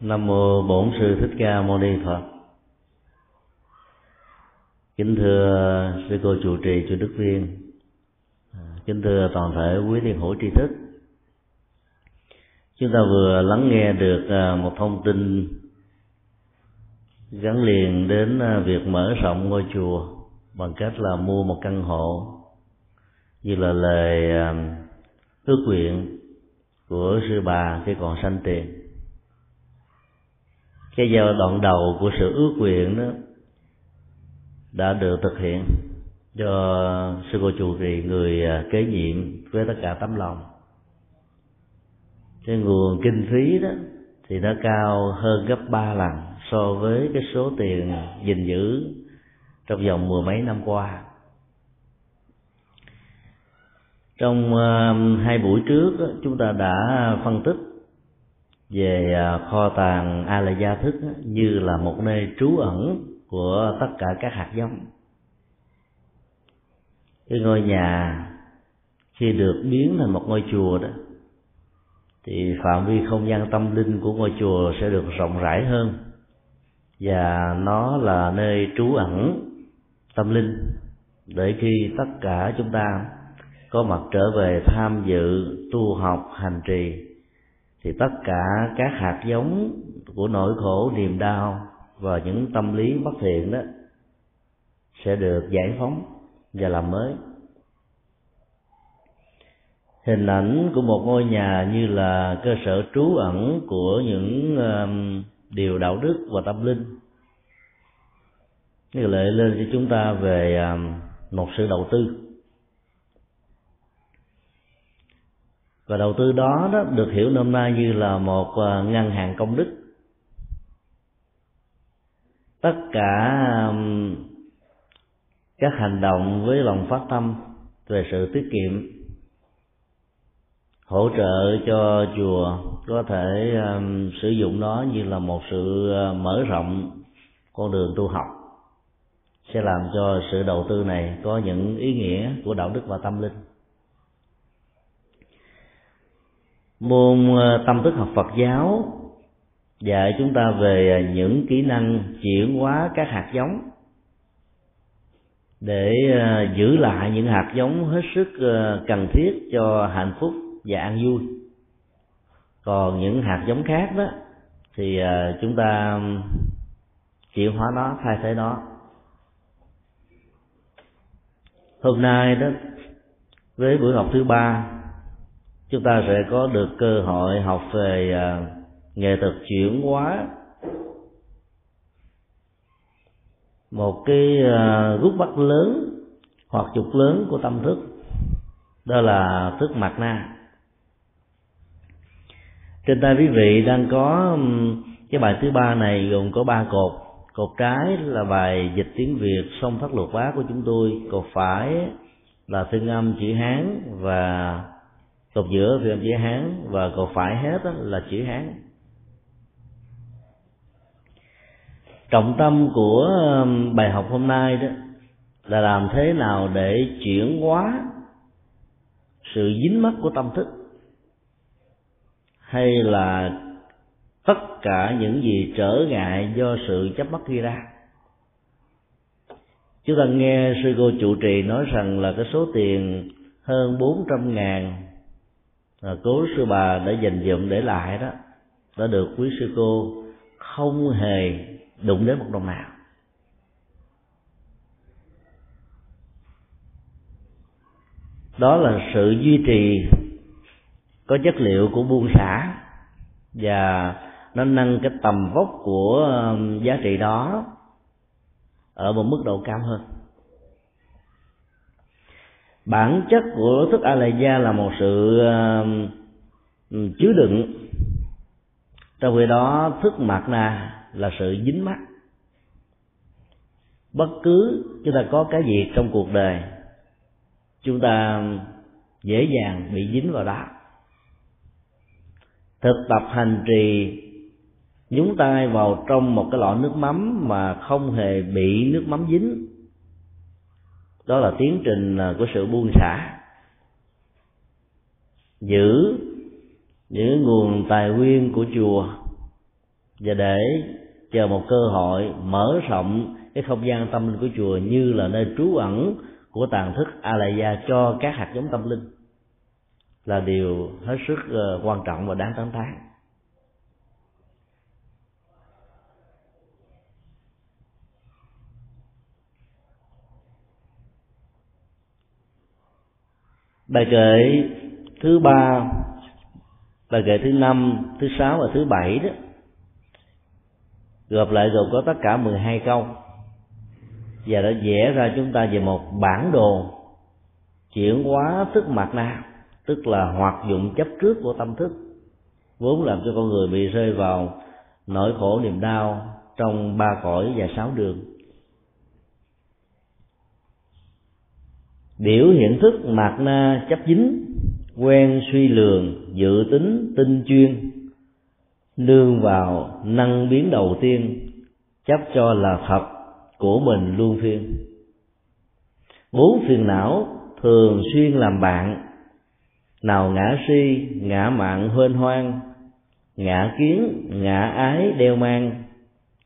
Nam mô Bổn sư Thích Ca Mâu Ni Phật. Kính thưa sư cô chủ trì chủ đức viên, à, kính thưa toàn thể quý thiền hữu tri thức. Chúng ta vừa lắng nghe được à, một thông tin gắn liền đến à, việc mở rộng ngôi chùa bằng cách là mua một căn hộ như là lời ước nguyện của sư bà khi còn sanh tiền cái giai đoạn đầu của sự ước nguyện đó đã được thực hiện cho sư cô chủ trì người à, kế nhiệm với tất cả tấm lòng. Cái nguồn kinh phí đó thì nó cao hơn gấp ba lần so với cái số tiền gìn giữ trong vòng mười mấy năm qua. Trong à, hai buổi trước chúng ta đã phân tích về à, kho tàng a la gia thức như là một nơi trú ẩn của tất cả các hạt giống. Cái ngôi nhà khi được biến thành một ngôi chùa đó, thì phạm vi không gian tâm linh của ngôi chùa sẽ được rộng rãi hơn. Và nó là nơi trú ẩn tâm linh, để khi tất cả chúng ta có mặt trở về tham dự tu học hành trì thì tất cả các hạt giống của nỗi khổ, niềm đau và những tâm lý bất thiện đó sẽ được giải phóng và làm mới. Hình ảnh của một ngôi nhà như là cơ sở trú ẩn của những um, điều đạo đức và tâm linh. Như lệ lên cho chúng ta về um, một sự đầu tư. Và đầu tư đó đó được hiểu nôm na như là một à, ngân hàng công đức. Tất cả các hành động với lòng phát tâm về sự tiết kiệm hỗ trợ cho chùa có thể um, sử dụng nó như là một sự à, mở rộng con đường tu học sẽ làm cho sự đầu tư này có những ý nghĩa của đạo đức và tâm linh. Môn ờ, tâm thức học Phật giáo dạy chúng ta về ờ, những kỹ năng chuyển hóa các hạt giống để ờ, giữ lại những hạt giống hết sức cần thiết cho hạnh phúc và an vui. Còn những hạt giống khác đó thì chúng ta chuyển hóa nó, thay thế nó. Hôm nay đó, với buổi học thứ ba chúng ta sẽ có được cơ hội học về à, nghệ thuật chuyển hóa. Một cái à, gút à, bắt lớn hoặc trục lớn của tâm thức đó là thức mặt na. Trên tay quý vị đang có cái bài thứ ba này gồm có ba cột. Cột trái là bài dịch tiếng việt song thất luật bá của chúng tôi. Cột phải là thương âm chữ hán và cột giữa phiên âm chữ hán và cột phải hết là chữ hán. Trọng tâm của um, bài học hôm nay đó là làm thế nào để chuyển hóa sự dính mắc của tâm thức, hay là tất cả những gì trở ngại do sự chấp mắc gây ra. Chúng ta nghe sư cô trụ trì nói rằng là cái số tiền hơn bốn trăm ngàn à, cố sư bà đã dành dụm để lại đó đã được quý sư cô không hề đụng đến một đồng nào. Đó là sự duy trì có chất liệu của buôn xã và nó nâng cái tầm vóc của um, giá trị đó ở một mức độ cao hơn bản chất của thức a la gia là một sự uh, chứa đựng. Trong khi đó thức mặt na là sự dính mắt bất cứ chúng ta có cái gì trong cuộc đời chúng ta dễ dàng bị dính vào đó. Thực tập hành trì nhúng tay vào trong một cái lọ nước mắm mà không hề bị nước mắm dính đó là tiến trình à, của sự buông xả. Giữ những nguồn tài nguyên của chùa và để chờ một cơ hội mở rộng cái không gian tâm linh của chùa như là nơi trú ẩn của tàn thức a la gia cho các hạt giống tâm linh là điều hết sức ờ, quan trọng và đáng tán thán. Bài kệ thứ ba, bài kệ thứ năm, thứ sáu và thứ bảy đó, gộp lại gồm có tất cả 12 câu. Và đã vẽ ra chúng ta về một bản đồ chuyển hóa thức mặt na tức là hoạt dụng chấp trước của tâm thức, vốn làm cho con người bị rơi vào nỗi khổ niềm đau trong ba cõi và sáu đường. Biểu hiện thức mạt na chấp dính, quen suy lường, dự tính, tinh chuyên. Nương vào năng biến đầu tiên, chấp cho là thật của mình luôn phiên. Bốn phiền não thường xuyên làm bạn. Nào ngã si, ngã mạng huênh hoang. Ngã kiến, ngã ái đeo mang.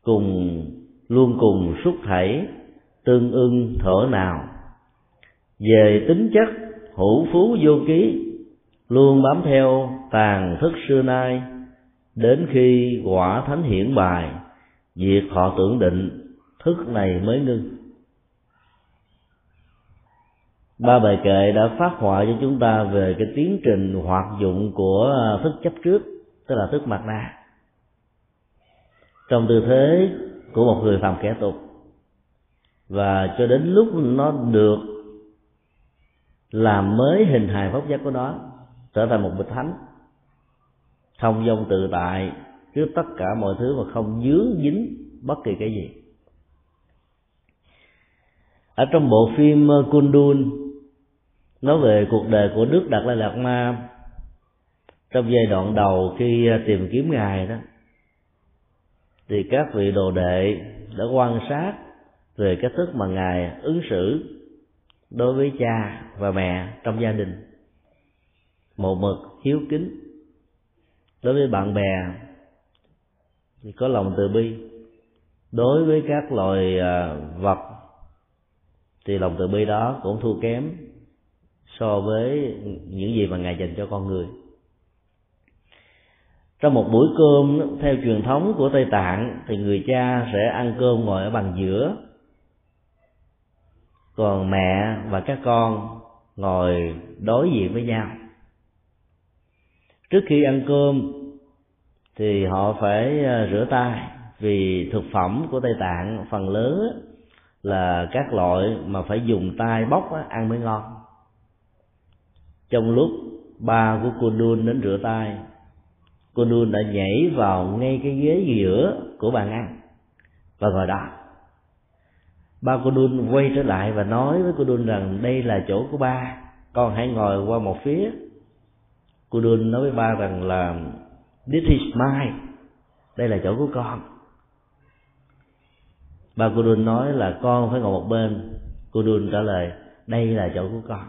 Cùng, luôn cùng xúc thảy, tương ưng thở nào về tính chất, hữu phú vô ký, luôn bám theo tàn thức xưa nay, đến khi quả thánh hiển bài, việc họ tưởng định, thức này mới ngưng. Ba bài kệ đã phát họa cho chúng ta về cái tiến trình hoạt dụng của thức chấp trước, tức là thức mặt na trong tư thế của một người phàm kẻ tục, và cho đến lúc nó được làm mới hình hài pháp giác của nó trở thành một bịch thánh. Thông dông tự tại trước tất cả mọi thứ và không dướng dính bất kỳ cái gì. Ở trong bộ phim Kundun, nói về cuộc đời của Đức Đạt Lai Lạt Ma, trong giai đoạn đầu khi tìm kiếm ngài đó, thì các vị đồ đệ đã quan sát về cách thức mà ngài ứng xử đối với cha và mẹ trong gia đình. Một mực hiếu kính. Đối với bạn bè thì có lòng từ bi. Đối với các loài à, vật thì lòng từ bi đó cũng thua kém so với những gì mà ngài dành cho con người. Trong một buổi cơm, theo truyền thống của tây tạng, thì người cha sẽ ăn cơm ngồi ở bàn giữa còn mẹ và các con ngồi đối diện với nhau. Trước khi ăn cơm thì họ phải ờ, rửa tay vì thực phẩm của tây tạng phần lớn là các loại mà phải dùng tay bóc ăn mới ngon. Trong lúc ba của cô đun đến rửa tay, cô đun đã nhảy vào ngay cái ghế giữa của bàn ăn. Và ngồi đó ba cô đun quay trở lại và nói với cô đun rằng đây là chỗ của ba, con hãy ngồi qua một phía. Cô đun nói với ba rằng là, this is mine, đây là chỗ của con. Ba cô đun nói là, con phải ngồi một bên. Cô đun trả lời, đây là chỗ của con.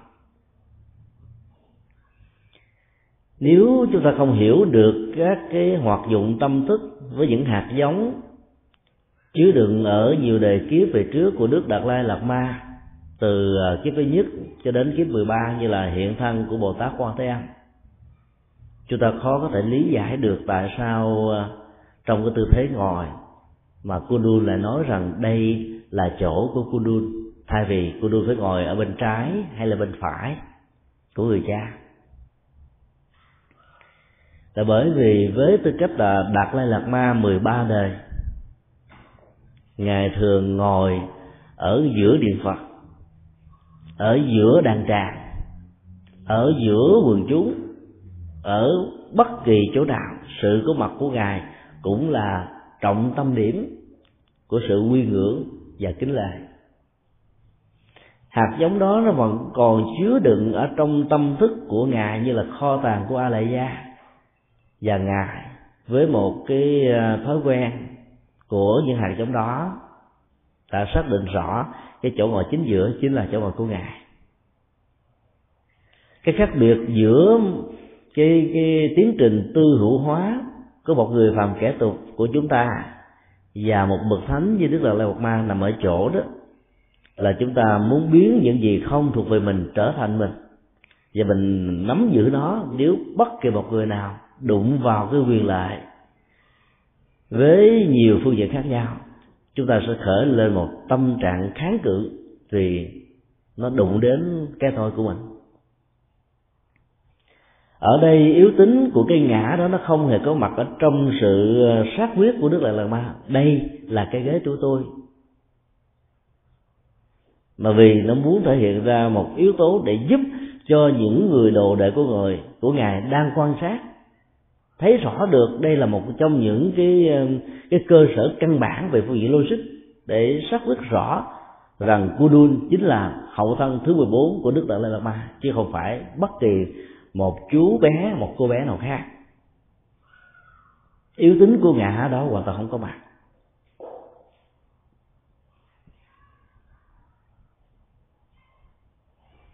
Nếu chúng ta không hiểu được các cái hoạt dụng tâm thức với những hạt giống chứa đựng ở nhiều đề kiếp về trước của Đức Đạt Lai Lạt Ma, từ à, kiếp thứ nhất cho đến kiếp 13 như là hiện thân của Bồ Tát Quan Thế Âm. Chúng ta khó có thể lý giải được tại sao à, trong cái tư thế ngồi mà Kundun lại nói rằng đây là chỗ của Kundun. Thay vì Kundun phải ngồi ở bên trái hay là bên phải của người cha. Là bởi vì với tư cách là đạt lai lạt ma 13 đời ngài thường ngồi ở giữa điện phật, ở giữa đàn tràng, ở giữa quần chúng ở bất kỳ chỗ nào. Sự có mặt của ngài cũng là trọng tâm điểm của sự quy ngưỡng và kính lệ hạt giống đó nó vẫn còn chứa đựng ở trong tâm thức của ngài như là kho tàng của a lại gia. Và ngài với một cái ờ, thói quen của những hạt giống đó đã xác định rõ cái chỗ ngồi chính giữa chính là chỗ ngồi của ngài. Cái khác biệt giữa cái cái tiến trình tư hữu hóa của một người phàm kẻ tục của chúng ta và một bậc thánh như đức là lê Bậc ma nằm ở chỗ đó là chúng ta muốn biến những gì không thuộc về mình trở thành mình. Và mình nắm giữ nó nếu bất kỳ một người nào đụng vào cái quyền lợi với nhiều phương diện khác nhau, chúng ta sẽ khởi lên một tâm trạng kháng cự vì nó đụng đến cái thôi của mình. Ở đây yếu tính của cái ngã đó nó không hề có mặt ở trong sự ờ, sát quyết của đức lại lạt ma. Đây là cái ghế của tôi. Mà vì nó muốn thể hiện ra một yếu tố để giúp cho những người đồ đệ của người của ngài đang quan sát thấy rõ được đây là một trong những cái ờ, cái cơ sở căn bản về phương diện logic để xác quyết rõ rằng Kudun chính là hậu thân thứ 14 của Đức Đại Lạt Ma chứ không phải bất kỳ một chú bé, một cô bé nào khác. Yếu tính của ngã đó hoàn toàn không có mặt.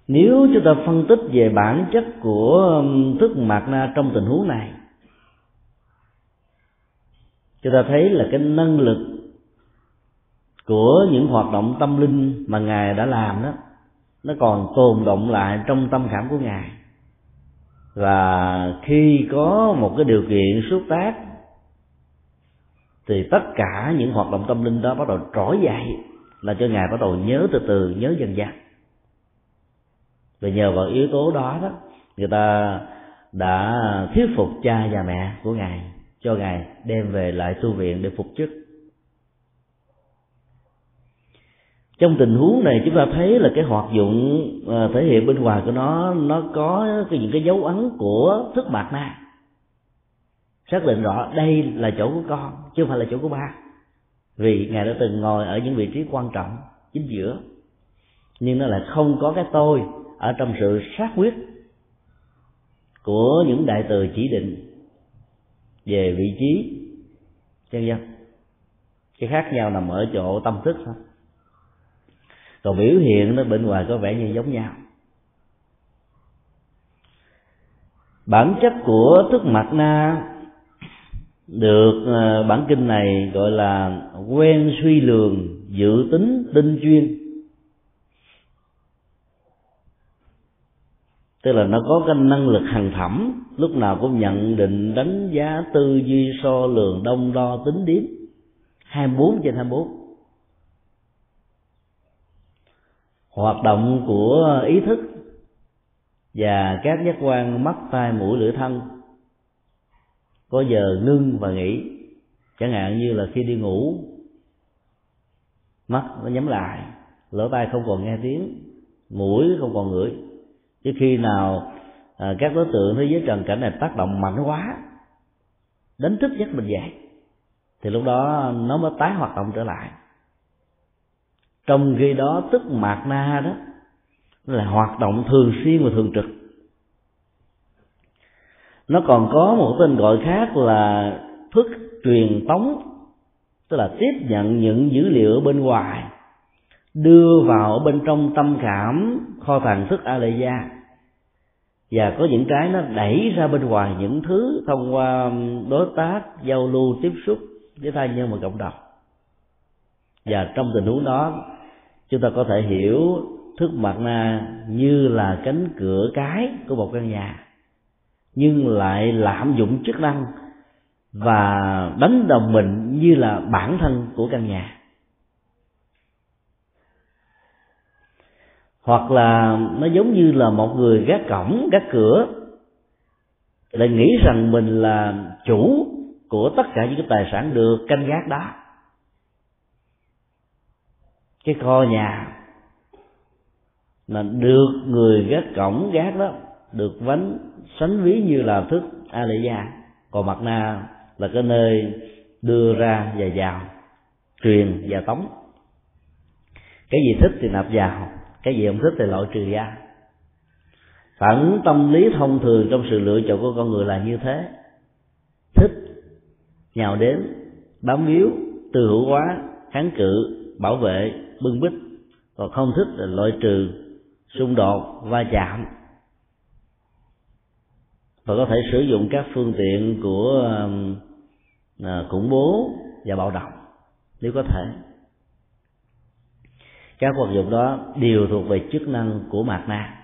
Nếu chúng ta phân tích về bản chất của thức mạt na trong tình huống này chúng ta thấy là cái năng lực của những hoạt động tâm linh mà ngài đã làm đó, nó còn tồn động lại trong tâm khảm của ngài. Và khi có một cái điều kiện xuất tác thì tất cả những hoạt động tâm linh đó bắt đầu trỗi dậy, là cho ngài bắt đầu nhớ từ từ, nhớ dần dần. Và nhờ vào yếu tố đó đó, người ta đã thuyết phục cha và mẹ của ngài cho ngài đem về lại tu viện để phục chức. Trong tình huống này chúng ta thấy là cái hoạt dụng à, thể hiện bên ngoài của nó nó có cái những cái dấu ấn của thức bạc na. Xác định rõ đây là chỗ của con, chứ không phải là chỗ của ba. Vì ngài đã từng ngồi ở những vị trí quan trọng, chính giữa. Nhưng nó lại không có cái tôi ở trong sự xác quyết của những đại từ chỉ định về vị trí, chân dân. Cái khác nhau nằm ở chỗ tâm thức thôi. Còn biểu hiện nó bên ngoài có vẻ như giống nhau. Bản chất của thức mặt na được ờ, bản kinh này gọi là quen suy lường, dự tính, tinh chuyên tức là nó có cái năng lực hằng thẩm lúc nào cũng nhận định, đánh giá tư duy, so lường, đông đo, tính điếm. 24 trên 24 hoạt động của ý thức và các giác quan, mắt, tai, mũi, lưỡi, thân, có giờ ngưng và nghỉ. Chẳng hạn như là khi đi ngủ, mắt nó nhắm lại, lỗ tai không còn nghe tiếng, mũi không còn ngửi chứ khi nào à, các đối tượng thế giới trần cảnh này tác động mạnh quá đánh thức giấc mình dậy thì lúc đó nó mới tái hoạt động trở lại. Trong khi đó tức mạt na đó là hoạt động thường xuyên và thường trực. Nó còn có một tên gọi khác là thức truyền tống tức là tiếp nhận những dữ liệu ở bên ngoài đưa vào ở bên trong tâm cảm kho tàng thức a lệ gia và có những cái nó đẩy ra bên ngoài những thứ thông qua um, đối tác, giao lưu, tiếp xúc với thai nhân và cộng đồng. Và trong tình huống đó, chúng ta có thể hiểu thức mặt na như là cánh cửa cái của một căn nhà, nhưng lại lạm dụng chức năng và đánh đồng mình như là bản thân của căn nhà. Hoặc là nó giống như là một người gác cổng, gác cửa, lại nghĩ rằng mình là chủ của tất cả những cái tài sản được canh gác đó. Cái kho nhà là được người gác cổng gác đó, được vánh sánh ví như là thức a lệ gia còn mặt na là cái nơi đưa ra và vào truyền và tống. Cái gì thích thì nạp vào cái gì không thích thì loại trừ ra. Phản ứng tâm lý thông thường trong sự lựa chọn của con người là như thế. Thích nhào đến bám víu từ hữu hóa kháng cự bảo vệ bưng bít. Còn không thích là loại trừ xung đột va chạm. Và có thể sử dụng các phương tiện của um, khủng bố và bạo động nếu có thể các hoạt dụng đó đều thuộc về chức năng của mạt na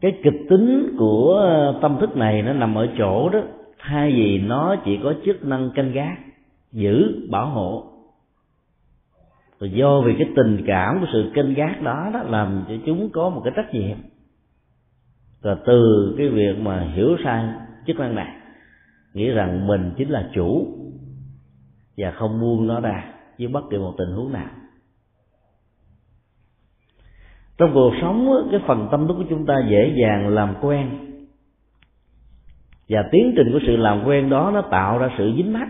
cái kịch tính của tâm thức này nó nằm ở chỗ đó, thay vì nó chỉ có chức năng canh gác, giữ, bảo hộ. Rồi do vì cái tình cảm của sự canh gác đó đó làm cho chúng có một cái trách nhiệm. Và từ cái việc mà hiểu sai chức năng này nghĩ rằng mình chính là chủ và không buông nó ra với bất kỳ một tình huống nào. Trong cuộc sống cái phần tâm thức của chúng ta dễ dàng làm quen. Và tiến trình của sự làm quen đó nó tạo ra sự dính mắt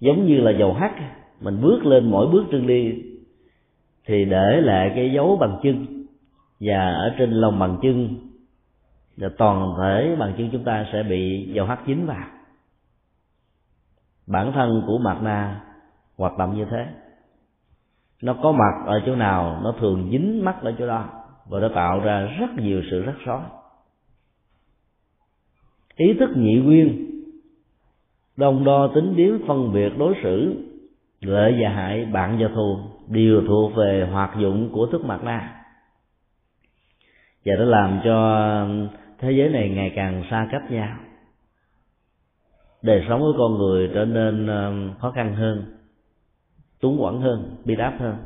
giống như là dầu hắt, mình bước lên mỗi bước chân đi thì để lại cái dấu bằng chân. Và ở trên lòng bằng chân là toàn thể bằng chân chúng ta sẽ bị dầu hắt dính vào bản thân của mặt na hoạt động như thế. Nó có mặt ở chỗ nào, nó thường dính mắt ở chỗ đó và nó tạo ra rất nhiều sự rắc rối. Ý thức nhị nguyên, đồng đo tính điếm phân biệt đối xử, lợi và hại, bạn và thù, đều thuộc về hoạt dụng của thức mặt na. Và nó làm cho thế giới này ngày càng xa cách nhau đời sống của con người trở nên ờ, khó khăn hơn, túng quẫn hơn, bi đáp hơn.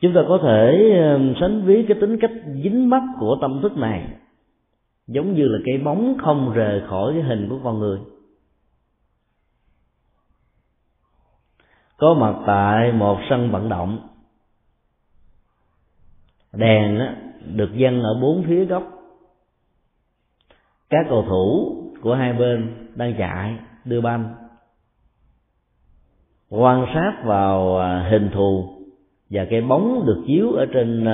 Chúng ta có thể ờ, sánh ví cái tính cách dính mắt của tâm thức này giống như là cái bóng không rời khỏi cái hình của con người. Có mặt tại một sân vận động, đèn được dâng ở bốn phía góc các cầu thủ của hai bên đang chạy, đưa banh. Quan sát vào à, hình thù và cái bóng được chiếu ở trên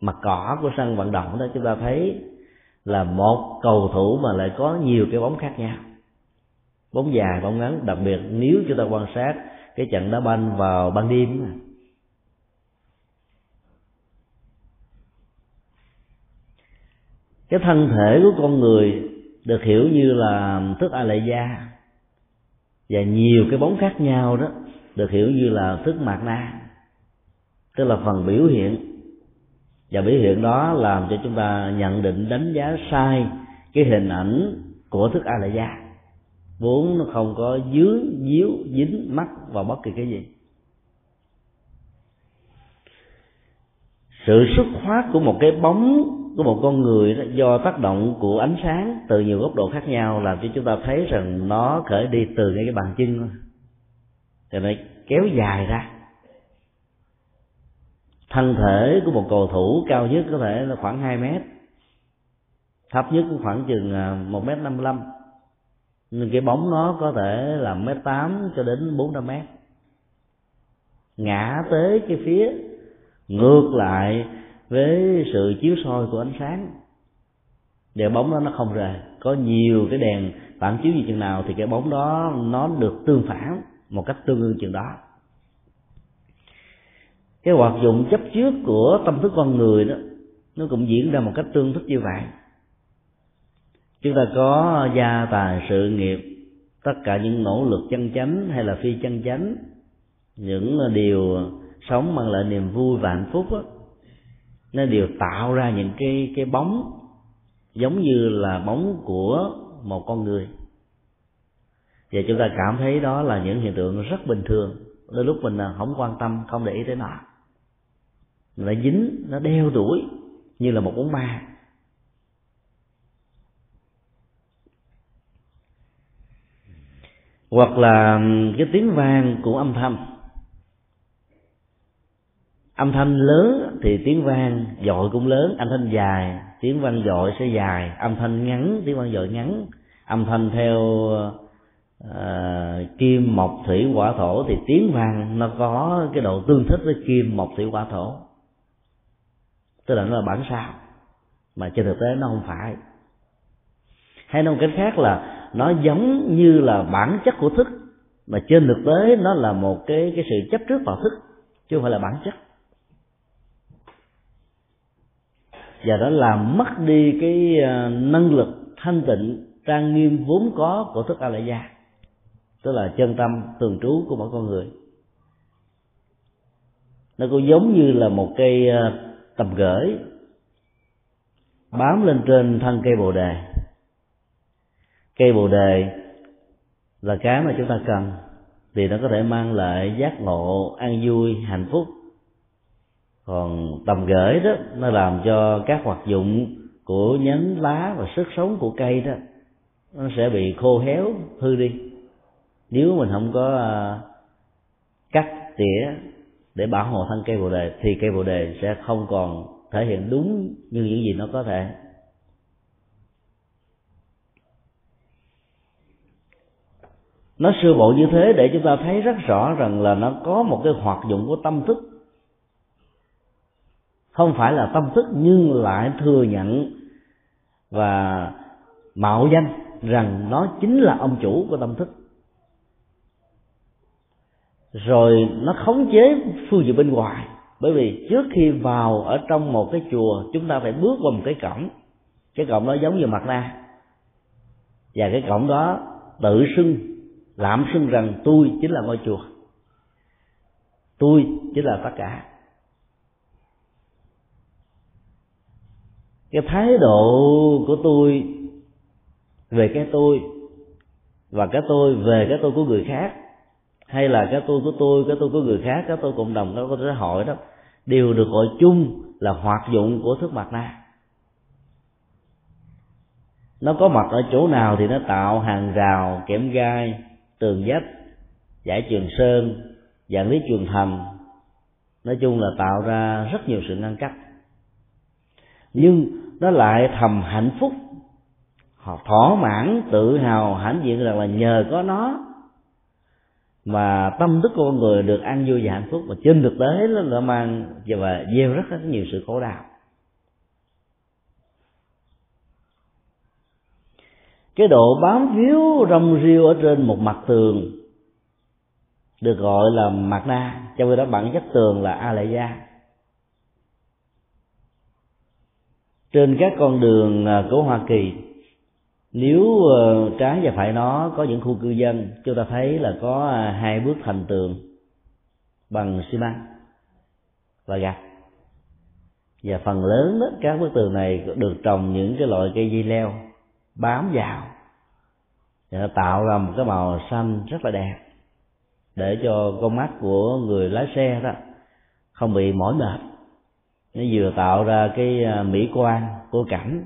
mặt cỏ của sân vận động đó, chúng ta thấy là một cầu thủ mà lại có nhiều cái bóng khác nhau. Bóng dài, bóng ngắn, đặc biệt nếu chúng ta quan sát cái trận đá banh vào ban đêm cái thân thể của con người được hiểu như là thức a lệ gia và nhiều cái bóng khác nhau đó được hiểu như là thức mạt na. Tức là phần biểu hiện. Và biểu hiện đó làm cho chúng ta nhận định đánh giá sai cái hình ảnh của thức a la gia vốn nó không có dướng, díu, dính mắt vào bất kỳ cái gì. Sự xuất phát của một cái bóng của một con người đó, do tác động của ánh sáng từ nhiều góc độ khác nhau làm cho chúng ta thấy rằng nó khởi đi từ ngay cái bàn chân rồi nó kéo dài ra. Thân thể của một cầu thủ cao nhất có thể là khoảng 2 mét thấp nhất khoảng chừng à, một mét năm mươi nhưng cái bóng nó có thể là mét tám cho đến bốn trăm mét. Ngã tới cái phía ngược lại với sự chiếu soi của ánh sáng để bóng đó nó không rời có nhiều cái đèn phản chiếu gì chừng nào thì cái bóng đó nó được tương phản một cách tương ương chừng đó. Cái hoạt dụng chấp trước của tâm thức con người đó nó cũng diễn ra một cách tương thích như vậy. Chúng ta có gia tài sự nghiệp tất cả những nỗ lực chân chánh hay là phi chân chánh những điều sống mang lại niềm vui và hạnh phúc đó, nó đều tạo ra những cái cái bóng giống như là bóng của một con người. Và chúng ta cảm thấy đó là những hiện tượng rất bình thường. Đôi lúc mình à, không quan tâm, không để ý tới nó. Nó dính, nó đeo đuổi như là một bóng ma. Hoặc là cái tiếng vang của âm thanh âm thanh lớn thì tiếng vang dội cũng lớn. Âm thanh dài tiếng vang dội sẽ dài. Âm thanh ngắn tiếng vang dội ngắn. Âm thanh theo uh, kim mộc thủy hỏa thổ thì tiếng vang nó có cái độ tương thích với kim mộc thủy hỏa thổ. Tức là nó là bản sao mà trên thực tế nó không phải. Hay nói một cách khác là nó giống như là bản chất của thức mà trên thực tế nó là một cái cái sự chấp trước vào thức chứ không phải là bản chất. Và nó làm mất đi cái ờ, năng lực thanh tịnh, trang nghiêm vốn có của thức a la gia tức là chân tâm thường trú của mỗi con người. Nó cũng giống như là một cây ờ, tầm gửi bám lên trên thân cây bồ đề. Cây bồ đề là cái mà chúng ta cần thì nó có thể mang lại giác ngộ, an vui, hạnh phúc còn tầm gửi đó, nó làm cho các hoạt dụng của nhánh lá và sức sống của cây đó, nó sẽ bị khô héo, hư đi. Nếu mình không có à, cắt tỉa để bảo hộ thân cây bồ đề, thì cây bồ đề sẽ không còn thể hiện đúng như những gì nó có thể. Nó sơ bộ như thế để chúng ta thấy rất rõ rằng là nó có một cái hoạt dụng của tâm thức không phải là tâm thức, nhưng lại thừa nhận và mạo danh rằng nó chính là ông chủ của tâm thức. Rồi nó khống chế phương diện bên ngoài bởi vì trước khi vào ở trong một cái chùa, chúng ta phải bước qua một cái cổng. Cái cổng đó giống như mặt na và cái cổng đó tự xưng, lạm xưng rằng tôi chính là ngôi chùa. Tôi chính là tất cả. Cái thái độ của tôi về cái tôi và cái tôi về cái tôi của người khác, hay là cái tôi của tôi, cái tôi của người khác, cái tôi cộng đồng, cái tôi xã hội đó, đều được gọi chung là hoạt dụng của thức mặt na nó có mặt ở chỗ nào thì nó tạo hàng rào, kẽm gai, tường vách, giải trường sơn, dạng lý trường thành. Nói chung là tạo ra rất nhiều sự ngăn cách. Nhưng nó lại thầm hạnh phúc. Họ thỏa mãn tự hào hãnh diện rằng là nhờ có nó. Mà tâm thức của con người được ăn vui và hạnh phúc. Mà trên thực tế nó đã mang và gieo rất, rất nhiều sự khổ đau. Cái độ bám víu rong riêu ở trên một mặt tường được gọi là mặt na. Trong khi đó bản chất tường là a lệ gia. Trên các con đường à, của hoa kỳ nếu à, trái và phải nó có những khu cư dân chúng ta thấy là có à, hai bước thành tường bằng xi măng và gạch. Và phần lớn đó, các bức tường này được trồng những cái loại cây dây leo bám vào và nó tạo ra một cái màu xanh rất là đẹp để cho con mắt của người lái xe đó không bị mỏi mệt nó vừa tạo ra cái à, mỹ quan của cảnh.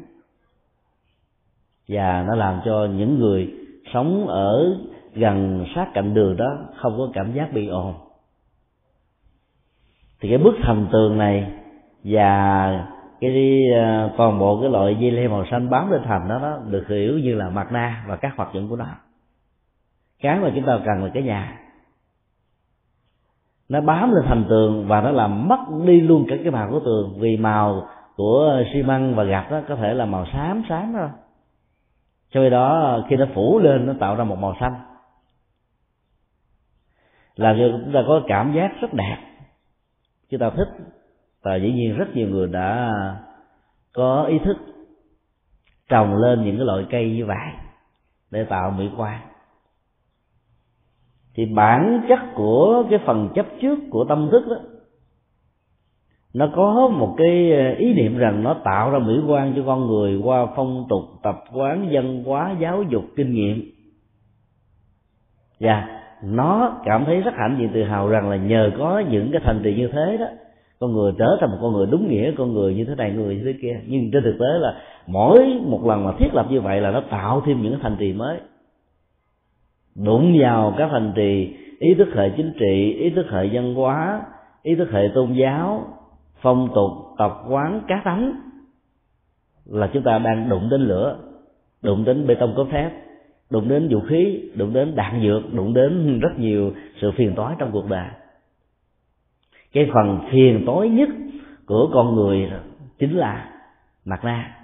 Và nó làm cho những người sống ở gần sát cạnh đường đó không có cảm giác bị ồn. Thì cái bức thành tường này và cái à, toàn bộ cái loại dây leo màu xanh bám lên thành đó, đó được hiểu như là mặt na và các hoạt dụng của nó. Cái mà chúng ta cần là cái nhà nó bám lên thành tường và nó làm mất đi luôn cả cái màu của tường. Vì màu của xi măng và gạch đó có thể là màu xám xám thôi. Cho nên đó, khi nó phủ lên, nó tạo ra một màu xanh. Là cho chúng ta có cảm giác rất đẹp. Chúng ta thích. Và dĩ nhiên rất nhiều người đã có ý thức trồng lên những cái loại cây như vậy để tạo mỹ quan thì bản chất của cái phần chấp trước của tâm thức đó, nó có một cái ờ, ý niệm rằng nó tạo ra mỹ quan cho con người qua phong tục, tập quán dân hóa, giáo dục, kinh nghiệm. Và nó cảm thấy rất hãnh diện tự hào rằng là nhờ có những cái thành tựu như thế đó, con người trở thành một con người đúng nghĩa, con người như thế này người như thế kia. Nhưng trên thực tế là mỗi một lần mà thiết lập như vậy là nó tạo thêm những thành trì mới đụng vào các thành trì, ý thức hệ chính trị, ý thức hệ văn hóa, ý thức hệ tôn giáo, phong tục, tập quán, cá tánh, là chúng ta đang đụng đến lửa, đụng đến bê tông cốt thép, đụng đến vũ khí, đụng đến đạn dược, đụng đến rất nhiều sự phiền toái trong cuộc đời. Cái phần phiền tối nhất của con người chính là mặt na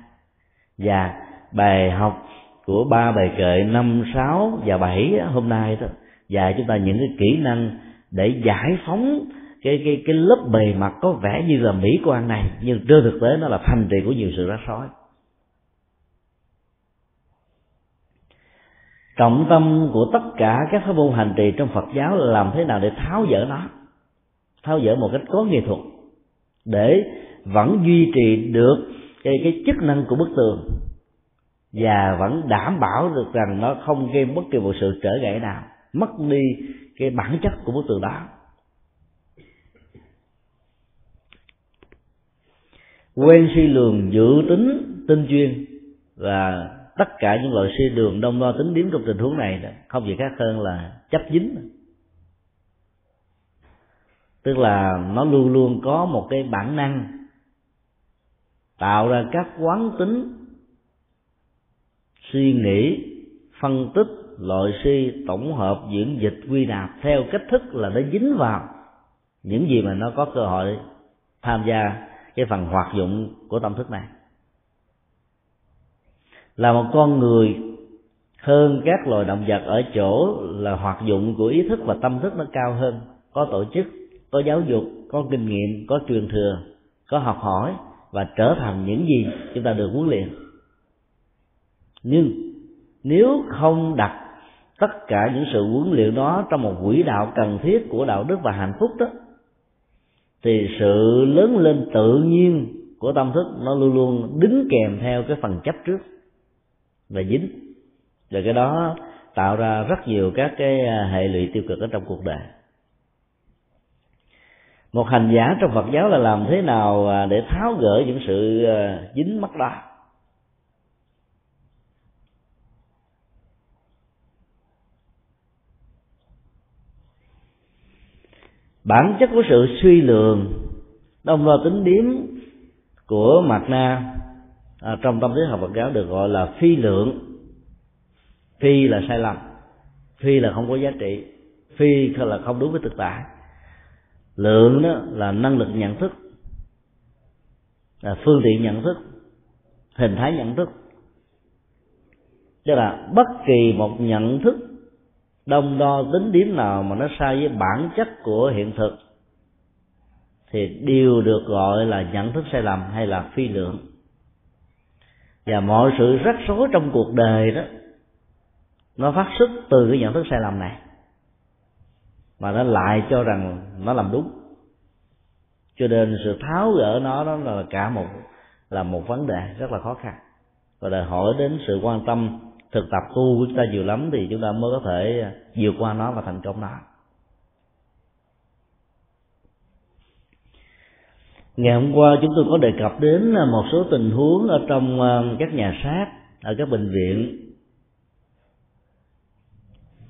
và bài học của ba bài kệ năm, sáu và bảy hôm nay đó dạy chúng ta những cái kỹ năng để giải phóng cái cái cái lớp bề mặt có vẻ như là mỹ quan này, nhưng trên thực tế nó là thành trì của nhiều sự rắc rối. Trọng tâm của tất cả các pháp môn hành trì trong Phật giáo là làm thế nào để tháo dỡ nó, tháo dỡ một cách có nghệ thuật, để vẫn duy trì được cái cái chức năng của bức tường và vẫn đảm bảo được rằng nó không gây bất kỳ một sự trở ngại nào, mất đi cái bản chất của bức tường đó. Quen suy lường dự tính tinh chuyên và tất cả những loại suy đường đông đo tính điếm trong tình huống này không gì khác hơn là chấp dính. Tức là nó luôn luôn có một cái bản năng tạo ra các quán tính suy nghĩ, phân tích, loại suy tổng hợp diễn dịch quy nạp theo cách thức là nó dính vào những gì mà nó có cơ hội tham gia cái phần hoạt dụng của tâm thức này. Là một con người hơn các loài động vật ở chỗ là hoạt dụng của ý thức và tâm thức nó cao hơn. Có tổ chức, có giáo dục, có kinh nghiệm, có truyền thừa, có học hỏi và trở thành những gì chúng ta được huấn luyện nhưng nếu không đặt tất cả những sự huấn luyện đó trong một quỹ đạo cần thiết của đạo đức và hạnh phúc đó, thì sự lớn lên tự nhiên của tâm thức nó luôn luôn đính kèm theo cái phần chấp trước và dính. Và cái đó tạo ra rất nhiều các cái à, hệ lụy tiêu cực ở trong cuộc đời. Một hành giả trong Phật giáo là làm thế nào à, để tháo gỡ những sự à, dính mắc đó? Bản chất của sự suy lường đông đo tính điếm của mặt na. À, trong tâm lý học Phật giáo được gọi là phi lượng. Phi là sai lầm phi là không có giá trị phi là không đúng với thực tại. Lượng đó là năng lực nhận thức là phương tiện nhận thức hình thái nhận thức. Tức là bất kỳ một nhận thức đông đo tính điểm nào mà nó sai với bản chất của hiện thực, thì đều được gọi là nhận thức sai lầm hay là phi lượng. Và mọi sự rắc rối trong cuộc đời đó, nó phát xuất từ cái nhận thức sai lầm này, mà nó lại cho rằng nó làm đúng. Cho nên sự tháo gỡ nó, đó là cả một, là một vấn đề rất là khó khăn. Và đòi hỏi đến sự quan tâm thực tập tu của chúng ta nhiều lắm thì chúng ta mới có thể vượt qua nó và thành công nó. Ngày hôm qua chúng tôi có đề cập đến một số tình huống ở trong ờ, các nhà xác ở các bệnh viện.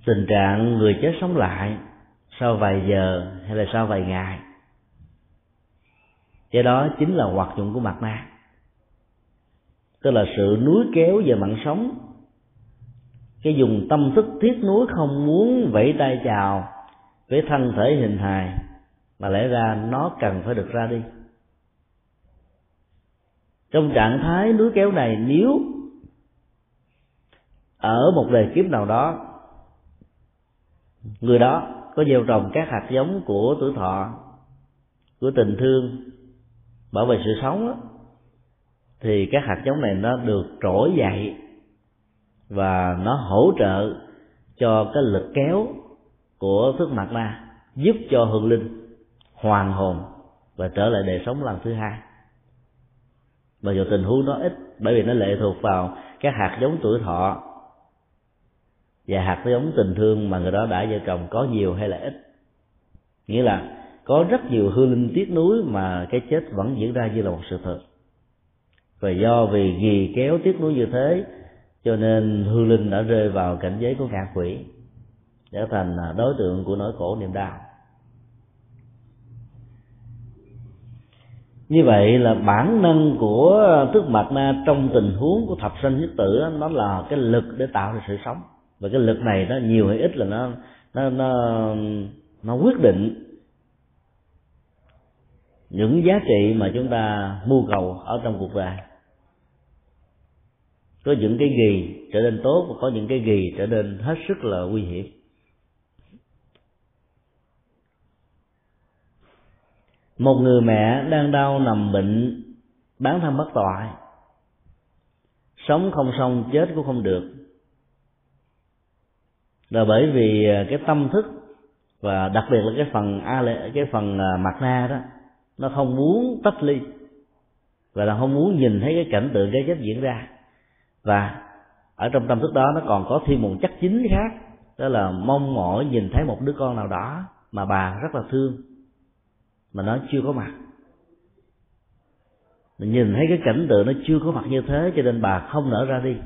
Tình trạng người chết sống lại sau vài giờ hay là sau vài ngày. Do đó chính là hoạt dụng của mặt na tức là sự núi kéo về mạng sống cái dùng tâm thức tiếc nuối không muốn vẫy tay chào với thân thể hình hài mà lẽ ra nó cần phải được ra đi. Trong trạng thái núi kéo này nếu ở một đời kiếp nào đó người đó có gieo trồng các hạt giống của tuổi thọ của tình thương bảo vệ sự sống đó, thì các hạt giống này nó được trỗi dậy và nó hỗ trợ cho cái lực kéo của thức mặt na giúp cho hương linh hoàn hồn và trở lại đời sống lần thứ hai. Mà dù tình huống nó ít, bởi vì nó lệ thuộc vào các hạt giống tuổi thọ và hạt giống tình thương mà người đó đã vợ chồng có nhiều hay là ít. Nghĩa là có rất nhiều hư linh tiếc nuối mà cái chết vẫn diễn ra như là một sự thật. Và do vì ghi kéo tiếc nuối như thế cho nên hương linh đã rơi vào cảnh giới của ngạ quỷ, trở thành à, đối tượng của nỗi khổ niềm đau. Như vậy là bản năng của thức mạch na trong tình huống của thập sinh nhất tử nó là cái lực để tạo ra sự sống. Và cái lực này nó nhiều hay ít là nó nó nó nó quyết định những giá trị mà chúng ta mưu cầu ở trong cuộc đời có những cái gì trở nên tốt và có những cái gì trở nên hết sức là nguy hiểm. Một người mẹ đang đau nằm bệnh bán thân bất toại, sống không xong chết cũng không được. Là bởi vì à, cái tâm thức và đặc biệt là cái phần a cái phần à, mặt na đó nó không muốn tách ly và là không muốn nhìn thấy cái cảnh tượng cái chết diễn ra và ở trong tâm thức đó nó còn có thêm một chất chính khác, đó là mong mỏi nhìn thấy một đứa con nào đó mà bà rất là thương, mà nó chưa có mặt. Mình nhìn thấy cái cảnh tượng nó chưa có mặt như thế cho nên bà không nở ra đi.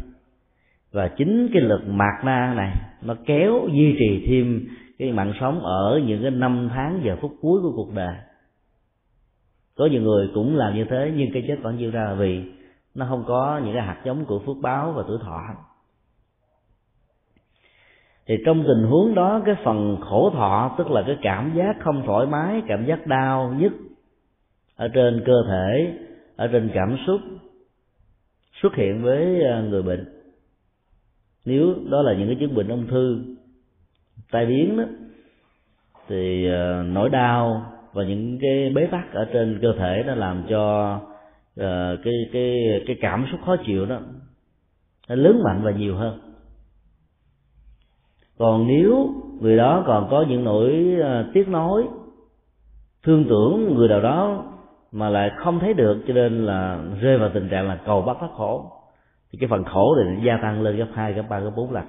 Và chính cái lực mạt na này nó kéo duy trì thêm cái mạng sống ở những cái năm tháng giờ phút cuối của cuộc đời. Có nhiều người cũng làm như thế nhưng cái chết vẫn diễn ra là vì nó không có những cái hạt giống của phước báo và tuổi thọ. Thì trong tình huống đó, cái phần khổ thọ, tức là cái cảm giác không thoải mái, cảm giác đau nhức ở trên cơ thể, ở trên cảm xúc, xuất hiện với ờ, người bệnh. Nếu đó là những cái chứng bệnh ung thư, tai biến đó, thì ờ, nỗi đau và những cái bế tắc ở trên cơ thể nó làm cho uh, cái cái cái cảm xúc khó chịu đó nó lớn mạnh và nhiều hơn. Còn nếu người đó còn có những nỗi ờ, tiếc nối thương tưởng người nào đó mà lại không thấy được cho nên là rơi vào tình trạng là cầu bắt thoát khổ thì cái phần khổ này gia tăng lên gấp hai gấp ba gấp bốn lần.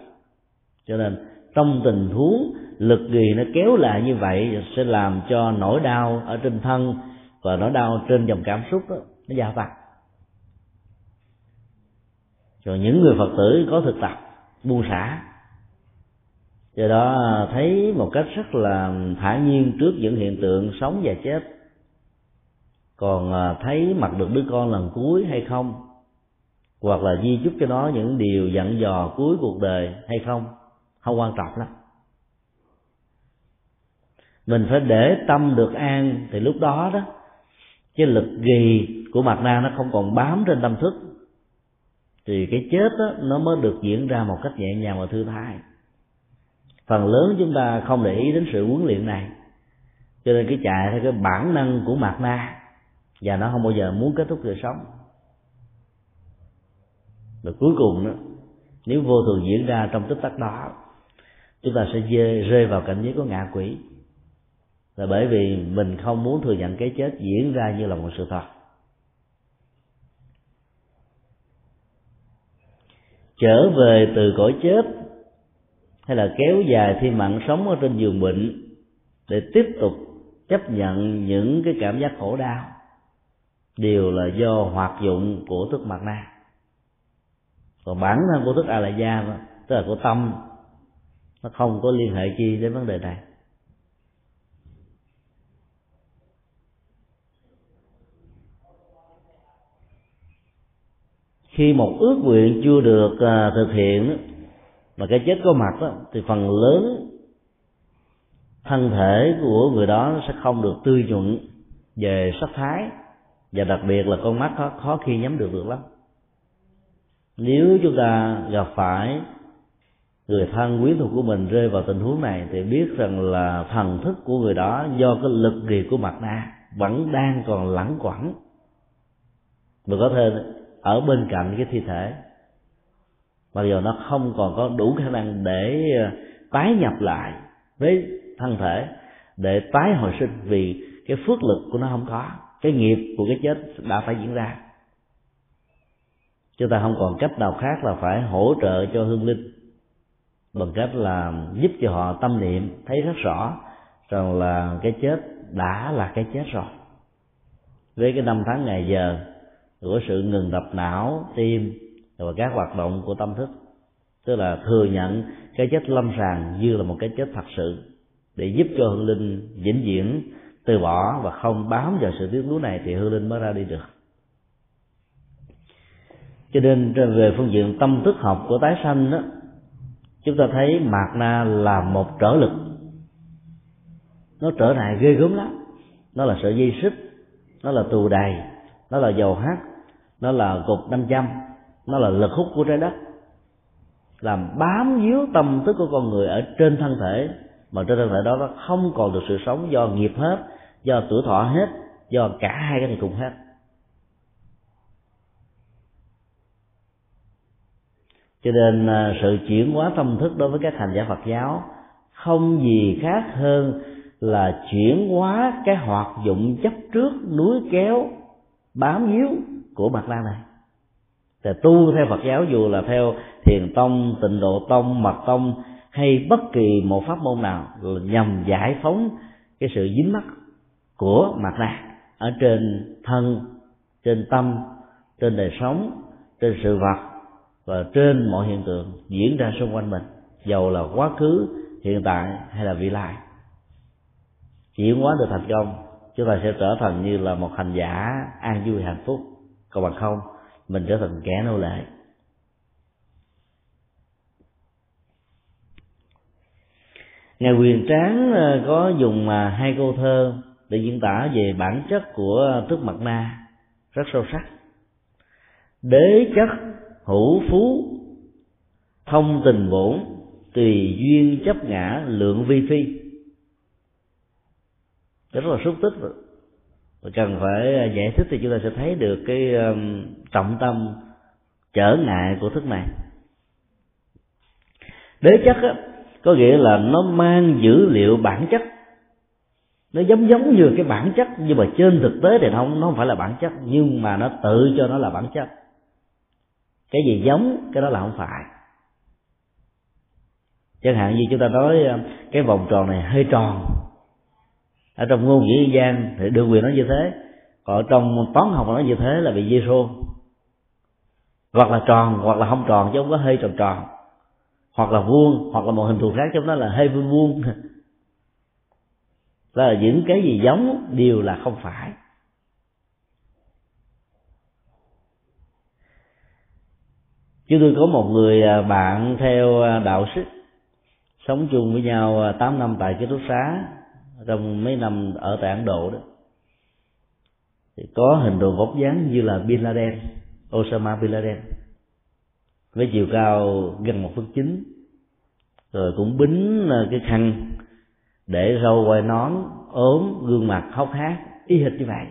Cho nên trong tình huống lực gì nó kéo lại như vậy sẽ làm cho nỗi đau ở trên thân và nỗi đau trên dòng cảm xúc đó, nó gia tăng rồi những người phật tử có thực tập, buông xả. Do đó thấy một cách rất là thả nhiên trước những hiện tượng sống và chết. Còn à, thấy mặt được đứa con lần cuối hay không? Hoặc là di chúc cho nó những điều dặn dò cuối cuộc đời hay không? Không quan trọng lắm. Mình phải để tâm được an thì lúc đó đó, cái lực gì của mặt na nó không còn bám trên tâm thức thì cái chết đó, nó mới được diễn ra một cách nhẹ nhàng và thư thái. Phần lớn chúng ta không để ý đến sự huấn luyện này. Cho nên cái chạy theo cái bản năng của mặt na và nó không bao giờ muốn kết thúc đời sống. Và cuối cùng đó nếu vô thường diễn ra trong tích tắc đó chúng ta sẽ rơi vào cảnh giới của ngạ quỷ. Là bởi vì mình không muốn thừa nhận cái chết diễn ra như là một sự thật. Trở về từ cõi chết, hay là kéo dài thêm mạng sống ở trên giường bệnh để tiếp tục chấp nhận những cái cảm giác khổ đau, đều là do hoạt dụng của thức mặt na. Còn bản thân của thức a la gia tức là của tâm, nó không có liên hệ chi đến vấn đề này. Khi một ước nguyện chưa được à, thực hiện mà cái chết có mặt đó, thì phần lớn thân thể của người đó sẽ không được tươi nhuận về sắc thái. Và đặc biệt là con mắt khó, khó khi nhắm được được lắm. Nếu chúng ta gặp phải người thân quyến thuộc của mình rơi vào tình huống này thì biết rằng là thần thức của người đó do cái lực nghiệp của mặt na vẫn đang còn lẳng quẩn. Và có thể ở bên cạnh cái thi thể. Mặc dù nó không còn có đủ khả năng để ờ, tái nhập lại với thân thể, để tái hồi sinh vì cái phước lực của nó không có, cái nghiệp của cái chết đã phải diễn ra. Chúng ta không còn cách nào khác là phải hỗ trợ cho hương linh bằng cách là giúp cho họ tâm niệm, thấy rất rõ rằng là cái chết đã là cái chết rồi. Với cái năm tháng ngày giờ của sự ngừng đập não, tim và các hoạt động của tâm thức. Tức là thừa nhận cái chết lâm sàng như là một cái chết thật sự, để giúp cho hương linh vĩnh viễn từ bỏ và không bám vào sự tiếc nuối này thì hương linh mới ra đi được. Cho nên về phương diện tâm thức học của tái sanh đó, chúng ta thấy mạt na là một trở lực. Nó trở lại ghê gớm lắm. Nó là sợi dây xích, nó là tù đầy nó là dầu hát nó là cục năm trăm. Nó là lực hút của trái đất. Làm bám víu tâm thức của con người ở trên thân thể, mà trên thân thể đó nó không còn được sự sống do nghiệp hết, do tuổi thọ hết, do cả hai cái này cùng hết. Cho nên à, sự chuyển hóa tâm thức đối với các hành giả Phật giáo không gì khác hơn là chuyển hóa cái hoạt dụng chấp trước, núi kéo, bám víu của mặt la này. Thì tu theo Phật giáo dù là theo thiền tông, tịnh độ tông, mật tông, hay bất kỳ một pháp môn nào là nhằm giải phóng cái sự dính mắc của mặt la ở trên thân, trên tâm, trên đời sống, trên sự vật và trên mọi hiện tượng diễn ra xung quanh mình, dầu là quá khứ, hiện tại hay là vị lai. Chuyển hóa được thành công, chúng ta sẽ trở thành như là một hành giả an vui hạnh phúc còn bằng không, mình trở thành kẻ nô lệ. Ngài quyền tráng ờ, có dùng ờ, hai câu thơ để diễn tả về bản chất của tước mặt na, rất sâu sắc. Đế chất hữu phú, thông tình bổn, tùy duyên chấp ngã lượng vi phi. Rất là xúc tích và cần phải ờ, giải thích thì chúng ta sẽ thấy được cái trọng tâm trở ngại của thức này đế chất á, có nghĩa là nó mang dữ liệu bản chất. Nó giống giống như cái bản chất nhưng mà trên thực tế thì nó không nó không phải là bản chất nhưng mà nó tự cho nó là bản chất. Cái gì giống cái đó là không phải. Chẳng hạn như chúng ta nói cái vòng tròn này hơi tròn ở trong ngôn ngữ gian thì được quyền nói như thế. Còn trong toán học nói như thế là bị dây xô hoặc là tròn, hoặc là không tròn chứ không có hơi tròn tròn. Hoặc là vuông, hoặc là một hình thù khác trong đó là hơi vuông vuông. Đó là những cái gì giống đều là không phải. Chứ tôi có một người à, bạn theo à, đạo sức sống chung với nhau à, 8 năm tại ký túc xá trong mấy năm ở tại Ấn Độ đó, thì có hình đồ vóc dáng như là Bin Laden, Osama Bin Laden, với chiều cao gần một phân chín, rồi cũng bính ờ, cái khăn để râu quai nón, ốm, gương mặt hốc hác, y hệt như vậy.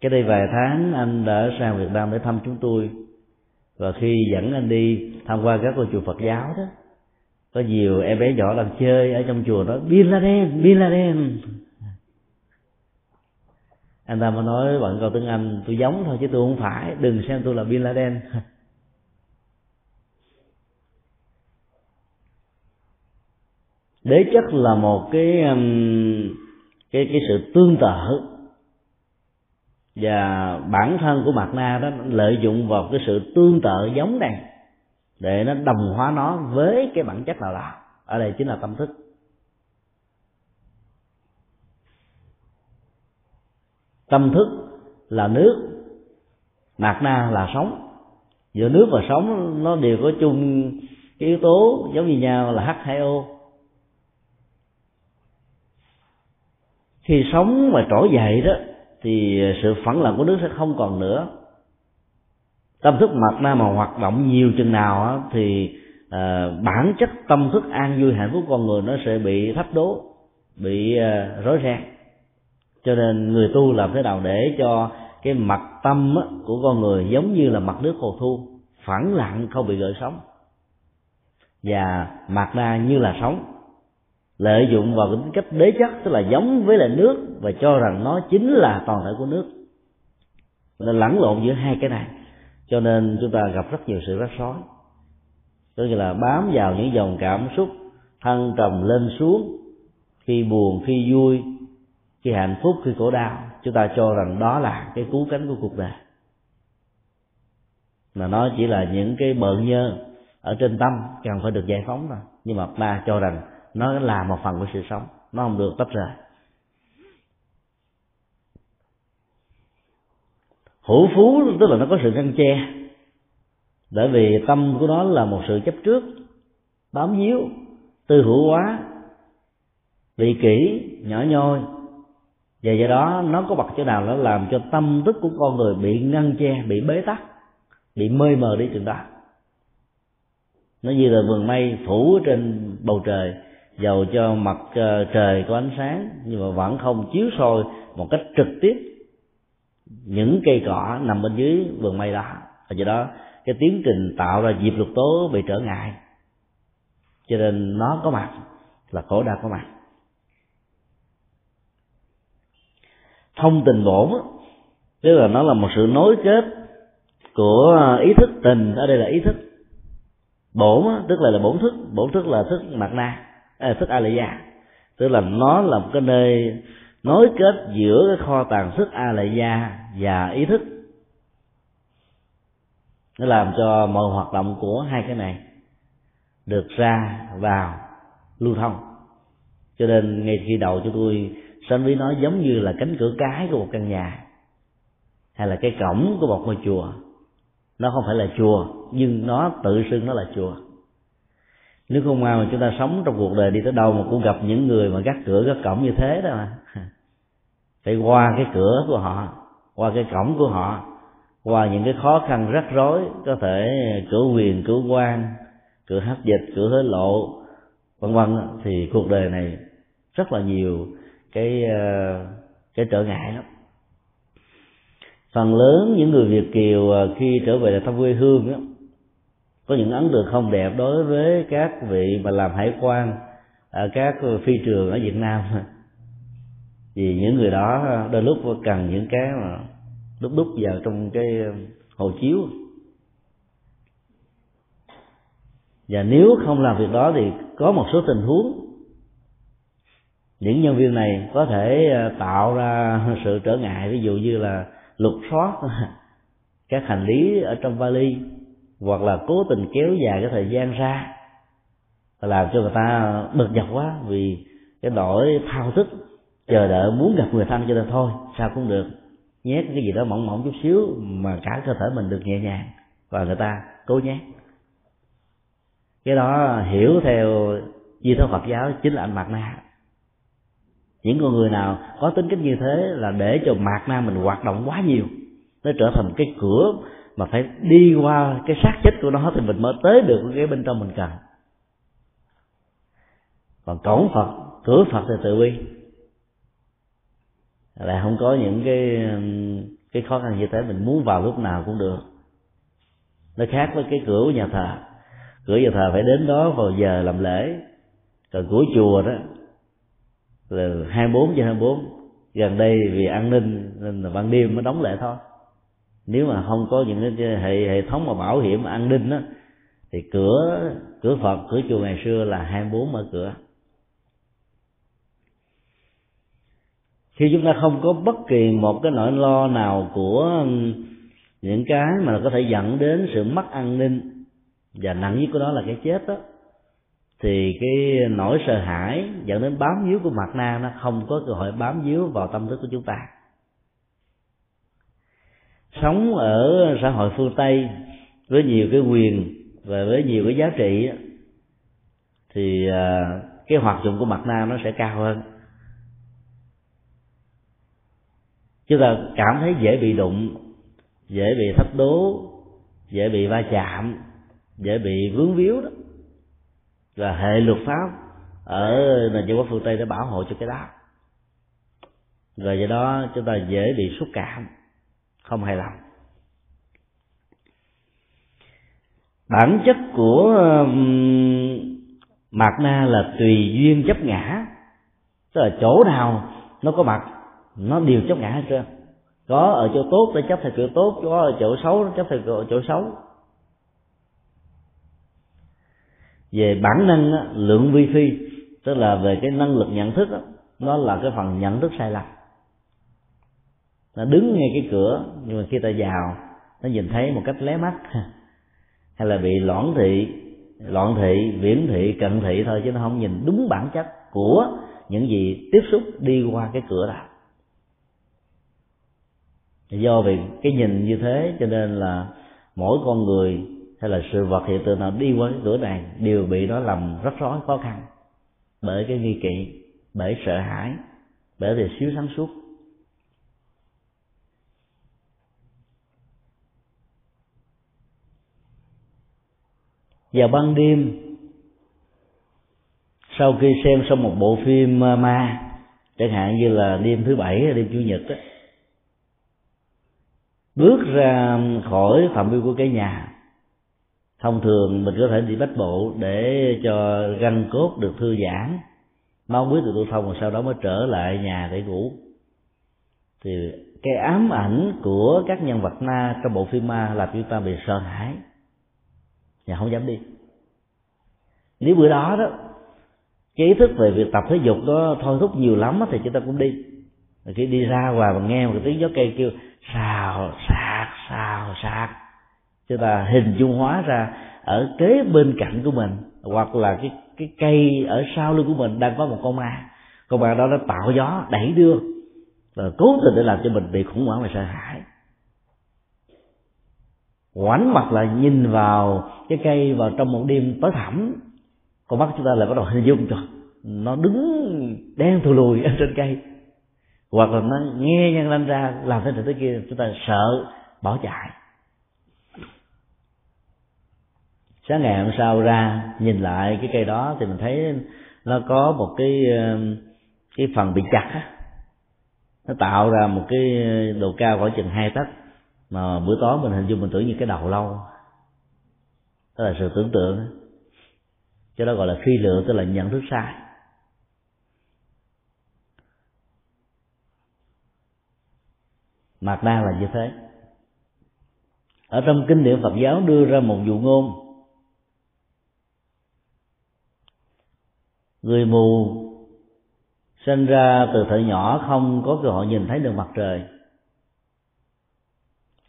Cái đây vài tháng anh đã sang Việt Nam để thăm chúng tôi, và khi dẫn anh đi tham quan các ngôi chùa Phật giáo đó có nhiều em bé nhỏ đang chơi ở trong chùa nói, Bin Laden Bin Laden. Anh ta mới nói bằng câu tiếng Anh, tôi giống thôi chứ tôi không phải, đừng xem tôi là Bin Laden. Đế chất là một cái um, cái cái sự tương tự. Và bản thân của mặt na đó lợi dụng vào cái sự tương tự giống này để nó đồng hóa nó với cái bản chất nào đó ở đây chính là tâm thức. Tâm thức là nước mạt na là sống. Giữa nước và sống, nó đều có chung cái yếu tố giống như nhau là H2O khi sống mà trỗi dậy đó, thì sự phản loạn của nước sẽ không còn nữa tâm thức mặt na mà hoạt động nhiều chừng nào á, thì à, bản chất tâm thức an vui hạnh phúc con người nó sẽ bị thách đố bị à, rối ren. Cho nên người tu làm thế nào để cho cái mặt tâm á, của con người giống như là mặt nước hồ thu phẳng lặng không bị gợn sóng. Và mặt na như là sóng, lợi dụng vào tính cách đế chất tức là giống với là nước và cho rằng nó chính là toàn thể của nước. Nên lẫn lộn giữa hai cái này cho nên chúng ta gặp rất nhiều sự rắc rối. Tức là bám vào những dòng cảm xúc thăng trầm lên xuống, khi buồn, khi vui, khi hạnh phúc, khi khổ đau, chúng ta cho rằng đó là cái cứu cánh của cuộc đời. Mà nó chỉ là những cái bợn nhơ ở trên tâm cần phải được giải phóng thôi nhưng mà ta cho rằng nó là một phần của sự sống, nó không được tách rời. Hữu phú, tức là nó có sự ngăn che. Bởi vì tâm của nó là một sự chấp trước, bám víu, tư hữu hóa, vị kỷ, nhỏ nhoi. Và do đó, nó có bậc chỗ nào nó làm cho tâm thức của con người bị ngăn che, bị bế tắc, bị mê mờ đi chừng đó. Nó như là vườn mây phủ trên bầu trời, dầu cho mặt ờ, trời có ánh sáng, nhưng mà vẫn không chiếu soi một cách trực tiếp những cây cỏ nằm bên dưới vườn mây đó. Và do đó cái tiến trình tạo ra diệp lục tố bị trở ngại. Cho nên nó có mặt là khổ đau có mặt. Thông tình bổn tức là nó là một sự nối kết của ý thức tình ở đây là ý thức. Bổn tức là là bổn thức. Bổn thức là thức mặt na à, thức a la gia. Tức là nó là một cái nơi nối kết giữa cái kho tàng sức a la gia và ý thức. Nó làm cho mọi hoạt động của hai cái này được ra vào lưu thông. Cho nên ngay khi đầu cho tôi sanh với nó giống như là cánh cửa cái của một căn nhà hay là cái cổng của một ngôi chùa. Nó không phải là chùa, nhưng nó tự xưng nó là chùa nếu không may mà chúng ta sống trong cuộc đời đi tới đâu mà cũng gặp những người mà gác cửa gác cổng như thế đó mà. Phải qua cái cửa của họ qua cái cổng của họ qua những cái khó khăn rắc rối có thể cửa quyền cửa quan cửa hấp dịch cửa hối lộ vân vân thì cuộc đời này rất là nhiều cái ờ, cái trở ngại lắm. Phần lớn những người việt kiều ờ, khi trở về là thăm quê hương đó, có những ấn tượng không đẹp đối với các vị mà làm hải quan ở các phi trường ở việt nam? Vì những người đó, đôi lúc cần những cái mà đúc đúc vào trong cái, hồ chiếu. Và nếu không làm việc đó thì có một số tình huống. Những nhân viên này có thể ờ, tạo ra sự trở ngại, ví dụ như là lục soát các hành lý ở trong vali hoặc là cố tình kéo dài cái thời gian ra, làm cho người ta bực dọc quá vì cái nỗi thao thức, chờ đợi muốn gặp người thân cho nên thôi, sao cũng được. Nhét cái gì đó mỏng mỏng chút xíu mà cả cơ thể mình được nhẹ nhàng và người ta cố nhét. Cái đó hiểu theo di thức Phật giáo chính là anh mặt na. Những con người nào có tính cách như thế là để cho mạc na mình hoạt động quá nhiều, nó trở thành cái cửa mà phải đi qua cái xác chết của nó thì mình mới tới được cái bên trong mình cần còn cổng phật, cửa phật thì tự bi. Lại không có những cái cái khó khăn như thế, mình muốn vào lúc nào cũng được. Nó khác với cái cửa của nhà thờ. Cửa nhà thờ phải đến đó vào giờ làm lễ. Còn cửa chùa đó, là hai bốn giờ hai bốn. Gần đây vì an ninh nên là ban đêm mới đóng lại thôi nếu mà không có những cái hệ hệ thống mà bảo hiểm an ninh đó thì cửa cửa phật, cửa chùa ngày xưa là hai bốn mở cửa. Khi chúng ta không có bất kỳ một cái nỗi lo nào của những cái mà có thể dẫn đến sự mất an ninh, và nặng nhất của đó là cái chết đó thì cái nỗi sợ hãi dẫn đến bám víu của mặt na nó không có cơ hội bám víu vào tâm thức của chúng ta sống ở xã hội phương tây với nhiều cái quyền và với nhiều cái giá trị thì à, cái hoạt dụng của mặt nam nó sẽ cao hơn. Chúng ta cảm thấy dễ bị đụng, dễ bị thách đố, dễ bị va chạm, dễ bị vướng víu đó. Và hệ luật pháp ở nền văn hóa phương tây để bảo hộ cho cái đó. Rồi do đó chúng ta dễ bị xúc cảm không hài lòng bản chất của mạt na là tùy duyên chấp ngã. Tức là chỗ nào nó có mặt nó đều chấp ngã hết trơn. Có ở chỗ tốt để chấp theo kiểu tốt có ở chỗ xấu nó chấp theo kiểu chỗ xấu. Về bản năng lượng vi phi tức là về cái năng lực nhận thức đó, nó là cái phần nhận thức sai lầm nó đứng ngay cái cửa, nhưng mà khi ta vào, nó nhìn thấy một cách lé mắt. Hay là bị loạn thị loạn thị, viễn thị, cận thị thôi, chứ nó không nhìn đúng bản chất của những gì tiếp xúc đi qua cái cửa đó. Do vì cái nhìn như thế, cho nên là mỗi con người hay là sự vật hiện tượng nào đi qua cái cửa này đều bị nó làm rất rõ khó khăn bởi cái nghi kỵ, bởi sợ hãi, bởi vì xíu sáng suốt. Vào ban đêm, sau khi xem xong một bộ phim ma chẳng hạn như là đêm thứ bảy hay đêm chủ nhật đó bước ra khỏi phạm vi của cái nhà, thông thường mình có thể đi bách bộ để cho gân cốt được thư giãn, máu huyết được lưu thông và sau đó mới trở lại nhà để ngủ. Thì cái ám ảnh của các nhân vật ma trong bộ phim ma làm chúng ta bị sợ hãi và không dám đi. Nếu bữa đó đó, cái ý thức về việc tập thể dục đó thôi thúc nhiều lắm thì chúng ta cũng đi. Rồi khi đi ra ngoài mà nghe một cái tiếng gió cây kêu, xào sạc xào sạc chúng ta hình dung hóa ra ở kế bên cạnh của mình, hoặc là cái cái cây ở sau lưng của mình đang có một con ma. Con ma đó nó tạo gió, đẩy đưa và cố tình để làm cho mình bị khủng hoảng và sợ hãi ngoảnh mặt lại nhìn vào cái cây vào trong một đêm tối thẳm. Con mắt chúng ta lại bắt đầu hình dung rồi nó đứng đen thù lùi ở trên cây. Hoặc là nó nghe nhân lên ra, làm thế này thế kia, chúng ta sợ, bỏ chạy. Sáng ngày hôm sau ra, nhìn lại cái cây đó thì mình thấy nó có một cái cái phần bị chặt á. Nó tạo ra một cái độ cao khoảng chừng hai tấc mà bữa tối mình hình dung mình tưởng như cái đầu lâu. Đó là sự tưởng tượng. Cho đó gọi là phi lượng tức là nhận thức sai. Mạt na là như thế. Ở trong kinh điển phật giáo đưa ra một dụ ngôn. Người mù sinh ra từ thời nhỏ không có cơ hội nhìn thấy được mặt trời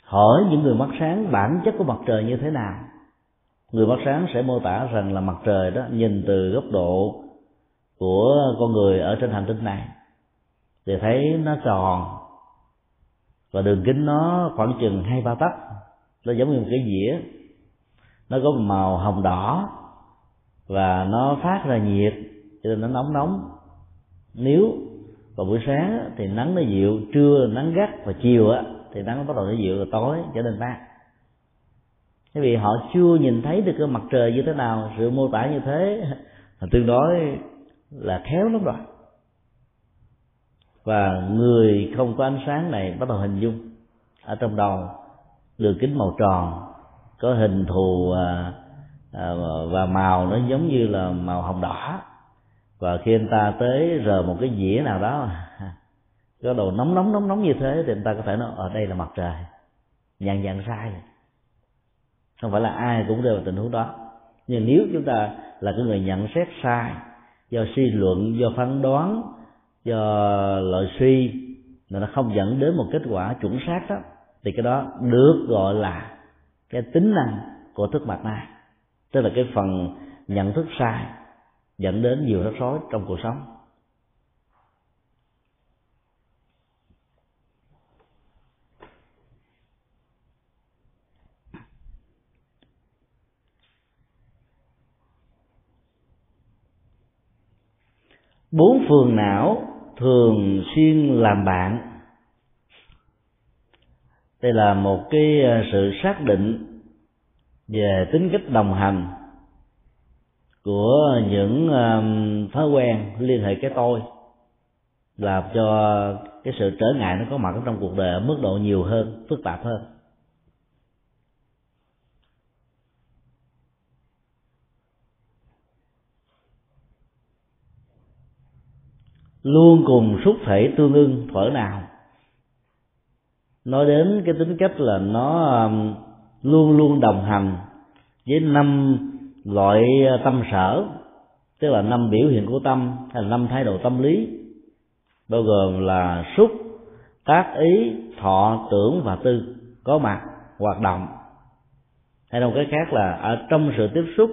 hỏi những người mắt sáng bản chất của mặt trời như thế nào. Người mắt sáng sẽ mô tả rằng là mặt trời đó nhìn từ góc độ của con người ở trên hành tinh này. Thì thấy nó tròn và đường kính nó khoảng chừng hai ba tấc. Nó giống như một cái dĩa. Nó có màu hồng đỏ và nó phát ra nhiệt, cho nên nó nóng nóng. Nếu vào buổi sáng thì nắng nó dịu, trưa nắng gắt và chiều á thì nắng bắt đầu nó dịu rồi tối trở nên mát thế vì họ chưa nhìn thấy được cái mặt trời như thế nào sự mô tả như thế là tương đối là khéo lắm rồi. Và người không có ánh sáng này bắt đầu hình dung. Ở trong đầu đường kính màu tròn có hình thù à, à, và màu nó giống như là màu hồng đỏ. Và khi anh ta tới rờ một cái dĩa nào đó có đồ nóng nóng nóng nóng như thế thì người ta có thể nói ở đây là mặt trời. Nhàn nhàn sai. Không phải là ai cũng đều tình huống đó. Nhưng nếu chúng ta là cái người nhận xét sai do suy luận do phán đoán do lợi suy mà nó không dẫn đến một kết quả chuẩn xác đó thì cái đó được gọi là cái tính năng của thức mặt này, tức là cái phần nhận thức sai dẫn đến nhiều rắc rối trong cuộc sống. Bốn phường não thường xuyên làm bạn. Đây là một cái ờ, sự xác định về tính cách đồng hành của những thói quen liên hệ cái tôi, làm cho cái sự trở ngại nó có mặt trong cuộc đời ở mức độ nhiều hơn, phức tạp hơn. Luôn cùng xúc thể tương ưng, thuở nào. Nói đến cái tính cách là nó um, luôn luôn đồng hành với năm loại tâm sở, tức là năm biểu hiện của tâm hay là năm thái độ tâm lý, bao gồm là xúc, tác ý, thọ, tưởng và tư, có mặt, hoạt động. Hay nói cái khác là ở trong sự tiếp xúc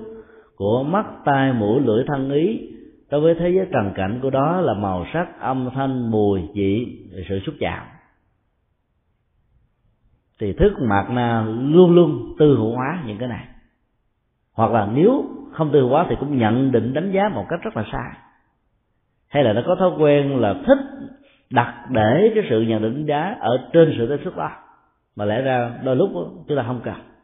của mắt, tai, mũi, lưỡi, thân, ý đối với thế giới trần cảnh của đó là màu sắc, âm thanh, mùi, vị, sự xúc chạm. Thì thức mạt na luôn luôn tư hữu hóa những cái này. Hoặc là nếu không tư hữu hóa thì cũng nhận định đánh giá một cách rất là sai. Hay là nó có thói quen là thích đặt để cái sự nhận định đánh giá ở trên sự tiếp xúc đó. Mà lẽ ra đôi lúc chúng ta không cần.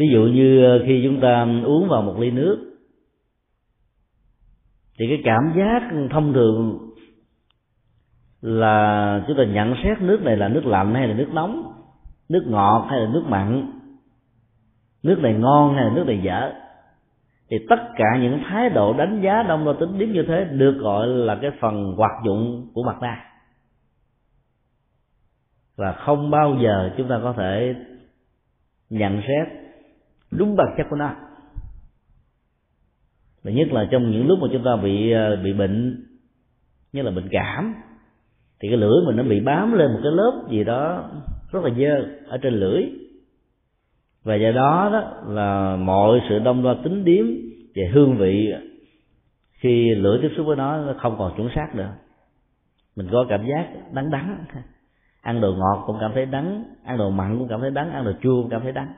Ví dụ như ờ, khi chúng ta uống vào một ly nước, thì cái cảm giác thông thường là chúng ta nhận xét nước này là nước lạnh hay là nước nóng, nước ngọt hay là nước mặn, nước này ngon hay là nước này dở. Thì tất cả những thái độ đánh giá đông đo tính điểm như thế được gọi là cái phần hoạt dụng của mặt nạ và không bao giờ chúng ta có thể nhận xét đúng bản chất của nó. Và nhất là trong những lúc mà chúng ta bị ờ, bị bệnh như là bệnh cảm, thì cái lưỡi mình nó bị bám lên một cái lớp gì đó rất là dơ ở trên lưỡi. Và do đó đó là mọi sự đông đo tính điếm về hương vị khi lưỡi tiếp xúc với nó nó không còn chuẩn xác nữa. Mình có cảm giác đắng đắng. Ăn đồ ngọt cũng cảm thấy đắng, ăn đồ mặn cũng cảm thấy đắng, ăn đồ chua cũng cảm thấy đắng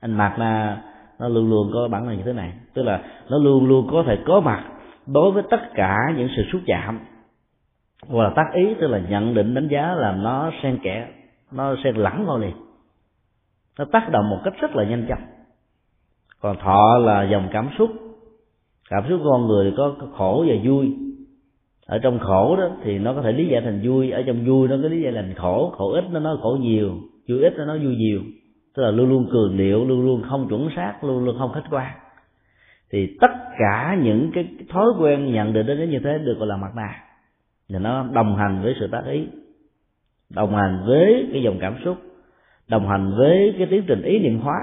anh mặt là, nó luôn luôn có bản năng như thế này. Tức là nó luôn luôn có thể có mặt đối với tất cả những sự xúc chạm. Hoặc là tác ý, tức là nhận định, đánh giá là nó xen kẽ, nó xen lẫn vào liền. Nó tác động một cách rất là nhanh chóng. Còn thọ là dòng cảm xúc. Cảm xúc con người có khổ và vui. Ở trong khổ đó thì nó có thể lý giải thành vui. Ở trong vui nó có lý giải thành khổ. Khổ ít nó nói khổ nhiều, vui ít nó nói vui nhiều tức là luôn luôn cường điệu, luôn luôn không chuẩn xác, luôn luôn không khách quan. Thì tất cả những cái thói quen nhận định đến như thế được gọi là mặt nạ. Thì nó đồng hành với sự tác ý, đồng hành với cái dòng cảm xúc, đồng hành với cái tiến trình ý niệm hóa.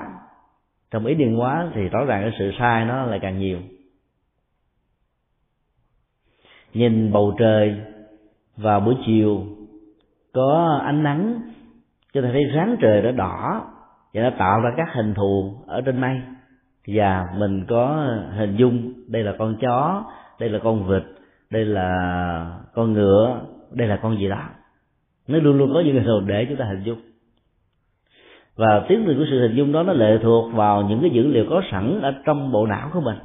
Trong ý niệm hóa thì rõ ràng cái sự sai nó lại càng nhiều. Nhìn bầu trời vào buổi chiều, có ánh nắng, cho ta thấy ráng trời đã đỏ và nó tạo ra các hình thù ở trên mây. Và mình có hình dung đây là con chó, đây là con vịt, đây là con ngựa, đây là con gì đó. Nó luôn luôn có những hình thù để chúng ta hình dung. Và tiến trình của sự hình dung đó nó lệ thuộc vào những cái dữ liệu có sẵn ở trong bộ não của mình.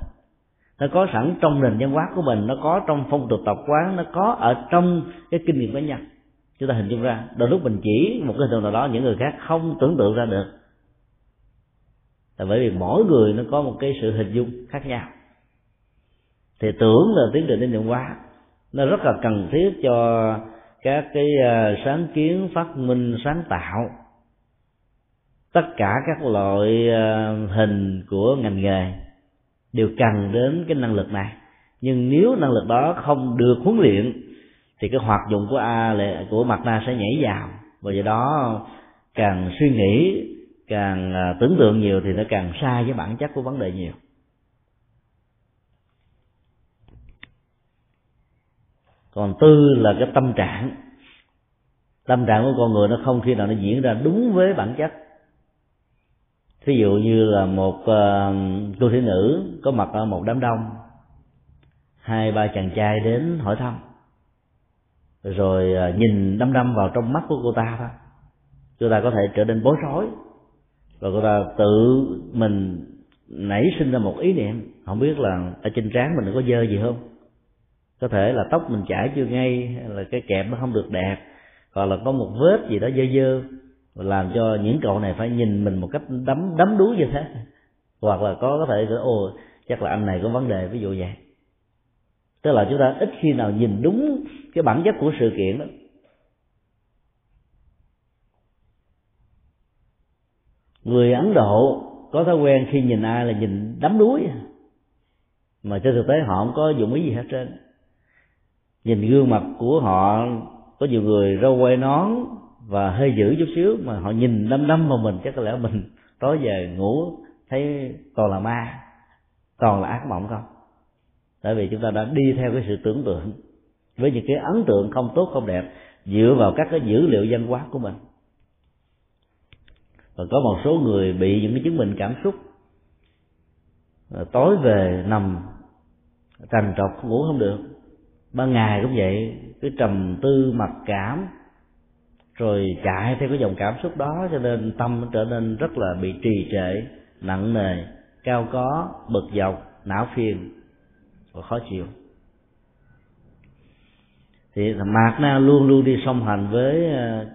Nó có sẵn trong nền văn hóa của mình, nó có trong phong tục tập quán, nó có ở trong cái kinh nghiệm cá nhân. Chúng ta hình dung ra, đôi lúc mình chỉ một cái hình nào đó, những người khác không tưởng tượng ra được là bởi vì mỗi người nó có một cái sự hình dung khác nhau. Thì tưởng là tiến trình đến nhận hóa, nó rất là cần thiết cho các cái à, sáng kiến phát minh, sáng tạo. Tất cả các loại à, hình của ngành nghề đều cần đến cái năng lực này. Nhưng nếu năng lực đó không được huấn luyện, thì cái hoạt dụng của a của mặt na sẽ nhảy vào. Và do đó, càng suy nghĩ càng à, tưởng tượng nhiều thì nó càng sai với bản chất của vấn đề nhiều. Còn tư là cái tâm trạng. Tâm trạng của con người nó không khi nào nó diễn ra đúng với bản chất. Thí dụ như là một à, uh, cô thiếu nữ có mặt ở một đám đông hai ba chàng trai đến hỏi thăm rồi uh, nhìn đăm đăm vào trong mắt của cô ta thôi. Cô ta có thể trở nên bối rối và người ta tự mình nảy sinh ra một ý niệm. Không biết là ở trên trán mình có dơ gì không? Có thể là tóc mình chải chưa ngay, hay là cái kẹp nó không được đẹp, hoặc là có một vết gì đó dơ dơ, làm cho những cậu này phải nhìn mình một cách đấm đấm đuối như thế. Hoặc là có có thể ồ, chắc là anh này có vấn đề, ví dụ vậy. Tức là chúng ta ít khi nào nhìn đúng cái bản chất của sự kiện đó. Người ấn độ có thói quen khi nhìn ai là nhìn đắm đuối. Mà trên thực tế họ không có dụng ý gì hết trơn. Nhìn gương mặt của họ, có nhiều người râu quay nón và hơi dữ chút xíu, mà họ nhìn đăm đăm vào mình, chắc có lẽ mình tối về ngủ thấy toàn là ma, toàn là ác mộng không? Tại vì chúng ta đã đi theo cái sự tưởng tượng với những cái ấn tượng không tốt, không đẹp, dựa vào các cái dữ liệu văn hóa của mình và có một số người bị những cái chứng bệnh cảm xúc. Ờ, tối về nằm trằn trọc ngủ không được. Ban ngày cũng vậy, cứ trầm tư mặc cảm, rồi chạy theo cái dòng cảm xúc đó, cho nên tâm trở nên rất là bị trì trệ, nặng nề, cao có, bực dọc, não phiền và khó chịu. Thì mạt na luôn luôn đi song hành với ờ,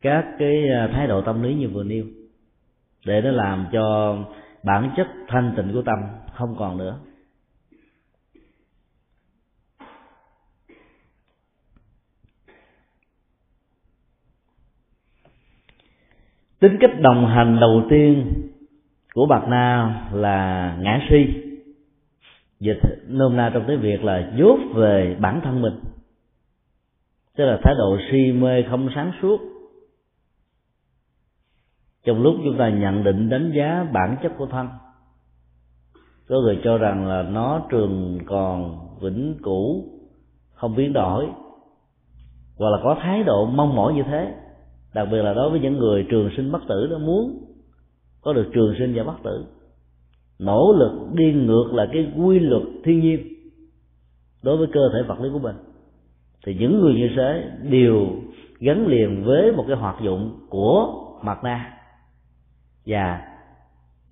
các cái à, thái độ tâm lý như vừa nêu, để nó làm cho bản chất thanh tịnh của tâm không còn nữa. Tính cách đồng hành đầu tiên của bạc na là ngã si. Dịch nôm na trong tiếng việt là dốt về bản thân mình, tức là thái độ si mê không sáng suốt trong lúc chúng ta nhận định đánh giá bản chất của thân, có người cho rằng là nó trường còn, vĩnh cửu, không biến đổi, hoặc là có thái độ mong mỏi như thế. Đặc biệt là đối với những người trường sinh bất tử đó, muốn có được trường sinh và bất tử. Nỗ lực đi ngược lại cái quy luật thiên nhiên đối với cơ thể vật lý của mình. Thì những người như thế đều gắn liền với một cái hoạt dụng của mặt na và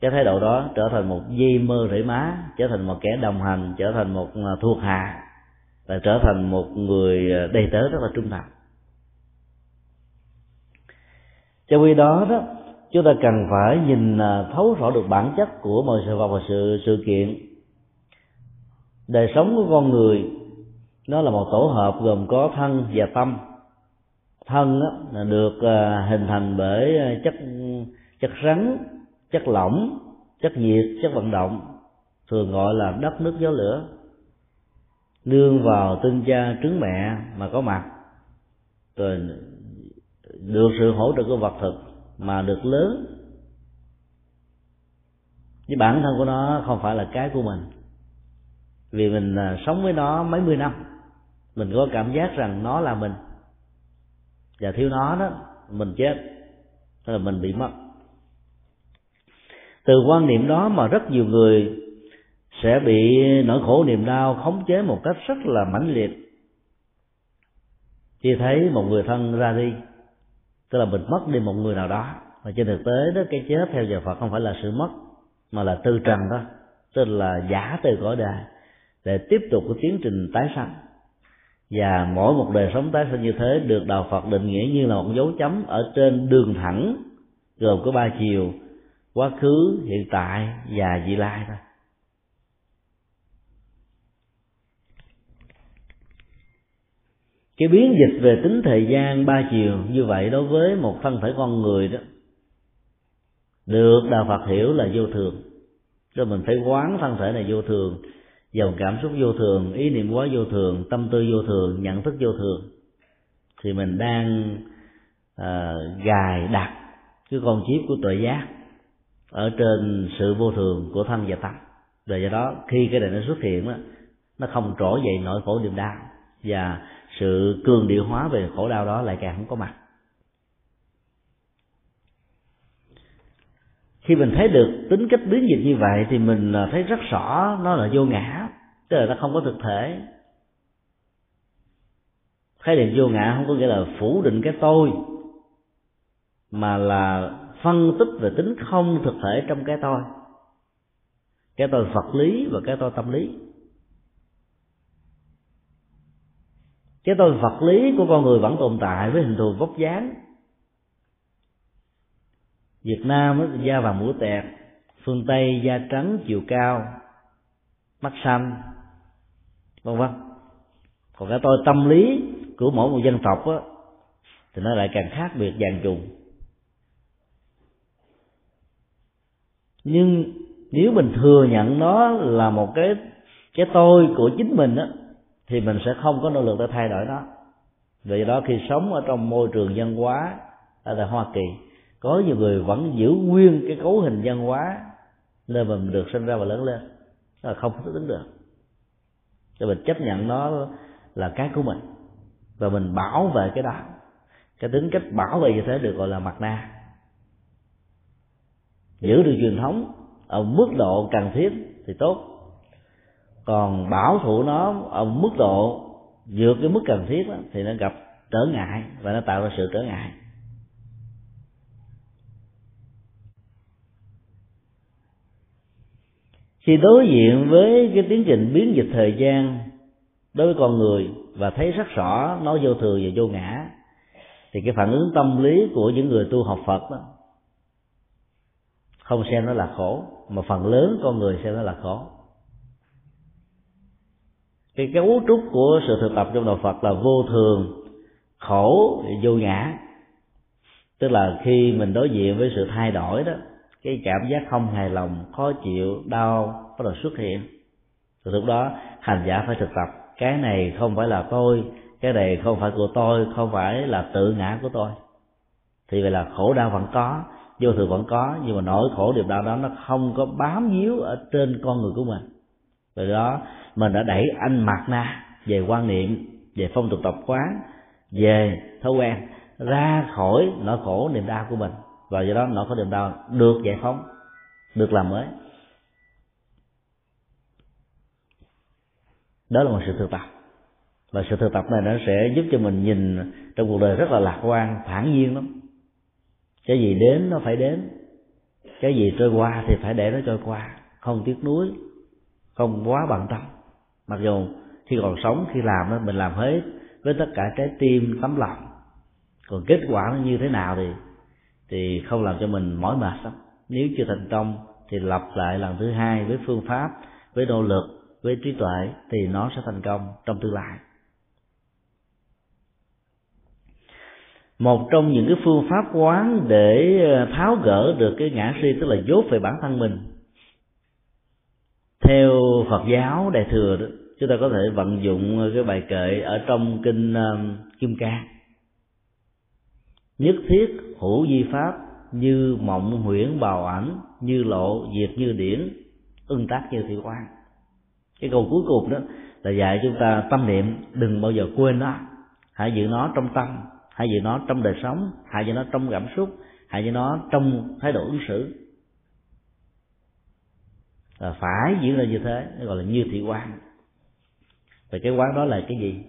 cái thái độ đó trở thành một dây mơ rễ má trở thành một kẻ đồng hành trở thành một à, thuộc hạ và trở thành một người à, đầy tớ rất là trung thành. Trong khi đó đó chúng ta cần phải nhìn à, thấu rõ được bản chất của mọi sự vật và sự sự kiện. Đời sống của con người nó là một tổ hợp gồm có thân và tâm. Thân đó, là được hình thành bởi chất chất rắn, chất lỏng, chất nhiệt, chất vận động thường gọi là đất nước gió lửa. Nương vào tinh cha trứng mẹ mà có mặt, rồi được sự hỗ trợ của vật thực mà được lớn. Với bản thân của nó không phải là cái của mình, vì mình à, sống với nó mấy mươi năm, mình có cảm giác rằng nó là mình. Và thiếu nó đó, mình chết tức là mình bị mất từ quan niệm đó mà rất nhiều người sẽ bị nỗi khổ niềm đau khống chế một cách rất là mãnh liệt. Khi thấy một người thân ra đi, tức là mình mất đi một người nào đó. Và trên thực tế đó, cái chết theo giờ Phật không phải là sự mất, mà là tư trần đó, tức là giả từ cõi đời, để tiếp tục cái tiến trình tái sanh. Và mỗi một đời sống tái sanh như thế được đạo Phật định nghĩa như là một dấu chấm ở trên đường thẳng, gồm có ba chiều quá khứ hiện tại và vị lai thôi. Cái biến dịch về tính thời gian ba chiều như vậy đối với một thân thể con người đó được đạo phật hiểu là vô thường. Cho mình phải quán thân thể này vô thường dòng cảm xúc vô thường ý niệm quá vô thường tâm tư vô thường nhận thức vô thường. Thì mình đang uh, gài đặt cái con chip của tội giác ở trên sự vô thường của thân và tâm. Rồi do đó khi cái này nó xuất hiện đó, nó không trỗi dậy nỗi khổ niềm đau. Và sự cường điệu hóa về khổ đau đó lại càng không có mặt. Khi mình thấy được tính cách biến dịch như vậy thì mình à, thấy rất rõ nó là vô ngã tức là nó không có thực thể. Khái niệm vô ngã không có nghĩa là phủ định cái tôi mà là phân tích về tính không thực thể trong cái tôi. Cái tôi vật lý và cái tôi tâm lý. Cái tôi vật lý của con người vẫn tồn tại với hình thù vóc dáng. Việt Nam da vàng mũi tẹt phương Tây da trắng chiều cao mắt xanh vân vân. Còn cái tôi tâm lý của mỗi một dân tộc á, thì nó lại càng khác biệt dàn trùng. Nhưng nếu mình thừa nhận nó là một cái cái tôi của chính mình á, thì mình sẽ không có nỗ lực để thay đổi nó. Vì đó khi sống ở trong môi trường văn hóa ở tại Hoa Kỳ, có nhiều người vẫn giữ nguyên cái cấu hình văn hóa nơi mà mình được sinh ra và lớn lên. Là không thích ứng được. Cho mình chấp nhận nó là cái của mình. Và mình bảo vệ cái đó. Cái tính cách bảo vệ như thế được gọi là mặt na giữ được truyền thống ở mức độ cần thiết thì tốt. Còn bảo thủ nó ở mức độ vượt cái mức cần thiết đó, thì nó gặp trở ngại và nó tạo ra sự trở ngại. Khi đối diện với cái tiến trình biến dịch thời gian đối với con người và thấy rất rõ nó vô thường và vô ngã thì cái phản ứng tâm lý của những người tu học Phật đó không xem nó là khổ, mà phần lớn con người xem nó là khổ. Cái cấu trúc của sự thực tập trong đạo Phật là vô thường, khổ, vô ngã. Tức là khi mình đối diện với sự thay đổi đó, cái cảm giác không hài lòng, khó chịu, đau bắt đầu xuất hiện. Từ lúc đó, hành giả phải thực tập, cái này không phải là tôi, cái này không phải của tôi, không phải là tự ngã của tôi. Thì vậy là khổ đau vẫn có vô thường vẫn có, nhưng mà nỗi khổ niềm đau đó nó không có bám víu ở trên con người của mình. Từ đó, mình đã đẩy anh mặt na về quan niệm, về phong tục tập quán, về thói quen, ra khỏi nỗi khổ niềm đau của mình. Và do đó, nỗi khổ niềm đau được giải phóng, được làm mới. Đó là một sự thực tập. Và sự thực tập này nó sẽ giúp cho mình nhìn trong cuộc đời rất là lạc quan, thản nhiên lắm cái gì đến nó phải đến. Cái gì trôi qua thì phải để nó trôi qua. Không tiếc nuối, không quá bận tâm. Mặc dù khi còn sống, khi làm đó mình làm hết với tất cả trái tim, tấm lòng. Còn kết quả nó như thế nào thì thì không làm cho mình mỏi mệt lắm. Nếu chưa thành công thì lặp lại lần thứ hai với phương pháp, với nỗ lực, với trí tuệ thì nó sẽ thành công trong tương lai. Một trong những cái phương pháp quán để ờ, tháo gỡ được cái ngã si tức là dốt về bản thân mình. Theo Phật giáo đại thừa đó, chúng ta có thể vận dụng cái bài kệ ở trong kinh ờ, Kim Cang nhất thiết hữu di pháp như mộng huyễn bào ảnh, như lộ diệt như điển, ưng tác như thị quan cái câu cuối cùng đó là dạy chúng ta tâm niệm đừng bao giờ quên nó, hãy giữ nó trong tâm hãy giữ nó trong đời sống hãy giữ nó trong cảm xúc hãy giữ nó trong thái độ ứng xử. Là phải diễn ra như thế gọi là như thị quan và cái quán đó là cái gì?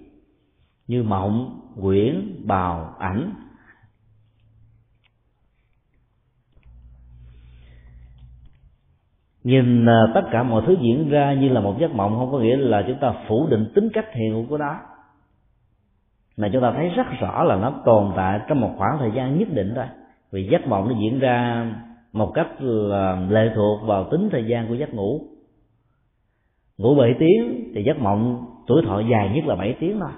Như mộng, quyển, bào, ảnh. Nhìn à, tất cả mọi thứ diễn ra như là một giấc mộng không có nghĩa là chúng ta phủ định tính cách hiện hữu của nó mà chúng ta thấy rất rõ là nó tồn tại trong một khoảng thời gian nhất định thôi. Vì giấc mộng nó diễn ra một cách là lệ thuộc vào tính thời gian của giấc ngủ. Ngủ 7 tiếng thì giấc mộng tuổi thọ dài nhất là 7 tiếng thôi.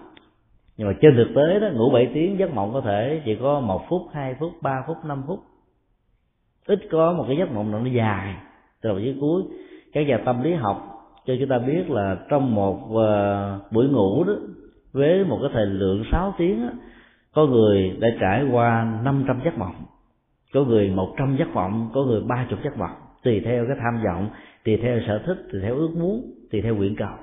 Nhưng mà trên thực tế đó ngủ 7 tiếng giấc mộng có thể chỉ có một phút hai phút ba phút năm phút. Ít có một cái giấc mộng nào nó dài. Từ đầu dưới cuối các nhà tâm lý học cho chúng ta biết là trong một uh, buổi ngủ đó với một cái thời lượng 6 tiếng có người đã trải qua 500 giấc mộng, có người 100 giấc mộng, có người 30 giấc mộng. Tùy theo cái tham vọng, tùy theo sở thích, tùy theo ước muốn, tùy theo nguyện cầu.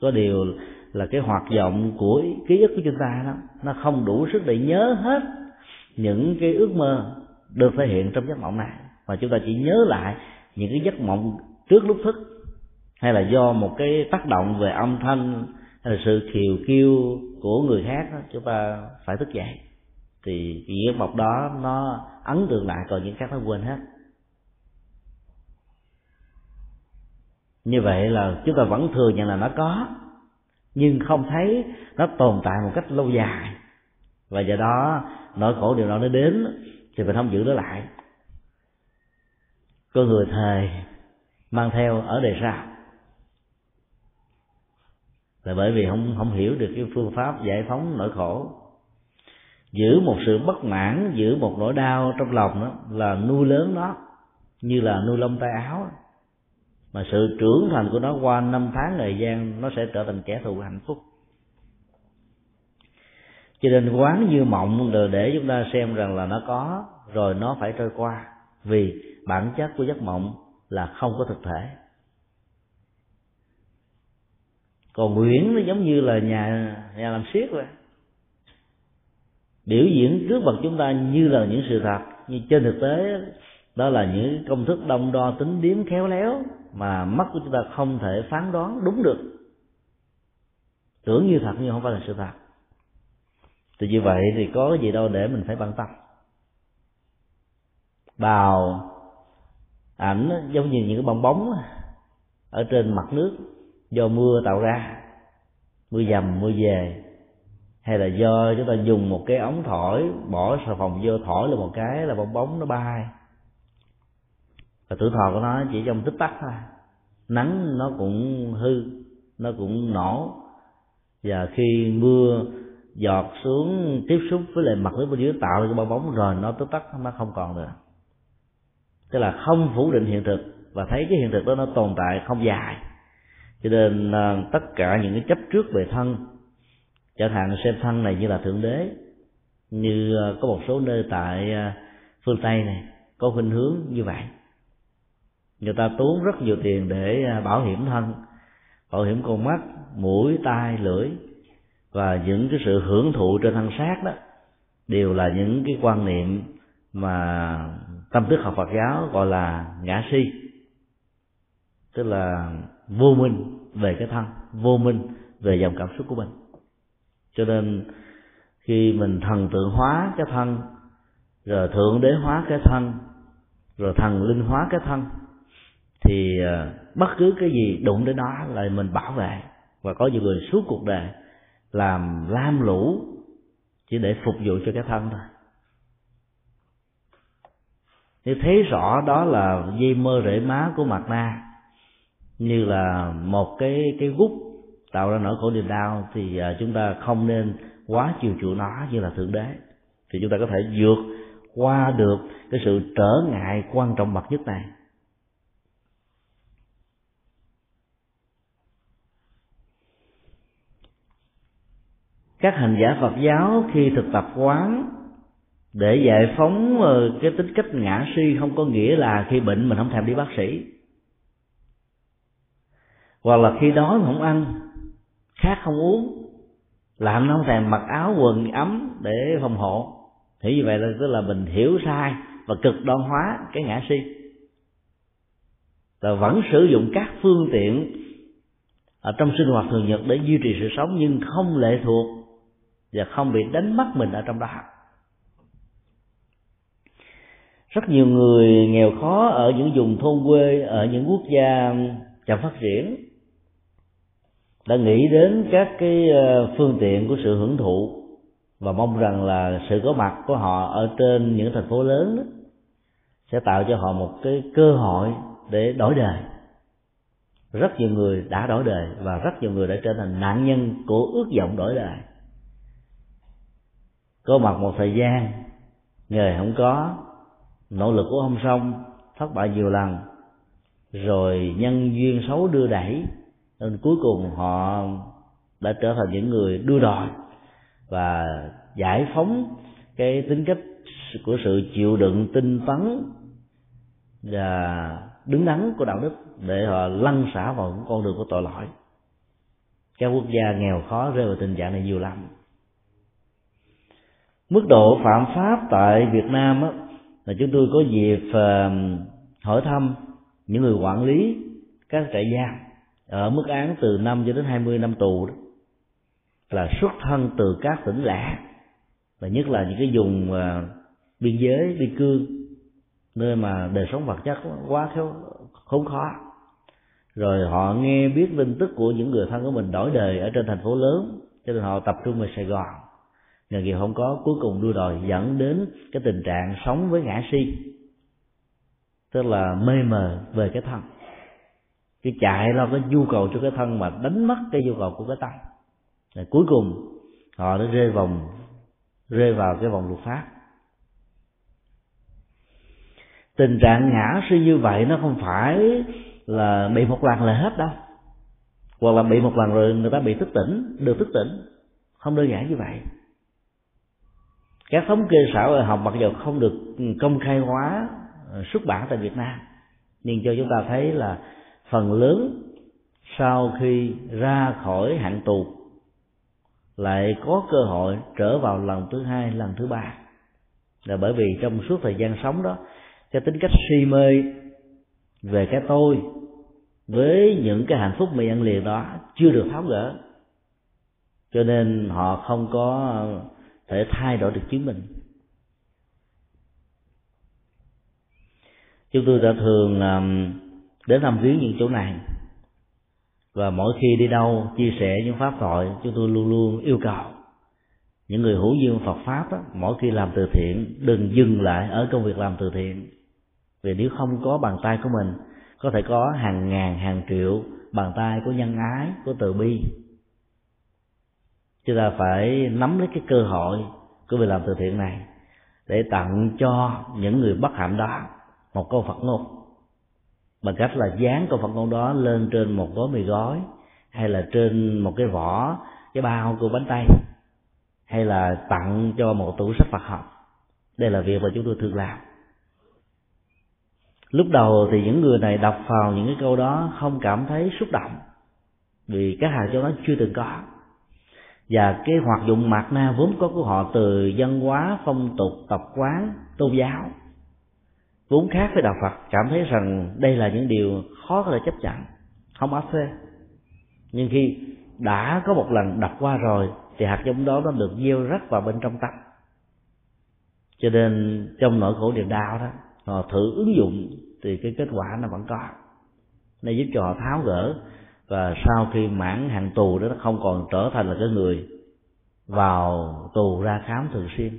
Có điều là cái hoạt động của ký ức của chúng ta đó, nó không đủ sức để nhớ hết những cái ước mơ được thể hiện trong giấc mộng này. Mà chúng ta chỉ nhớ lại những cái giấc mộng trước lúc thức, hay là do một cái tác động về âm thanh hay là sự khiều kêu của người khác đó, chúng ta phải thức dậy. Thì cái giấc mộng đó nó ấn tượng lại còn những khác nó quên hết. Như vậy là chúng ta vẫn thừa nhận là nó có nhưng không thấy nó tồn tại một cách lâu dài. Và do đó nỗi khổ điều đó nó đến thì mình không giữ nó lại. Con người thề mang theo ở đời sau là bởi vì không không hiểu được cái phương pháp giải phóng nỗi khổ. Giữ một sự bất mãn, giữ một nỗi đau trong lòng đó là nuôi lớn nó, như là nuôi lông tay áo mà sự trưởng thành của nó qua năm tháng thời gian, nó sẽ trở thành kẻ thù hạnh phúc. Cho nên quán như mộng là để chúng ta xem rằng là nó có, rồi nó phải trôi qua. Vì bản chất của giấc mộng là không có thực thể. Còn nguyễn nó giống như là nhà nhà làm siết vậy. Biểu diễn trước mặt chúng ta như là những sự thật, nhưng trên thực tế, đó là những công thức đông đo tính điếm khéo léo mà mắt của chúng ta không thể phán đoán đúng được. Tưởng như thật nhưng không phải là sự thật. Thì như vậy thì có cái gì đâu để mình phải bận tâm. Bào ảnh giống như những cái bong bóng ở trên mặt nước do mưa tạo ra. Mưa dầm, mưa về. Hay là do chúng ta dùng một cái ống thổi, bỏ xà phòng vô, thổi là một cái là bong bóng nó bay. Và tuổi thọ của nó chỉ trong tích tắc thôi. Nắng nó cũng hư, nó cũng nổ. Và khi mưa giọt xuống tiếp xúc với lại mặt nước bên dưới tạo ra cái bong bóng rồi nó tức tắc, nó không còn nữa. Tức là không phủ định hiện thực. Và thấy cái hiện thực đó nó tồn tại không dài cho nên à, tất cả những cái chấp trước về thân, chẳng hạn xem thân này như là thượng đế, như à, có một số nơi tại à, phương tây này, có khuynh hướng như vậy. Người ta tốn rất nhiều tiền để bảo hiểm thân, bảo hiểm con mắt, mũi, tai, lưỡi, và những cái sự hưởng thụ trên thân xác đó đều là những cái quan niệm mà tâm thức học Phật giáo gọi là ngã si. Tức là vô minh về cái thân, vô minh về dòng cảm xúc của mình. Cho nên khi mình thần tượng hóa cái thân, rồi thượng đế hóa cái thân, rồi thần linh hóa cái thân, thì à, bất cứ cái gì đụng đến đó là mình bảo vệ. Và có nhiều người suốt cuộc đời làm lam lũ chỉ để phục vụ cho cái thân thôi. Nếu thấy rõ đó là dây mơ rễ má của mặt na như là một cái cái gút tạo ra nỗi khổ niềm đau thì à, chúng ta không nên quá chiều chuộng nó như là thượng đế. Thì chúng ta có thể vượt qua được cái sự trở ngại quan trọng bậc nhất này. Các hành giả Phật giáo khi thực tập quán để giải phóng ờ, cái tính cách ngã si không có nghĩa là khi bệnh mình không thèm đi bác sĩ hoặc là khi đói không ăn, khát không uống làm nó không thèm mặc áo quần ấm để phòng hộ. Thì như vậy là tức là mình hiểu sai và cực đoan hóa cái ngã si. Và vẫn sử dụng các phương tiện ở trong sinh hoạt thường nhật để duy trì sự sống nhưng không lệ thuộc và không bị đánh mất mình ở trong đó. Rất nhiều người nghèo khó ở những vùng thôn quê, ở những quốc gia chậm phát triển đã nghĩ đến các cái ờ, phương tiện của sự hưởng thụ và mong rằng là sự có mặt của họ ở trên những thành phố lớn đó, sẽ tạo cho họ một cái cơ hội để đổi đời. Rất nhiều người đã đổi đời và rất nhiều người đã trở thành nạn nhân của ước vọng đổi đời. Có mặt một thời gian nghề không có nỗ lực của không xong thất bại nhiều lần rồi nhân duyên xấu đưa đẩy nên cuối cùng họ đã trở thành những người đưa đòi và giải phóng cái tính cách của sự chịu đựng tinh tấn và đứng đắn của đạo đức để họ lăn xả vào những con đường của tội lỗi. Các quốc gia nghèo khó rơi vào tình trạng này nhiều lắm. Mức độ phạm pháp tại Việt Nam á, là chúng tôi có dịp ờ, hỏi thăm những người quản lý các trại giam ở mức án từ 5 cho đến 20 năm tù đó là xuất thân từ các tỉnh lẻ và nhất là những cái vùng uh, biên giới biên cương nơi mà đời sống vật chất quá khéo khốn khó. Rồi họ nghe biết tin tức của những người thân của mình đổi đời ở trên thành phố lớn cho nên họ tập trung về Sài Gòn. Nghề nghiệp không có cuối cùng đua đòi dẫn đến cái tình trạng sống với ngã si tức là mê mờ về cái thân cái chạy lo cái nhu cầu cho cái thân mà đánh mất cái nhu cầu của cái tâm. Rồi cuối cùng, họ đã rơi vòng, rơi vào cái vòng luật pháp. Tình trạng ngã suy như vậy nó không phải là bị một lần là hết đâu. Hoặc là bị một lần rồi người ta bị thức tỉnh, được thức tỉnh. Không đơn giản như vậy. Các thống kê xã hội học mặc dù không được công khai hóa ờ, xuất bản tại Việt Nam, nhưng cho chúng ta thấy là phần lớn sau khi ra khỏi hạn tù lại có cơ hội trở vào lần thứ hai lần thứ ba. Là bởi vì trong suốt thời gian sống đó cái tính cách si mê về cái tôi với những cái hạnh phúc mà ăn liền đó chưa được tháo gỡ. Cho nên họ không có thể thay đổi được chính mình. Chúng tôi đã thường um, đến thăm viếng những chỗ này. Và mỗi khi đi đâu chia sẻ những pháp thoại chúng tôi luôn luôn yêu cầu. Những người hữu duyên Phật pháp đó, mỗi khi làm từ thiện đừng dừng lại ở công việc làm từ thiện. Vì nếu không có bàn tay của mình có thể có hàng ngàn hàng triệu bàn tay của nhân ái của từ bi. Chúng ta phải nắm lấy cái cơ hội của việc làm từ thiện này để tặng cho những người bất hạnh đó một câu Phật ngôn bằng cách là dán câu Phật ngôn đó lên trên một gói mì gói, hay là trên một cái vỏ, cái bao của bánh tay, hay là tặng cho một tủ sách Phật học. Đây là việc mà chúng tôi thường làm. Lúc đầu thì những người này đọc vào những cái câu đó không cảm thấy xúc động, vì cái hạt cho nó chưa từng có. Và cái hoạt dụng mạt na vốn có của họ từ văn hóa, phong tục, tập quán, tôn giáo vốn khác với đạo phật, cảm thấy rằng đây là những điều khó có thể chấp nhận, không áp phê. Nhưng khi đã có một lần đọc qua rồi, thì hạt giống đó nó được gieo rắc vào bên trong tâm. Cho nên trong nỗi khổ niềm đau đó, họ thử ứng dụng thì cái kết quả nó vẫn có. Nó giúp cho họ tháo gỡ và sau khi mãn hạn tù đó, nó không còn trở thành là cái người vào tù ra khám thường xuyên.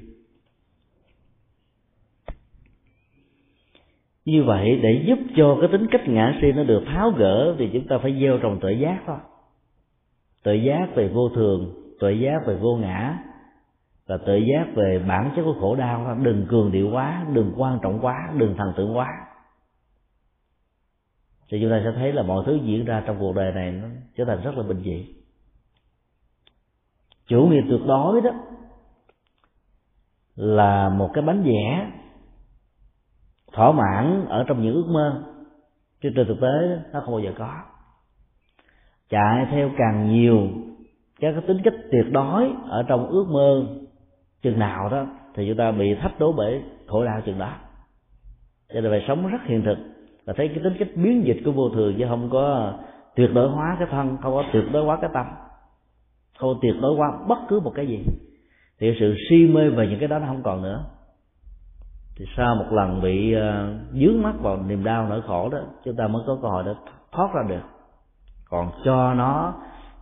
Như vậy để giúp cho cái tính cách ngã si nó được tháo gỡ thì chúng ta phải gieo trồng tự giác thôi. Tự giác về vô thường tự giác về vô ngã, và tự giác về bản chất của khổ đau đừng cường điệu quá, đừng quan trọng quá, đừng thần tượng quá. Thì chúng ta sẽ thấy là mọi thứ diễn ra trong cuộc đời này nó trở thành rất là bình dị. Chủ nghĩa tuyệt đối đó là một cái bánh vẽ thỏa mãn ở trong những ước mơ. Chứ trên thực tế, nó không bao giờ có. Chạy theo càng nhiều, các cái tính cách tuyệt đối ở trong ước mơ chừng nào đó, thì chúng ta bị thách đố bởi khổ đau chừng đó. Cho nên phải sống rất hiện thực và thấy cái tính cách biến dịch của vô thường, chứ không có tuyệt đối hóa cái thân, không có tuyệt đối hóa cái tâm, không có tuyệt đối hóa bất cứ một cái gì. Thì sự si mê về những cái đó nó không còn nữa thì sau một lần bị ờ, dướng mắt vào niềm đau nỗi khổ đó, chúng ta mới có cơ hội để thoát ra được. Còn cho nó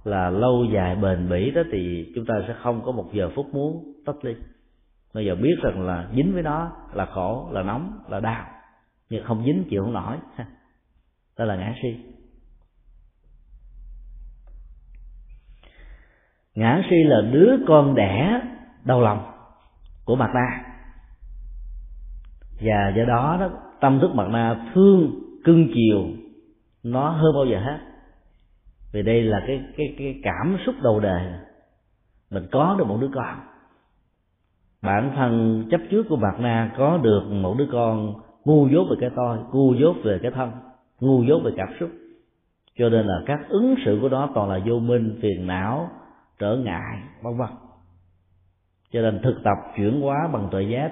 là lâu dài bền bỉ đó thì chúng ta sẽ không có một giờ phút muốn tách ly bây giờ biết rằng là dính với nó là khổ, là nóng, là đau, nhưng không dính chịu không nổi. Đó là ngã si. Ngã si là đứa con đẻ đau lòng của mặt ta và do đó đó, tâm thức mặt na thương, cưng chiều, nó hơn bao giờ hết. Vì đây là cái cái cái cảm xúc đầu đời mình có được một đứa con. Bản thân chấp trước của mặt na có được một đứa con ngu dốt về cái tôi, ngu dốt về cái thân, ngu dốt về cảm xúc. Cho nên là các ứng xử của nó toàn là vô minh, phiền não, trở ngại, vân vân. Cho nên thực tập chuyển hóa bằng tuệ giác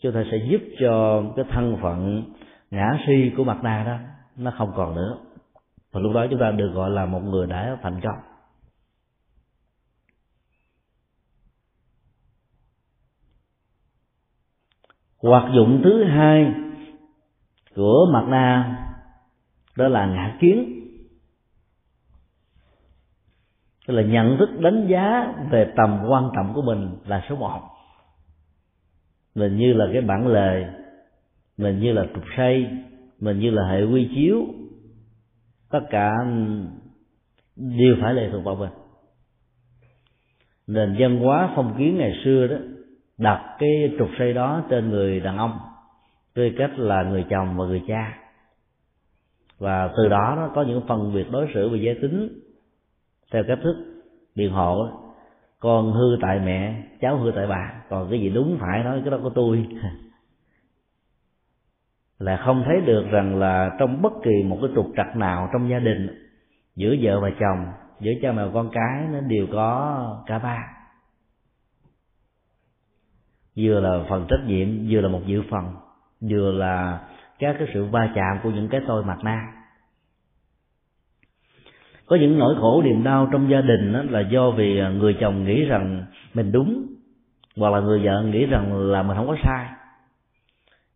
chúng ta sẽ giúp cho cái thân phận ngã si của mặt na đó nó không còn nữa. Và lúc đó chúng ta được gọi là một người đã thành công. Hoạt dụng thứ hai của mặt na đó là ngã kiến. Tức là nhận thức đánh giá về tầm quan trọng của mình là số một mình như là cái bản lề. Mình như là trục xây. Mình như là hệ quy chiếu. Tất cả đều phải lệ thuộc vào mình. Nền văn hóa phong kiến ngày xưa đó, đặt cái trục xây đó trên người đàn ông, tư cách là người chồng và người cha. Và từ đó nó có những phân biệt đối xử về giới tính theo cách thức biện hộ con hư tại mẹ, cháu hư tại bà. Còn cái gì đúng phải nói, cái đó của tôi. Là không thấy được rằng là trong bất kỳ một cái trục trặc nào trong gia đình, giữa vợ và chồng, giữa cha mẹ và con cái, nó đều có cả ba. Vừa là phần trách nhiệm, vừa là một dự phần, vừa là các cái sự va chạm của những cái tôi mặt na có những nỗi khổ niềm đau trong gia đình đó là do vì à, người chồng nghĩ rằng mình đúng hoặc là người vợ nghĩ rằng là mình không có sai.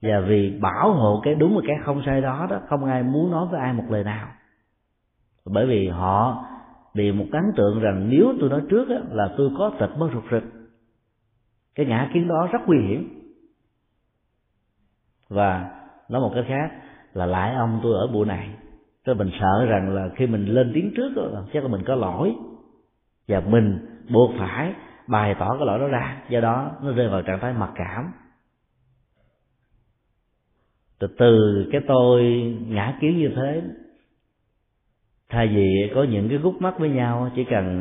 Và vì bảo hộ cái đúng và cái không sai đó đó không ai muốn nói với ai một lời nào. Bởi vì họ bị một ấn tượng rằng nếu tôi nói trước đó, là tôi có tật mất rụt rịch. Cái ngã kiến đó rất nguy hiểm. Và nói một cách khác là lại ông tôi ở buổi này tôi mình sợ rằng là khi mình lên tiếng trước đó, chắc là mình có lỗi. Và mình buộc phải bày tỏ cái lỗi đó ra do đó nó rơi vào trạng thái mặc cảm. Từ từ cái tôi ngã kiến như thế thay vì có những cái gút mắt với nhau chỉ cần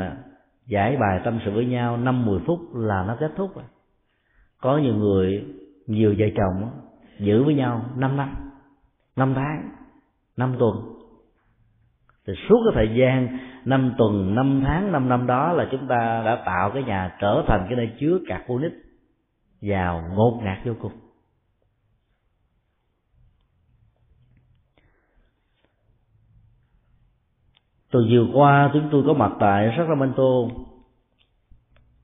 giải bài tâm sự với nhau năm mười phút là nó kết thúc rồi. Có nhiều người nhiều vợ chồng giữ với nhau năm năm năm tháng năm tuần thì suốt cái thời gian, năm tuần, năm tháng, năm năm đó là chúng ta đã tạo cái nhà trở thành cái nơi chứa cạc cô nít vào ngột ngạt vô cùng. Từ vừa qua chúng tôi có mặt tại Sacramento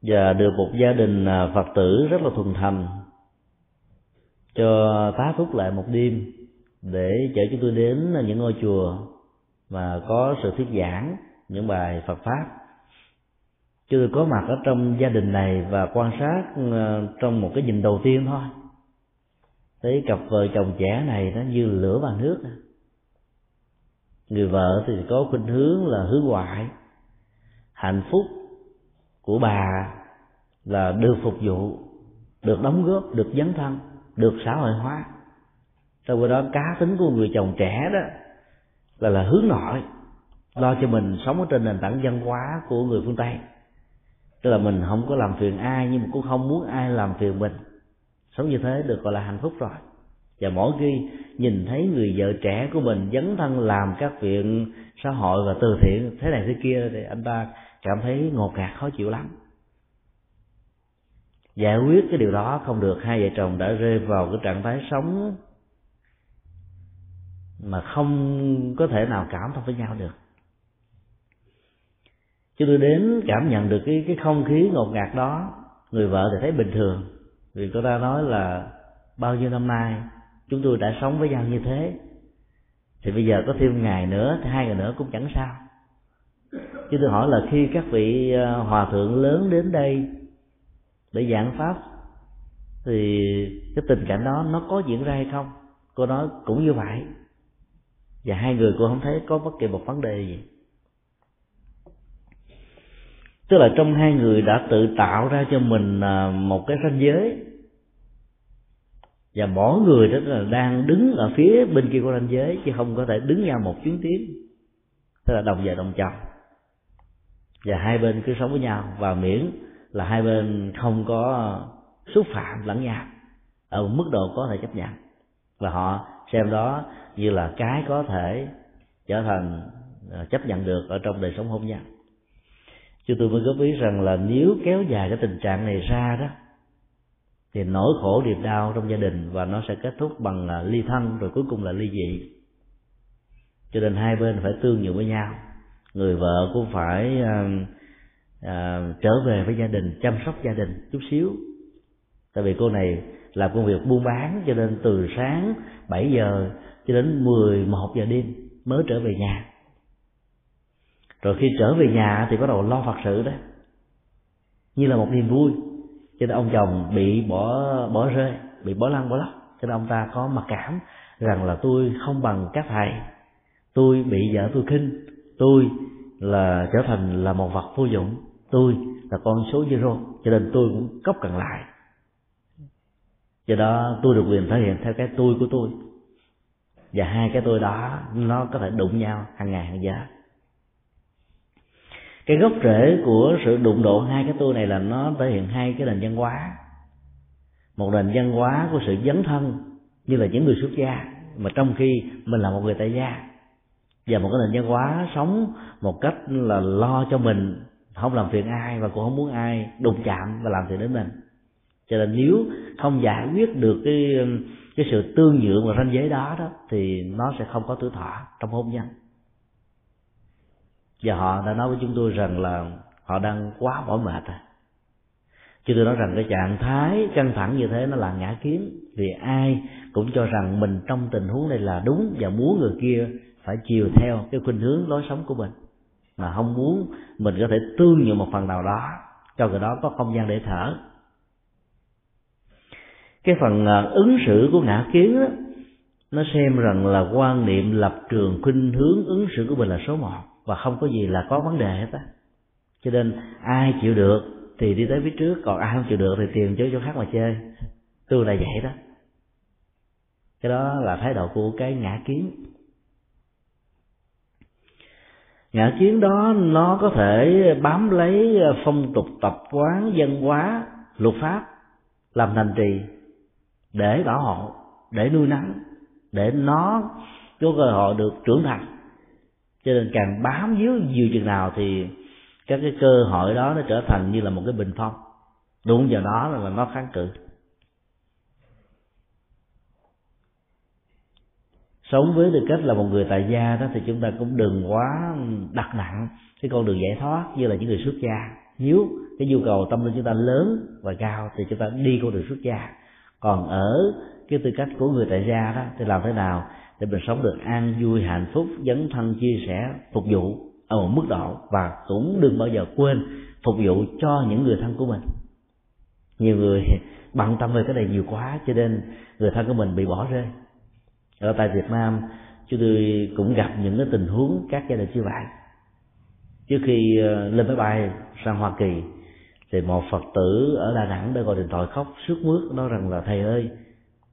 và được một gia đình à, Phật tử rất là thuần thành cho tá thúc lại một đêm để chở chúng tôi đến những ngôi chùa và có sự thuyết giảng những bài Phật pháp. Chúng tôi có mặt ở trong gia đình này và quan sát ờ, trong một cái nhìn đầu tiên thôi. Thấy cặp vợ chồng trẻ này nó như lửa và nước người vợ thì có khuynh hướng là hướng ngoại. Hạnh phúc của bà là được phục vụ, được đóng góp, được dấn thân, được xã hội hóa. Sau đó, cá tính của người chồng trẻ đó là là hướng nội. Lo cho mình sống ở trên nền tảng văn hóa của người phương tây. Tức là mình không có làm phiền ai, nhưng mà cũng không muốn ai làm phiền mình. Sống như thế được gọi là hạnh phúc rồi. Và mỗi khi nhìn thấy người vợ trẻ của mình dấn thân làm các việc xã hội và từ thiện, thế này thế kia, thì anh ta cảm thấy ngột ngạt, khó chịu lắm. Giải quyết cái điều đó không được. Hai vợ chồng đã rơi vào cái trạng thái sống mà không có thể nào cảm thông với nhau được. Chúng tôi đến cảm nhận được cái cái không khí ngột ngạt đó, người vợ thì thấy bình thường. Vì cô ta nói là bao nhiêu năm nay chúng tôi đã sống với nhau như thế. Thì bây giờ có thêm ngày nữa, thì hai ngày nữa cũng chẳng sao. Chứ tôi hỏi là khi các vị ờ, hòa thượng lớn đến đây để giảng pháp, thì cái tình cảnh đó nó có diễn ra hay không? Cô nói cũng như vậy và hai người cô không thấy có bất kỳ một vấn đề gì. Tức là trong hai người đã tự tạo ra cho mình à, một cái ranh giới. Và mỗi người đó là đang đứng ở phía bên kia của ranh giới, chứ không có thể đứng nhau một chuyến tiến. Tức là đồng vợ đồng chồng. Và hai bên cứ sống với nhau. Và miễn là hai bên không có xúc phạm lẫn nhau, ở một mức độ có thể chấp nhận. Và họ xem đó như là cái có thể trở thành à, chấp nhận được ở trong đời sống hôn nhân. Chứ tôi mới góp ý rằng là nếu kéo dài cái tình trạng này ra đó thì nỗi khổ niềm đau trong gia đình và nó sẽ kết thúc bằng là ly thân rồi cuối cùng là ly dị. Cho nên hai bên phải tương nhượng với nhau. Người vợ cũng phải à, à, trở về với gia đình chăm sóc gia đình chút xíu. Tại vì cô này làm công việc buôn bán cho nên từ sáng 7 giờ cho đến 11 giờ đêm mới trở về nhà. Rồi khi trở về nhà thì bắt đầu lo phật sự đó, như là một niềm vui. Cho nên ông chồng bị bỏ bỏ rơi, bị bỏ lăn, bỏ lóc. Cho nên ông ta có mặc cảm rằng là tôi không bằng các thầy. Tôi bị vợ tôi khinh. Tôi là trở thành là một vật vô dụng. Tôi là con số zero. Cho nên tôi cũng cốc cần lại do đó tôi được quyền thể hiện theo cái tôi của tôi. Và hai cái tôi đó, nó có thể đụng nhau hàng ngày, hàng giờ. Cái gốc rễ của sự đụng độ hai cái tôi này là nó thể hiện hai cái nền văn hóa. Một nền văn hóa của sự dấn thân, như là những người xuất gia, mà trong khi mình là một người tại gia. Và một cái nền văn hóa sống một cách là lo cho mình, không làm phiền ai và cũng không muốn ai đụng chạm và làm phiền đến mình cho nên nếu không giải quyết được cái cái sự tương nhượng và ranh giới đó đó, thì nó sẽ không có tuổi thọ trong hôn nhân. Và họ đã nói với chúng tôi rằng là họ đang quá mỏi mệt à. rồi chứ tôi nói rằng cái trạng thái căng thẳng như thế nó là ngã kiến vì ai cũng cho rằng mình trong tình huống này là đúng và muốn người kia phải chiều theo cái khuynh hướng lối sống của mình. Mà không muốn mình có thể tương nhượng một phần nào đó cho người đó có không gian để thở cái phần à, ứng xử của ngã kiến đó, nó xem rằng là quan niệm lập trường khuynh hướng ứng xử của mình là số một và không có gì là có vấn đề hết á. Cho nên ai chịu được thì đi tới phía trước còn ai không chịu được thì tìm chỗ chỗ khác mà chơi. Tôi là vậy đó. Cái đó là thái độ của cái ngã kiến. Ngã kiến đó nó có thể bám lấy phong tục tập quán dân hóa luật pháp làm thành trì để bảo hộ, để nuôi nắng, để nó có cơ hội được trưởng thành. Cho nên càng bám víu nhiều chừng nào thì các cái cơ hội đó nó trở thành như là một cái bình phong. Đúng vào đó là nó kháng cự. Sống với tư cách là một người tại gia đó thì chúng ta cũng đừng quá đặt nặng cái con đường giải thoát như là những người xuất gia. Nếu cái nhu cầu tâm linh chúng ta lớn và cao thì chúng ta đi con đường xuất gia còn ở cái tư cách của người tại gia đó, thì làm thế nào để mình sống được an vui, hạnh phúc, dấn thân, chia sẻ, phục vụ ở một mức độ và cũng đừng bao giờ quên phục vụ cho những người thân của mình. Nhiều người bận tâm về cái này nhiều quá cho nên người thân của mình bị bỏ rơi. Ở tại Việt Nam, chúng tôi cũng gặp những cái tình huống các gia đình như vậy trước khi ờ, lên máy bay sang Hoa Kỳ thì một Phật tử ở Đà Nẵng đã gọi điện thoại khóc sướt mướt, nói rằng là, thầy ơi,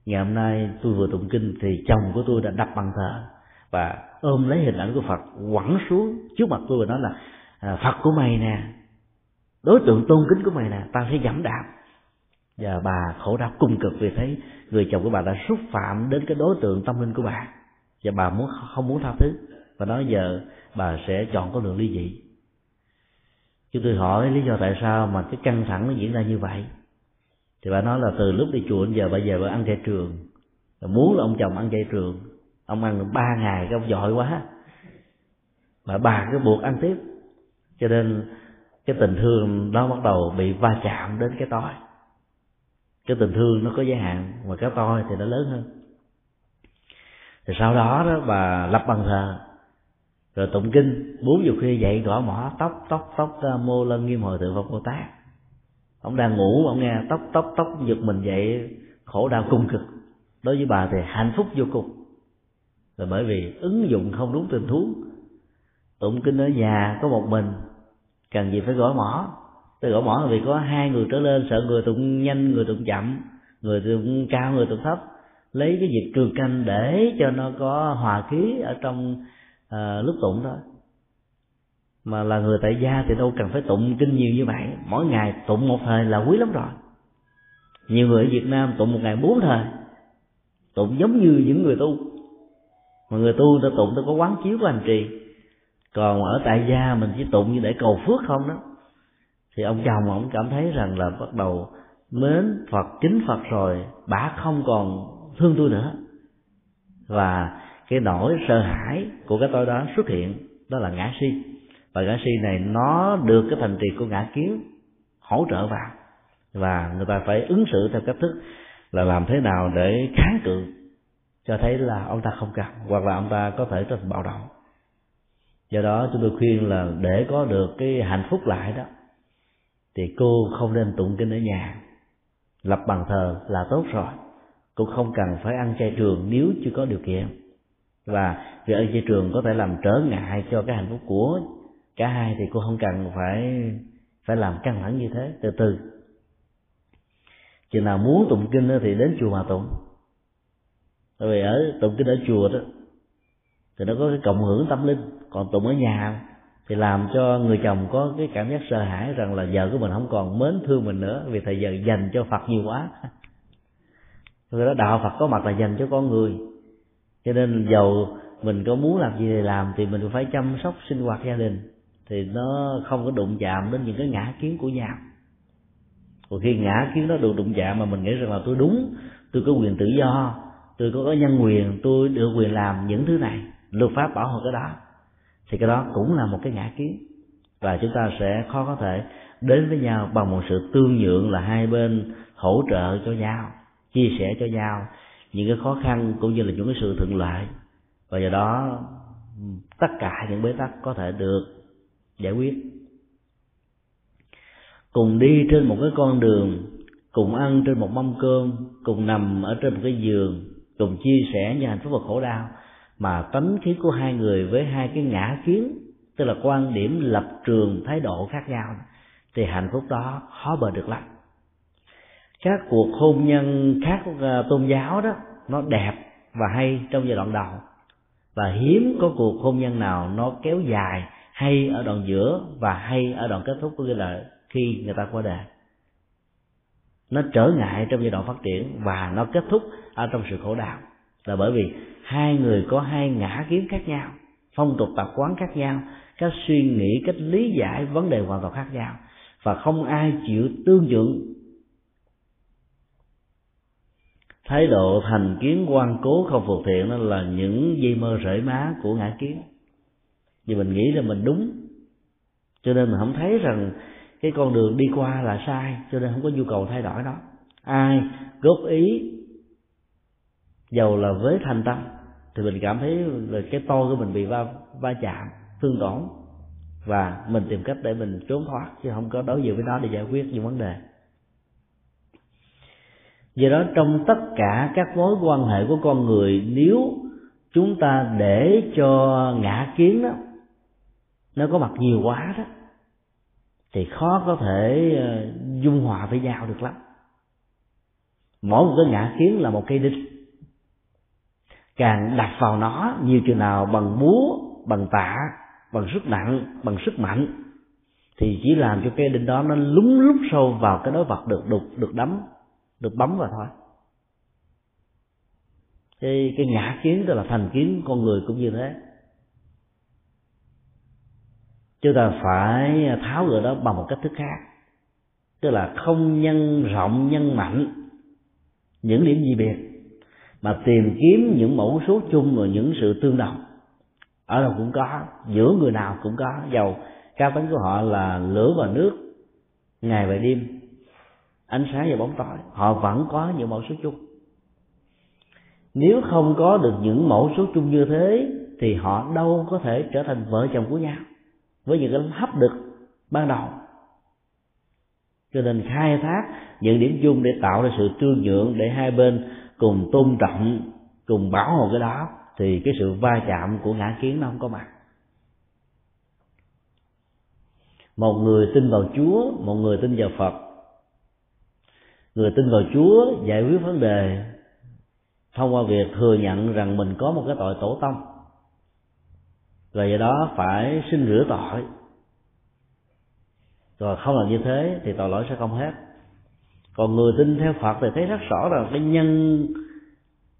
ngày hôm nay tôi vừa tụng kinh thì chồng của tôi đã đập bằng thờ và ôm lấy hình ảnh của Phật quẳng xuống trước mặt tôi và nói là à, Phật của mày nè, đối tượng tôn kính của mày nè ta sẽ giảm đạp. Và bà khổ đau cung cực vì thấy người chồng của bà đã xúc phạm đến cái đối tượng tâm linh của bà. Và bà muốn, không muốn tha thứ. Và nói giờ bà sẽ chọn con đường ly dị chúng tôi hỏi lý do tại sao mà cái căng thẳng nó diễn ra như vậy? Thì bà nói là từ lúc đi chùa đến giờ, bà về bà ăn chay trường. Muốn là ông chồng ăn chay trường. Ông ăn được ba ngày cái ông giỏi quá. Mà bà cứ buộc ăn tiếp. Cho nên cái tình thương đó bắt đầu bị va chạm đến cái tôi cái tình thương nó có giới hạn, mà cái tôi thì nó lớn hơn. Thì sau đó đó bà lập bằng thờ rồi tụng kinh, bốn giờ khuya dậy gõ mỏ, tóc tóc tóc mô lân nghiêm hồi thượng phật bồ tát. Ông đang ngủ, ông nghe tóc tóc tóc, giật mình dậy, khổ đau cung cực. Đối với bà thì hạnh phúc vô cùng. Là bởi vì ứng dụng không đúng tình huống. Tụng kinh ở nhà có một mình, cần gì phải gõ mỏ. Tôi gõ mỏ là vì có hai người trở lên, sợ người tụng nhanh, người tụng chậm, người tụng cao, người tụng thấp. Lấy cái việc trường canh để cho nó có hòa khí ở trong à, lúc tụng thôi mà là người tại gia thì đâu cần phải tụng kinh nhiều như vậy. Mỗi ngày tụng một thời là quý lắm rồi. Nhiều người ở việt nam tụng một ngày bốn thời. Tụng giống như những người tu. Mà người tu ta tụng ta có quán chiếu của hành trì. Còn ở tại gia mình chỉ tụng như để cầu phước không đó. Thì ông chồng ông cảm thấy rằng là bắt đầu mến phật kính phật rồi bà không còn thương tôi nữa. Và cái nỗi sợ hãi của cái tôi đó xuất hiện, đó là ngã si. Và ngã si này nó được cái thành trì của ngã kiến hỗ trợ vào. Và người ta phải ứng xử theo cách thức là làm thế nào để kháng cự cho thấy là ông ta không cần hoặc là ông ta có thể trở thành bạo động. Do đó chúng tôi khuyên là để có được cái hạnh phúc lại đó, thì cô không nên tụng kinh ở nhà. Lập bàn thờ là tốt rồi. Cũng không cần phải ăn chay trường nếu chưa có điều kiện và việc ăn chay trường có thể làm trở ngại cho cái hạnh phúc của cả hai thì cô không cần phải phải làm căng thẳng như thế. Từ từ. Chừng nào muốn tụng kinh thì đến chùa mà tụng. Tại vì ở tụng kinh ở chùa đó, thì nó có cái cộng hưởng tâm linh. Còn tụng ở nhà thì làm cho người chồng có cái cảm giác sợ hãi rằng là vợ của mình không còn mến thương mình nữa, vì thời giờ dành cho phật nhiều quá. Người đó đạo phật có mặt là dành cho con người cho nên dầu mình có muốn làm gì thì làm thì mình phải chăm sóc sinh hoạt gia đình. Thì nó không có đụng chạm đến những cái ngã kiến của nhau còn khi ngã kiến nó được đụng chạm mà mình nghĩ rằng là tôi đúng, tôi có quyền tự do, tôi có nhân quyền, tôi được quyền làm những thứ này, luật pháp bảo hộ cái đó, thì cái đó cũng là một cái ngã kiến. Và chúng ta sẽ khó có thể đến với nhau bằng một sự tương nhượng là hai bên hỗ trợ cho nhau, chia sẻ cho nhau những cái khó khăn cũng như là những cái sự thuận lợi. Và do đó, tất cả những bế tắc có thể được giải quyết. Cùng đi trên một cái con đường, cùng ăn trên một mâm cơm, cùng nằm ở trên một cái giường, cùng chia sẻ những hạnh phúc và khổ đau, mà tánh khí của hai người với hai cái ngã kiến, tức là quan điểm lập trường thái độ khác nhau, thì hạnh phúc đó khó bờ được lắm các cuộc hôn nhân khác ờ, tôn giáo đó, nó đẹp và hay trong giai đoạn đầu. Và hiếm có cuộc hôn nhân nào nó kéo dài, hay ở đoạn giữa và hay ở đoạn kết thúc, có nghĩa là khi người ta qua đời. Nó trở ngại trong giai đoạn phát triển và nó kết thúc ở trong sự khổ đau. Là bởi vì hai người có hai ngã kiến khác nhau, phong tục tập quán khác nhau, các suy nghĩ, cách lý giải vấn đề hoàn toàn khác nhau. Và không ai chịu tương nhượng thái độ thành kiến quan cố không phục thiện đó là những dây mơ rễ má của ngã kiến. Vì mình nghĩ là mình đúng. Cho nên mình không thấy rằng cái con đường đi qua là sai, cho nên không có nhu cầu thay đổi đó ai góp ý dầu là với thành tâm, thì mình cảm thấy là cái to của mình bị va va chạm, thương tổn. Và mình tìm cách để mình trốn thoát, chứ không có đối diện với nó để giải quyết những vấn đề do đó trong tất cả các mối quan hệ của con người, nếu chúng ta để cho ngã kiến đó, nó có mặt nhiều quá đó, thì khó có thể ờ, dung hòa với nhau được lắm. Mỗi một cái ngã kiến là một cây đinh. Càng đặt vào nó, nhiều chừng nào bằng búa bằng tạ, bằng sức nặng, bằng sức mạnh, thì chỉ làm cho cây đinh đó nó lúng lút sâu vào cái đối vật được đục, được đấm được bấm vào thôi. Cái cái ngã kiến tức là thành kiến con người cũng như thế. Chúng ta phải tháo gỡ đó bằng một cách thức khác. Tức là không nhân rộng, nhân mạnh những điểm gì biệt, mà tìm kiếm những mẫu số chung và những sự tương đồng. Ở đâu cũng có, giữa người nào cũng có. Dầu cao tính của họ là lửa và nước, ngày và đêm ánh sáng và bóng tối. Họ vẫn có những mẫu số chung. Nếu không có được những mẫu số chung như thế, thì họ đâu có thể trở thành vợ chồng của nhau với những cái hấp lực ban đầu. Cho nên khai thác những điểm chung để tạo ra sự tương nhượng để hai bên cùng tôn trọng, cùng bảo hộ cái đó, thì cái sự va chạm của ngã kiến nó không có mặt. Một người tin vào chúa, một người tin vào phật người tin vào chúa giải quyết vấn đề. Thông qua việc thừa nhận rằng mình có một cái tội tổ tông. Và do đó phải xin rửa tội. Rồi không làm như thế thì tội lỗi sẽ không hết. Còn người tin theo phật thì thấy rất rõ rằng cái nhân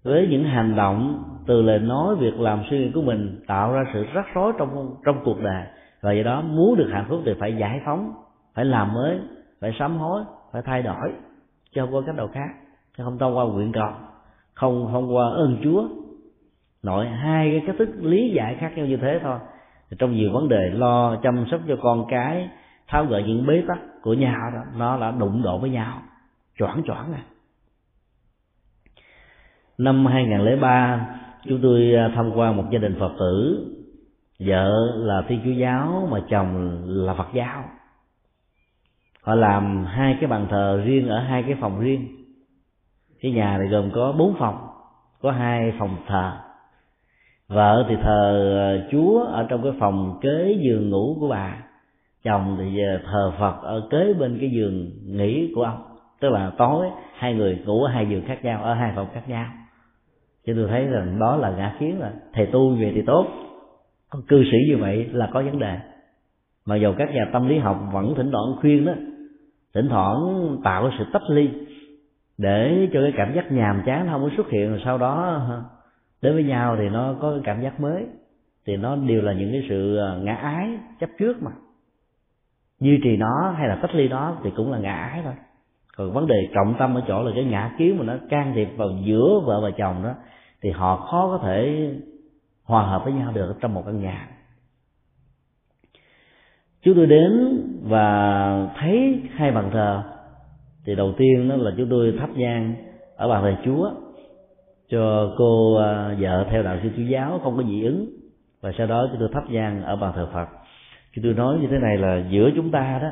với những hành động từ lời nói việc làm suy nghĩ của mình tạo ra sự rắc rối trong trong cuộc đời. Và do đó muốn được hạnh phúc thì phải giải phóng, phải làm mới, phải sám hối, phải thay đổi chứ không có cách nào khác. Chứ không thông qua nguyện cầu không thông qua ơn chúa. Nội hai cái cách thức lý giải khác nhau như thế thôi. Trong nhiều vấn đề lo chăm sóc cho con cái, tháo gỡ những bế tắc của nhau đó, nó là đụng độ với nhau. Choảng choảng à. Năm 2003 chúng tôi à, tham quan một gia đình phật tử. Vợ là thiên chúa giáo mà chồng là phật giáo họ làm hai cái bàn thờ riêng ở hai cái phòng riêng. Cái nhà này gồm có bốn phòng, có hai phòng thờ. Vợ thì thờ ờ, chúa ở trong cái phòng kế giường ngủ của bà. Chồng thì ờ, thờ phật ở kế bên cái giường nghỉ của ông. Tức là tối, hai người ngủ ở hai giường khác nhau, ở hai phòng khác nhau. Cho tôi thấy rằng đó là ngã khiến là thầy tu về thì tốt. Còn cư sĩ như vậy là có vấn đề. Mà dầu các nhà tâm lý học vẫn thỉnh thoảng khuyên đó thỉnh thoảng tạo sự tách ly để cho cái cảm giác nhàm chán không có xuất hiện, rồi sau đó đến với nhau thì nó có cái cảm giác mới. Thì nó đều là những cái sự à, ngã ái chấp trước mà. Duy trì nó hay là tách ly nó thì cũng là ngã ái thôi. Còn vấn đề trọng tâm ở chỗ là cái ngã kiến mà nó can thiệp vào giữa vợ và chồng đó, thì họ khó có thể hòa hợp với nhau được trong một căn nhà chúng tôi đến và thấy hai bàn thờ, thì đầu tiên đó là chúng tôi thắp nhang ở bàn thờ chúa cho cô à, vợ theo đạo sư chúa giáo không có dị ứng. Và sau đó chúng tôi thắp nhang ở bàn thờ phật. Chúng tôi nói như thế này là giữa chúng ta đó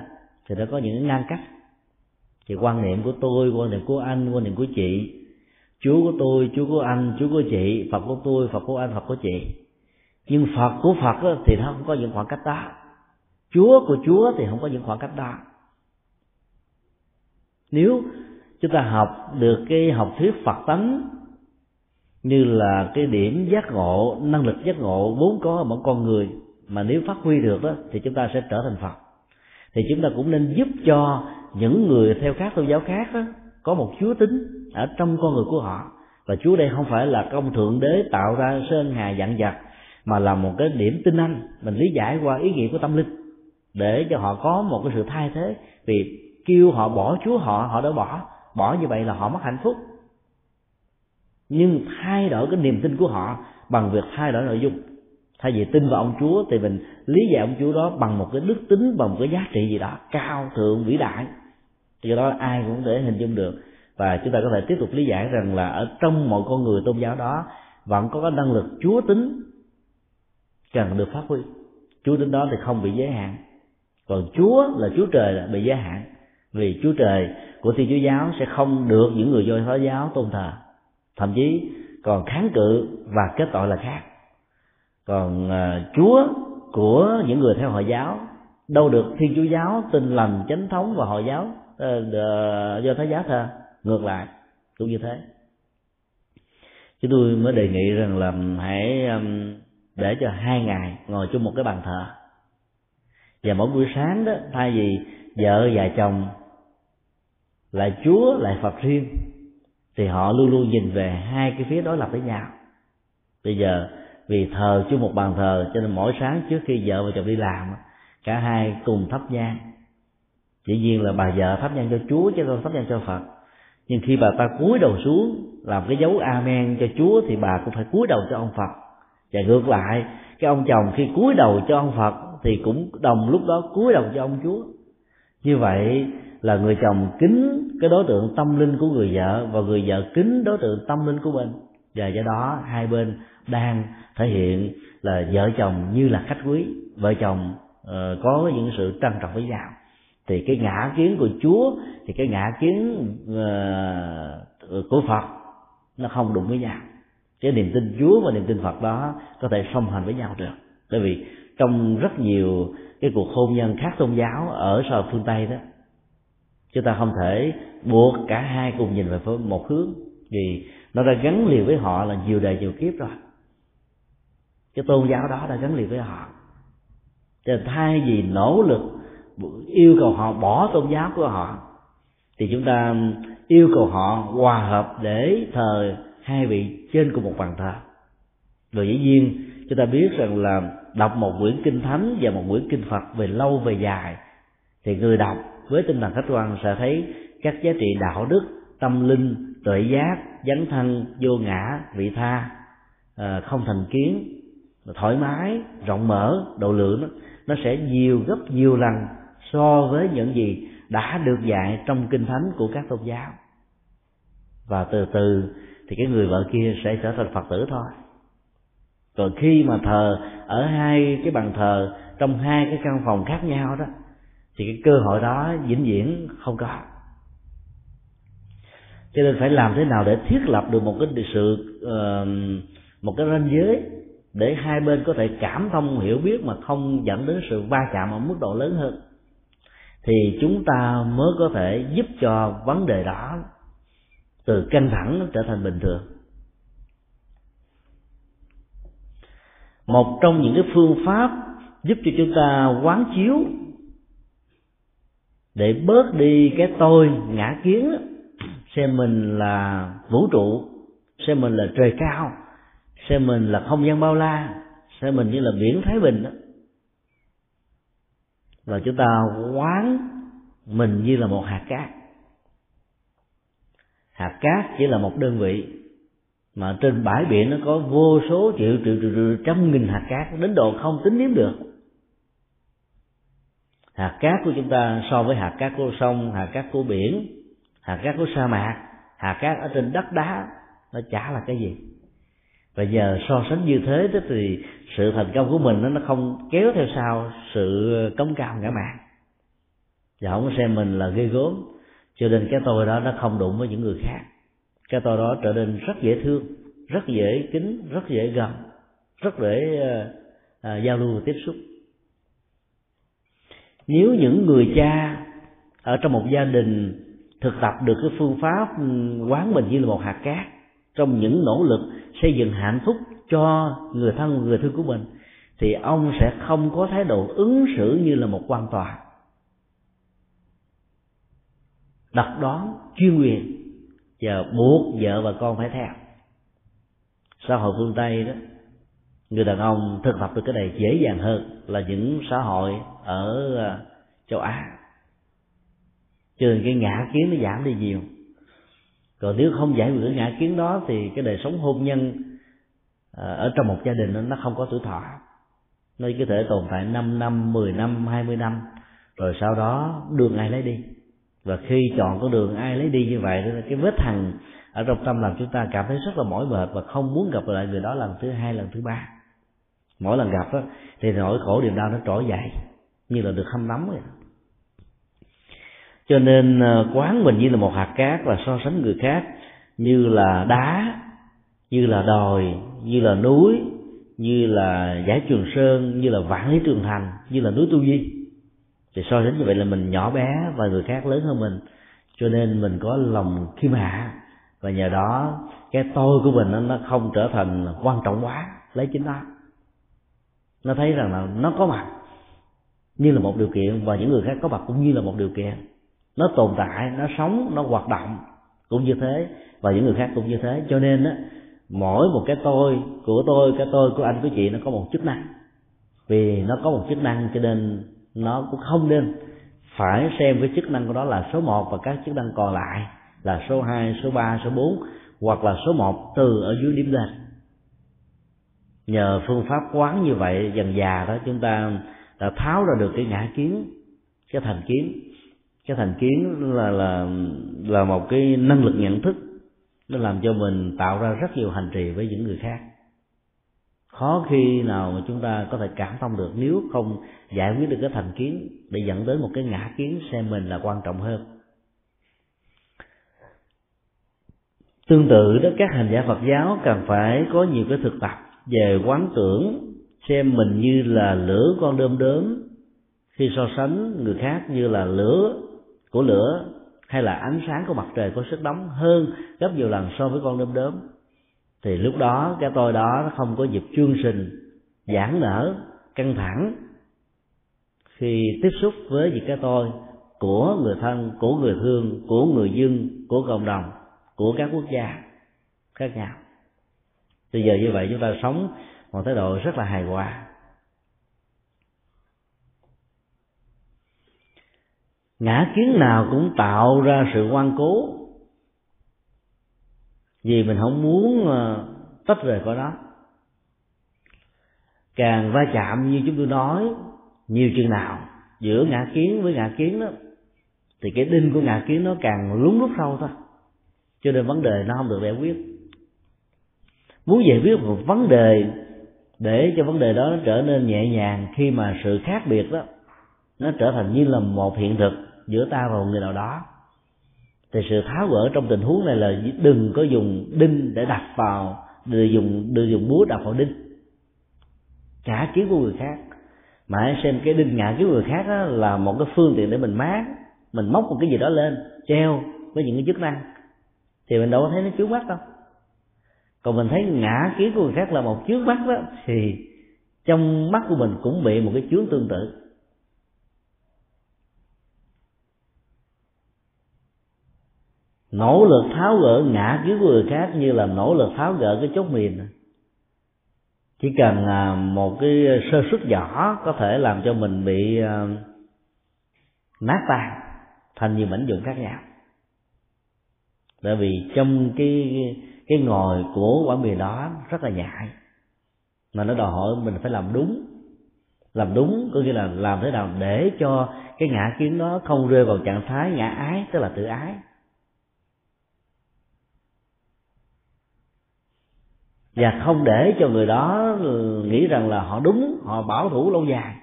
thì nó có những ngăn cách. Thì quan niệm của tôi, quan niệm của anh, quan niệm của chị, chúa của tôi, chúa của anh, chúa của chị, phật của tôi, phật của anh, phật của chị. Nhưng phật của phật thì nó không có những khoảng cách đó chúa của chúa thì không có những khoảng cách đó. Nếu chúng ta học được cái học thuyết phật tánh như là cái điểm giác ngộ năng lực giác ngộ vốn có ở mỗi con người mà nếu phát huy được đó thì chúng ta sẽ trở thành phật. Thì chúng ta cũng nên giúp cho những người theo các tôn giáo khác đó, có một chúa tính ở trong con người của họ. Và chúa đây không phải là công thượng đế tạo ra sơn hà dặn dặt mà là một cái điểm tinh anh mình lý giải qua ý nghĩa của tâm linh để cho họ có một cái sự thay thế. Vì kêu họ bỏ chúa, họ họ đã bỏ. Bỏ như vậy là họ mất hạnh phúc. Nhưng thay đổi cái niềm tin của họ bằng việc thay đổi nội dung. Thay vì tin vào ông chúa thì mình lý giải ông chúa đó bằng một cái đức tính, bằng một cái giá trị gì đó cao, thượng, vĩ đại. Do đó ai cũng để hình dung được. Và chúng ta có thể tiếp tục lý giải rằng là ở trong mọi con người tôn giáo đó vẫn có cái năng lực chúa tính cần được phát huy. Chúa tính đó thì không bị giới hạn còn chúa là chúa trời là bị giới hạn. Vì chúa trời của thiên chúa giáo sẽ không được những người do thái giáo tôn thờ. Thậm chí còn kháng cự và kết tội là khác. Còn uh, chúa của những người theo hồi giáo đâu được thiên chúa giáo tin lành chánh thống và hồi giáo uh, uh, do thái giáo thờ. Ngược lại cũng như thế. Chúng tôi mới đề nghị rằng là hãy um, để cho hai ngày ngồi chung một cái bàn thờ và mỗi buổi sáng đó, thay vì vợ và chồng lại chúa, lại phật riêng, thì họ luôn luôn nhìn về hai cái phía đối lập với nhau. Bây giờ, vì thờ chung một bàn thờ, cho nên mỗi sáng trước khi vợ và chồng đi làm, cả hai cùng thắp nhang. Dĩ nhiên là bà vợ thắp nhang cho chúa, chứ không thắp nhang cho phật. Nhưng khi bà ta cúi đầu xuống, làm cái dấu amen cho chúa, thì bà cũng phải cúi đầu cho ông phật. Và ngược lại, cái ông chồng khi cúi đầu cho ông phật thì cũng đồng lúc đó cúi đầu cho ông chúa. Như vậy là người chồng kính cái đối tượng tâm linh của người vợ và người vợ kính đối tượng tâm linh của mình. Và do đó hai bên đang thể hiện là vợ chồng như là khách quý vợ chồng uh, có những sự trân trọng với nhau. Thì cái ngã kiến của chúa thì cái ngã kiến uh, của phật nó không đụng với nhau. Cái niềm tin chúa và niềm tin phật đó có thể song hành với nhau được. Bởi vì trong rất nhiều cái cuộc hôn nhân khác tôn giáo ở xã phương tây đó. Chúng ta không thể buộc cả hai cùng nhìn về một hướng, vì nó đã gắn liền với họ là nhiều đời nhiều kiếp rồi. Cái tôn giáo đó đã gắn liền với họ. Cho thay vì nỗ lực yêu cầu họ bỏ tôn giáo của họ, thì chúng ta yêu cầu họ hòa hợp để thờ hai vị trên cùng một bàn thờ. Rồi dĩ nhiên, chúng ta biết rằng là đọc một quyển kinh thánh và một quyển kinh phật về lâu, về dài, thì người đọc với tinh thần khách quan sẽ thấy các giá trị đạo đức, tâm linh, tuệ giác, dấn thân, vô ngã, vị tha ờ, không thành kiến, thoải mái, rộng mở, độ lượng nó sẽ nhiều, gấp nhiều lần so với những gì đã được dạy trong kinh thánh của các tôn giáo. Và từ từ thì cái người vợ kia sẽ trở thành phật tử thôi còn khi mà thờ ở hai cái bàn thờ, trong hai cái căn phòng khác nhau đó, thì cái cơ hội đó vĩnh viễn không có. Cho nên phải làm thế nào để thiết lập được một cái sự một cái ranh giới để hai bên có thể cảm thông, hiểu biết mà không dẫn đến sự va chạm ở mức độ lớn hơn. Thì chúng ta mới có thể giúp cho vấn đề đó từ căng thẳng trở thành bình thường. Một trong những cái phương pháp giúp cho chúng ta quán chiếu để bớt đi cái tôi ngã kiến xem mình là vũ trụ, xem mình là trời cao, xem mình là không gian bao la, xem mình như là biển thái bình đó và chúng ta quán mình như là một hạt cát. Hạt cát chỉ là một đơn vị mà trên bãi biển nó có vô số triệu triệu triệu, triệu trăm nghìn hạt cát đến độ không tính đếm được. Hạt cát của chúng ta so với hạt cát của sông hạt cát của biển hạt cát của sa mạc hạt cát ở trên đất đá nó chả là cái gì. Và giờ so sánh như thế đó thì sự thành công của mình nó không kéo theo sau sự cống cao ngã mạn. Và không xem mình là ghê gớm cho nên cái tôi đó nó không đụng với những người khác cái tôi đó trở nên rất dễ thương rất dễ kính rất dễ gần rất dễ à, giao lưu và tiếp xúc. Nếu những người cha ở trong một gia đình thực tập được cái phương pháp ừ, quán mình như là một hạt cát trong những nỗ lực xây dựng hạnh phúc cho người thân người thương của mình thì ông sẽ không có thái độ ứng xử như là một quan tòa. Độc đoán chuyên quyền và buộc vợ và con phải theo. Xã hội phương tây đó người đàn ông thực tập được cái này dễ dàng hơn là những xã hội ở à, châu á. Cho nên cái ngã kiến nó giảm đi nhiều. Còn nếu không giải quyết ngã kiến đó thì cái đời sống hôn nhân à, ở trong một gia đình nó không có tuổi thọ. Nó có thể tồn tại 5 năm, 10 năm, 20 năm rồi sau đó đường ai lấy đi và khi chọn con đường ai lấy đi như vậy cái vết thằng ở trong tâm làm chúng ta cảm thấy rất là mỏi mệt và không muốn gặp lại người đó lần thứ hai lần thứ ba. Mỗi lần gặp đó, thì nỗi khổ niềm đau nó trỗi dậy như là được hâm nóng vậy cho nên ờ, quán mình như là một hạt cát và so sánh người khác như là đá như là đồi như là núi như là giải trường sơn như là vạn lý trường thành như là núi tu di thì so sánh như vậy là mình nhỏ bé và người khác lớn hơn mình. Cho nên mình có lòng khiêm hạ. Và nhờ đó, cái tôi của mình nó không trở thành quan trọng quá. Lấy chính nó. Nó thấy rằng là nó có mặt như là một điều kiện và những người khác có mặt cũng như là một điều kiện. Nó tồn tại, nó sống, nó hoạt động cũng như thế và những người khác cũng như thế. Cho nên á, mỗi một cái tôi của tôi, cái tôi của anh, của chị nó có một chức năng. Vì nó có một chức năng cho nên nó cũng không nên phải xem cái chức năng của đó là số một và các chức năng còn lại là số 2, số 3, số 4 hoặc là số 1 từ ở dưới điểm lên. Nhờ phương pháp quán như vậy dần già đó chúng ta đã tháo ra được cái ngã kiến cái thành kiến. Cái thành kiến là là là một cái năng lực nhận thức nó làm cho mình tạo ra rất nhiều hành trì với những người khác khó khi nào mà chúng ta có thể cảm thông được nếu không giải quyết được cái thành kiến để dẫn đến một cái ngã kiến xem mình là quan trọng hơn. Tương tự đó, các hành giả phật giáo cần phải có nhiều cái thực tập về quán tưởng, xem mình như là lửa con đơm đớm, khi so sánh người khác như là lửa của lửa hay là ánh sáng của mặt trời có sức nóng hơn gấp nhiều lần so với con đom đóm thì lúc đó cái tôi đó nó không có dịp chương sinh giãn nở, căng thẳng. Khi tiếp xúc với những cái tôi của người thân, của người thương, của người dân, của cộng đồng, của các quốc gia khác nhau. Bây giờ như vậy chúng ta sống một thái độ rất là hài hòa. Ngã kiến nào cũng tạo ra sự quan cố vì mình không muốn ờ, tách rời khỏi đó. Càng va chạm như chúng tôi nói, nhiều chừng nào, giữa ngã kiến với ngã kiến đó, thì cái đinh của ngã kiến nó càng lún rút sâu thôi. Cho nên vấn đề nó không được giải quyết. Muốn giải quyết một vấn đề để cho vấn đề đó nó trở nên nhẹ nhàng khi mà sự khác biệt đó, nó trở thành như là một hiện thực giữa ta và một người nào đó thì sự tháo gỡ trong tình huống này là đừng có dùng đinh để đặt vào, đừng dùng đừng dùng búa đập vào đinh. Trả kiến của người khác. Mà hãy xem cái đinh ngã của người khác đó là một cái phương tiện để mình mát mình móc một cái gì đó lên, treo với những cái chức năng. Thì mình đâu có thấy nó trước mắt đâu. Còn mình thấy ngã kiến của người khác là một trước mắt đó, thì trong mắt của mình cũng bị một cái chướng tương tự. Nỗ lực tháo gỡ ngã kiến của người khác như là nỗ lực tháo gỡ cái chốt mìn. Chỉ cần à, một cái sơ suất nhỏ có thể làm cho mình bị à, nát tan thành nhiều mảnh vụn khác nhau Bởi vì trong cái cái ngồi của quả mì đó rất là nhạy, mà nó đòi hỏi mình phải làm đúng. Làm đúng có nghĩa là làm thế nào để cho cái ngã kiến đó không rơi vào trạng thái ngã ái, tức là tự ái. Và không để cho người đó nghĩ rằng là họ đúng, họ bảo thủ lâu dài.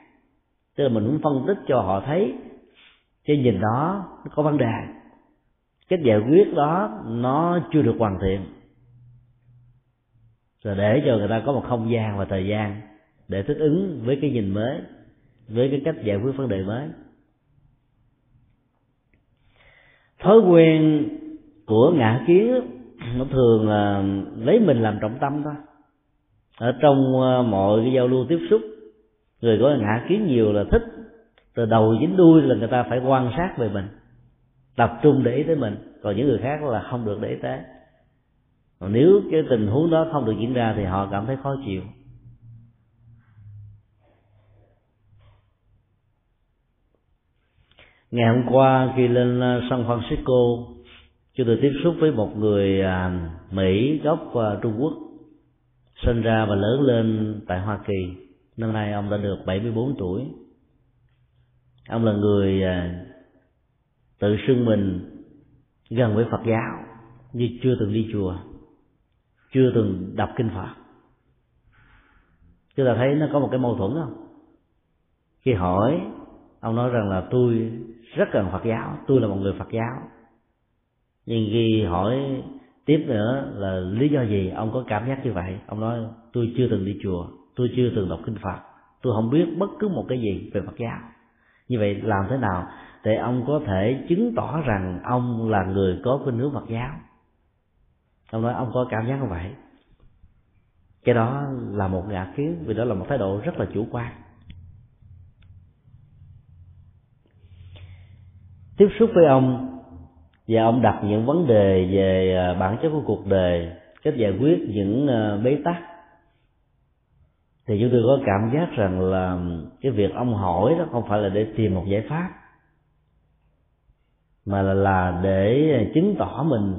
Tức là mình muốn phân tích cho họ thấy cái nhìn đó nó có vấn đề. Cách giải quyết đó nó chưa được hoàn thiện. Rồi để cho người ta có một không gian và thời gian để thích ứng với cái nhìn mới, với cái cách giải quyết vấn đề mới. Thói quen của ngã kiến nó thường là lấy mình làm trọng tâm thôi. Ở trong ờ, mọi cái giao lưu tiếp xúc, người có ngã kiến nhiều là thích, từ đầu đến đuôi là người ta phải quan sát về mình, tập trung để ý tới mình. Còn những người khác là không được để ý tới. Còn nếu cái tình huống đó không được diễn ra thì họ cảm thấy khó chịu. Ngày hôm qua khi lên ờ, San Francisco chúng tôi tiếp xúc với một người à, Mỹ gốc à, Trung Quốc, sinh ra và lớn lên tại Hoa Kỳ. Năm nay ông đã được 74 tuổi. Ông là người à, tự xưng mình gần với Phật giáo nhưng chưa từng đi chùa, chưa từng đọc kinh Phật. Chúng ta thấy nó có một cái mâu thuẫn không? Khi hỏi, ông nói rằng là tôi rất cần Phật giáo, tôi là một người Phật giáo nhưng khi hỏi tiếp nữa là lý do gì ông có cảm giác như vậy? Ông nói, tôi chưa từng đi chùa, tôi chưa từng đọc kinh phật, tôi không biết bất cứ một cái gì về phật giáo. Như vậy làm thế nào để ông có thể chứng tỏ rằng ông là người có khuynh hướng phật giáo? Ông nói, ông có cảm giác như vậy? Cái đó là một ngã kiến, vì đó là một thái độ rất là chủ quan. Tiếp xúc với ông và ông đặt những vấn đề về à, bản chất của cuộc đời cách giải quyết những à, bế tắc. Thì chúng tôi có cảm giác rằng là cái việc ông hỏi đó không phải là để tìm một giải pháp mà là, là để chứng tỏ mình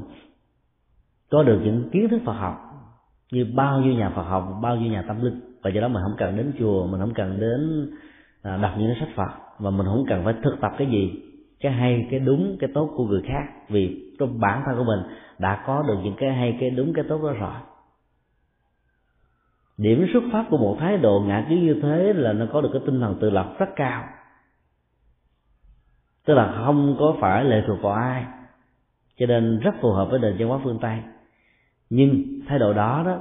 có được những kiến thức Phật học như bao nhiêu nhà Phật học bao nhiêu nhà tâm linh. Và do đó mình không cần đến chùa mình không cần đến à, đọc những sách Phật và mình không cần phải thực tập cái gì cái hay, cái đúng, cái tốt của người khác. Vì trong bản thân của mình đã có được những cái hay, cái đúng, cái tốt đó rồi. Điểm xuất phát của một thái độ ngã kiến như thế là nó có được cái tinh thần tự lập rất cao. Tức là không có phải lệ thuộc vào ai. Cho nên rất phù hợp với nền văn hóa phương tây. Nhưng thái độ đó đó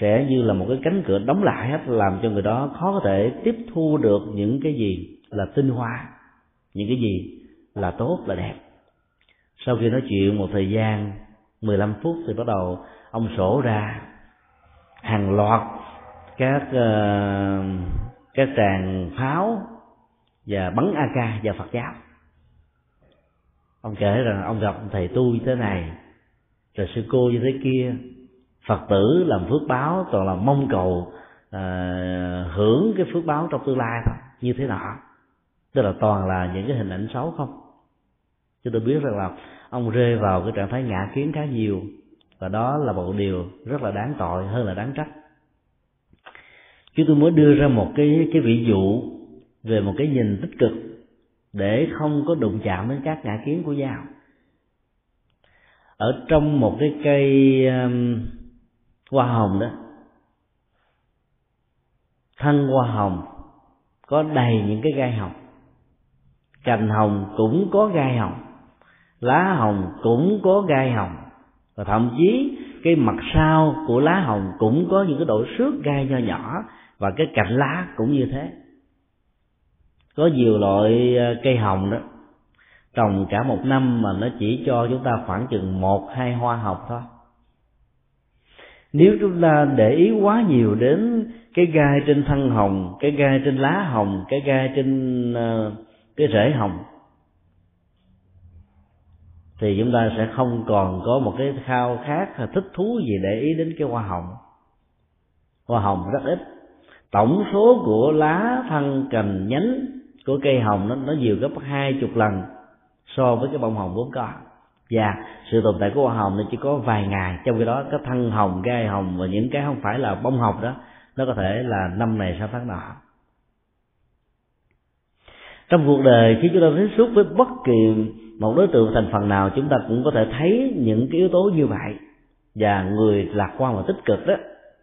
sẽ như là một cái cánh cửa đóng lại hết làm cho người đó khó có thể tiếp thu được những cái gì là tinh hoa, những cái gì là tốt là đẹp. Sau khi nói chuyện một thời gian 15 phút thì bắt đầu ông sổ ra hàng loạt các uh, các tràng pháo và bắn AK và Phật giáo. Ông kể rằng ông gặp thầy tu như thế này rồi sư cô như thế kia. Phật tử làm phước báo toàn là mong cầu uh, hưởng cái phước báo trong tương lai thôi như thế nào tức là toàn là những cái hình ảnh xấu không? Chúng tôi biết rằng là ông rơi vào cái trạng thái ngã kiến khá nhiều. Và đó là một điều rất là đáng tội hơn là đáng trách. Chúng tôi mới đưa ra một cái cái ví dụ về một cái nhìn tích cực để không có đụng chạm đến các ngã kiến của dao ở trong một cái cây um, hoa hồng đó thân hoa hồng có đầy những cái gai hồng. Cành hồng cũng có gai hồng lá hồng cũng có gai hồng. Và thậm chí, cái mặt sau của lá hồng cũng có những cái độ xước gai nho nhỏ và cái cạnh lá cũng như thế. Có nhiều loại ờ, cây hồng đó. Trồng cả một năm mà nó chỉ cho chúng ta khoảng chừng một, hai hoa hồng thôi. Nếu chúng ta để ý quá nhiều đến cái gai trên thân hồng, cái gai trên lá hồng, cái gai trên ờ, cái rễ hồng thì chúng ta sẽ không còn có một cái khao khát hay thích thú gì để ý đến cái hoa hồng. Hoa hồng rất ít. Tổng số của lá thân cành nhánh của cây hồng nó nó nhiều gấp hai chục lần so với cái bông hồng vốn có. Và sự tồn tại của hoa hồng nó chỉ có vài ngày. Trong khi đó, cái thân hồng, gai hồng và những cái không phải là bông hồng đó, nó có thể là năm này sang tháng nọ. Trong cuộc đời, khi chúng ta tiếp xúc với bất kỳ một đối tượng thành phần nào chúng ta cũng có thể thấy những cái yếu tố như vậy. Và người lạc quan và tích cực đó,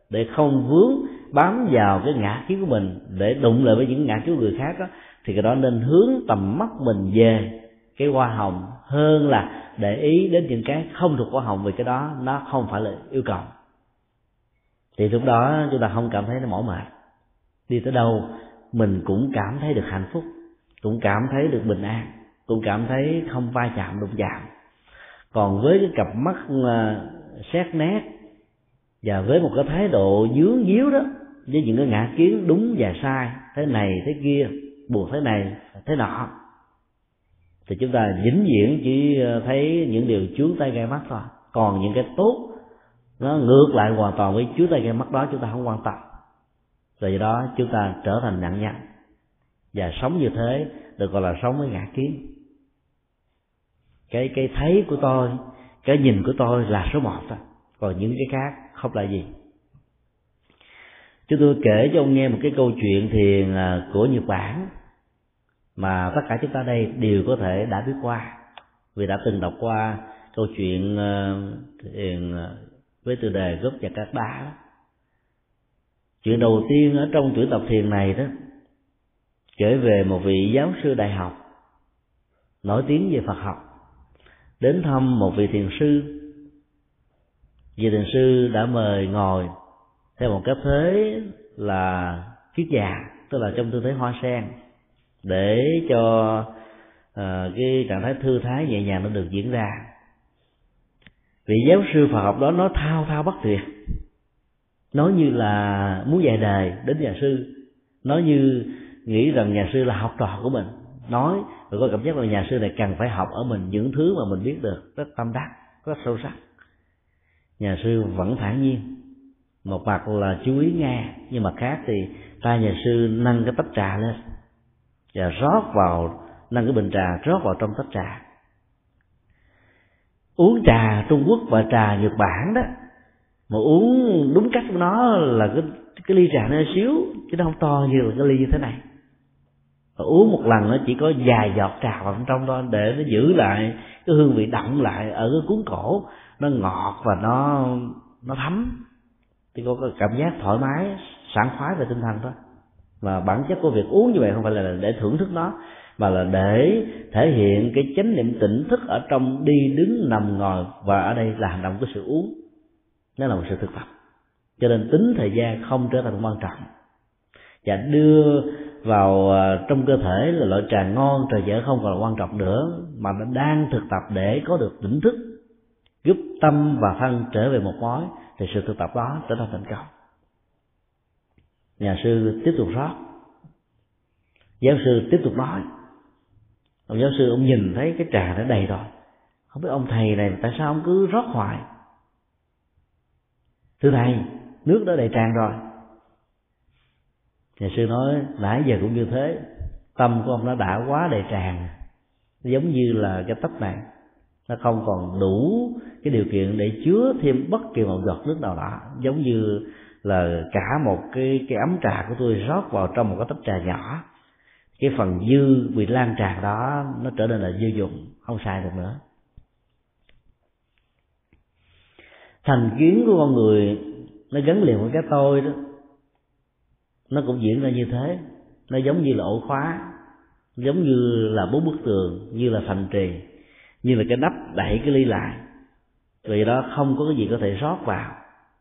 để không vướng, bám vào cái ngã kiến của mình, để đụng lại với những ngã kiến của người khác đó, thì cái đó nên hướng tầm mắt mình về cái hoa hồng hơn là để ý đến những cái không thuộc hoa hồng, vì cái đó nó không phải là yêu cầu. Thì lúc đó chúng ta không cảm thấy nó mỏi mệt. Đi tới đâu, mình cũng cảm thấy được hạnh phúc, cũng cảm thấy được bình an cũng cảm thấy không va chạm đụng chạm còn với cái cặp mắt à, xét nét và với một cái thái độ dướng díu đó, với những cái ngã kiến đúng và sai, thế này, thế kia, buộc thế này, thế nọ, thì chúng ta vĩnh viễn chỉ à, thấy những điều chướng tay gai mắt thôi. Còn những cái tốt, nó ngược lại hoàn toàn với chướng tay gai mắt đó, chúng ta không quan tâm. Rồi do đó chúng ta trở thành nạn nhân và sống như thế được gọi là sống với ngã kiến cái cái thấy của tôi, cái nhìn của tôi là số một thôi còn những cái khác không là gì. Chúng tôi kể cho ông nghe một cái câu chuyện thiền à, của nhật bản mà tất cả chúng ta đây đều có thể đã biết qua. Vì đã từng đọc qua câu chuyện à, thiền à, với tiêu đề gốc và các đá chuyện đầu tiên ở trong chuỗi tập thiền này đó, kể về một vị giáo sư đại học nổi tiếng về phật học đến thăm một vị thiền sư. Vị thiền sư đã mời ngồi theo một cách thế là kiết già tức là trong tư thế hoa sen để cho uh, cái trạng thái thư thái nhẹ nhàng nó được diễn ra. Vị giáo sư Phật học đó nó thao thao bất tuyệt nói như là muốn dạy đời đến nhà sư nói như nghĩ rằng nhà sư là học trò của mình nói rồi có cảm giác là nhà sư này cần phải học ở mình những thứ mà mình biết được, rất tâm đắc, rất sâu sắc. Nhà sư vẫn thản nhiên. Một mặt là chú ý nghe, nhưng mà khác thì ta nhà sư nâng cái tách trà lên. Và rót vào, nâng cái bình trà, rót vào trong tách trà. Uống trà trung quốc và trà nhật bản đó, mà uống đúng cách của nó là cái cái ly trà nó xíu, chứ nó không to như là cái ly như thế này và uống một lần nó chỉ có vài giọt trà vào trong đó để nó giữ lại cái hương vị đậm lại ở cái cuốn cổ. Nó ngọt và nó nó thấm. Thì có cái cảm giác thoải mái, sảng khoái về tinh thần thôi. Và bản chất của việc uống như vậy không phải là để thưởng thức nó, mà là để thể hiện cái chánh niệm tỉnh thức ở trong đi đứng, nằm, ngồi và ở đây là hành động của sự uống. Nó là một sự thực tập. Cho nên tính thời gian không trở thành quan trọng. Và đưa vào ờ, trong cơ thể là loại trà ngon, trà dở không còn là quan trọng nữa, mà nó đang thực tập để có được tỉnh thức, giúp tâm và thân trở về một mối, thì sự thực tập đó trở thành thành công. Nhà sư tiếp tục rót giáo sư tiếp tục nói, ông giáo sư ông nhìn thấy cái trà đã đầy rồi. Không biết ông thầy này tại sao ông cứ rót hoài? Thưa thầy, nước đã đầy tràn rồi nhà sư nói, nãy giờ cũng như thế, tâm của ông nó đã quá đầy tràn. Giống như là cái tách này. Nó không còn đủ cái điều kiện để chứa thêm bất kỳ một giọt nước nào đó giống như là cả một cái cái ấm trà của tôi rót vào trong một cái tách trà nhỏ. Cái phần dư bị lan tràn đó, nó trở nên là dư dụng, không xài được nữa. Thành kiến của con người nó gắn liền với cái tôi đó nó cũng diễn ra như thế. Nó giống như là ổ khóa giống như là bốn bức tường như là thành trì như là cái nắp đẩy cái ly lại. Vì đó không có cái gì có thể rót vào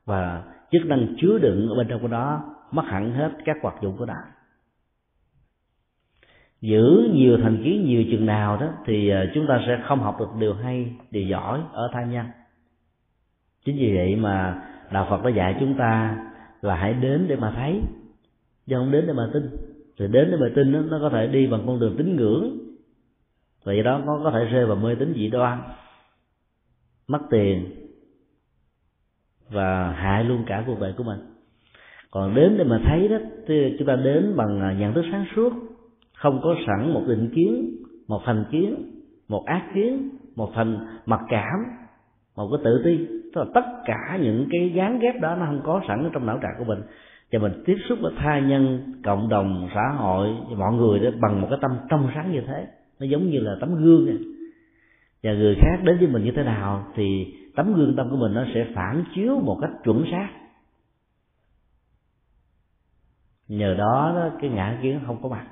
và chức năng chứa đựng ở bên trong của đó mất hẳn hết các hoạt dụng của đạo, giữ nhiều thành kiến nhiều chừng nào đó thì à, chúng ta sẽ không học được điều hay điều giỏi ở tha nhân. Chính vì vậy mà đạo phật đã dạy chúng ta là hãy đến để mà thấy chứ không đến để mà tin. Thì đến để mà tin đó, nó có thể đi bằng con đường tín ngưỡng. Và do đó nó có thể rơi vào mê tín dị đoan mất tiền và hại luôn cả cuộc đời của mình. Còn đến để mà thấy đó thì chúng ta đến bằng à, nhận thức sáng suốt. Không có sẵn một định kiến một thành kiến một ác kiến một thành mặc cảm một cái tự ti. Tức là tất cả những cái gián ghép đó nó không có sẵn trong não trạng của mình và mình tiếp xúc với tha nhân cộng đồng xã hội mọi người đó bằng một cái tâm trong sáng như thế. Nó giống như là tấm gương này. và người khác đến với mình như thế nào thì tấm gương tâm của mình nó sẽ phản chiếu một cách chuẩn xác. Nhờ đó, đó cái ngã kiến không có mặt.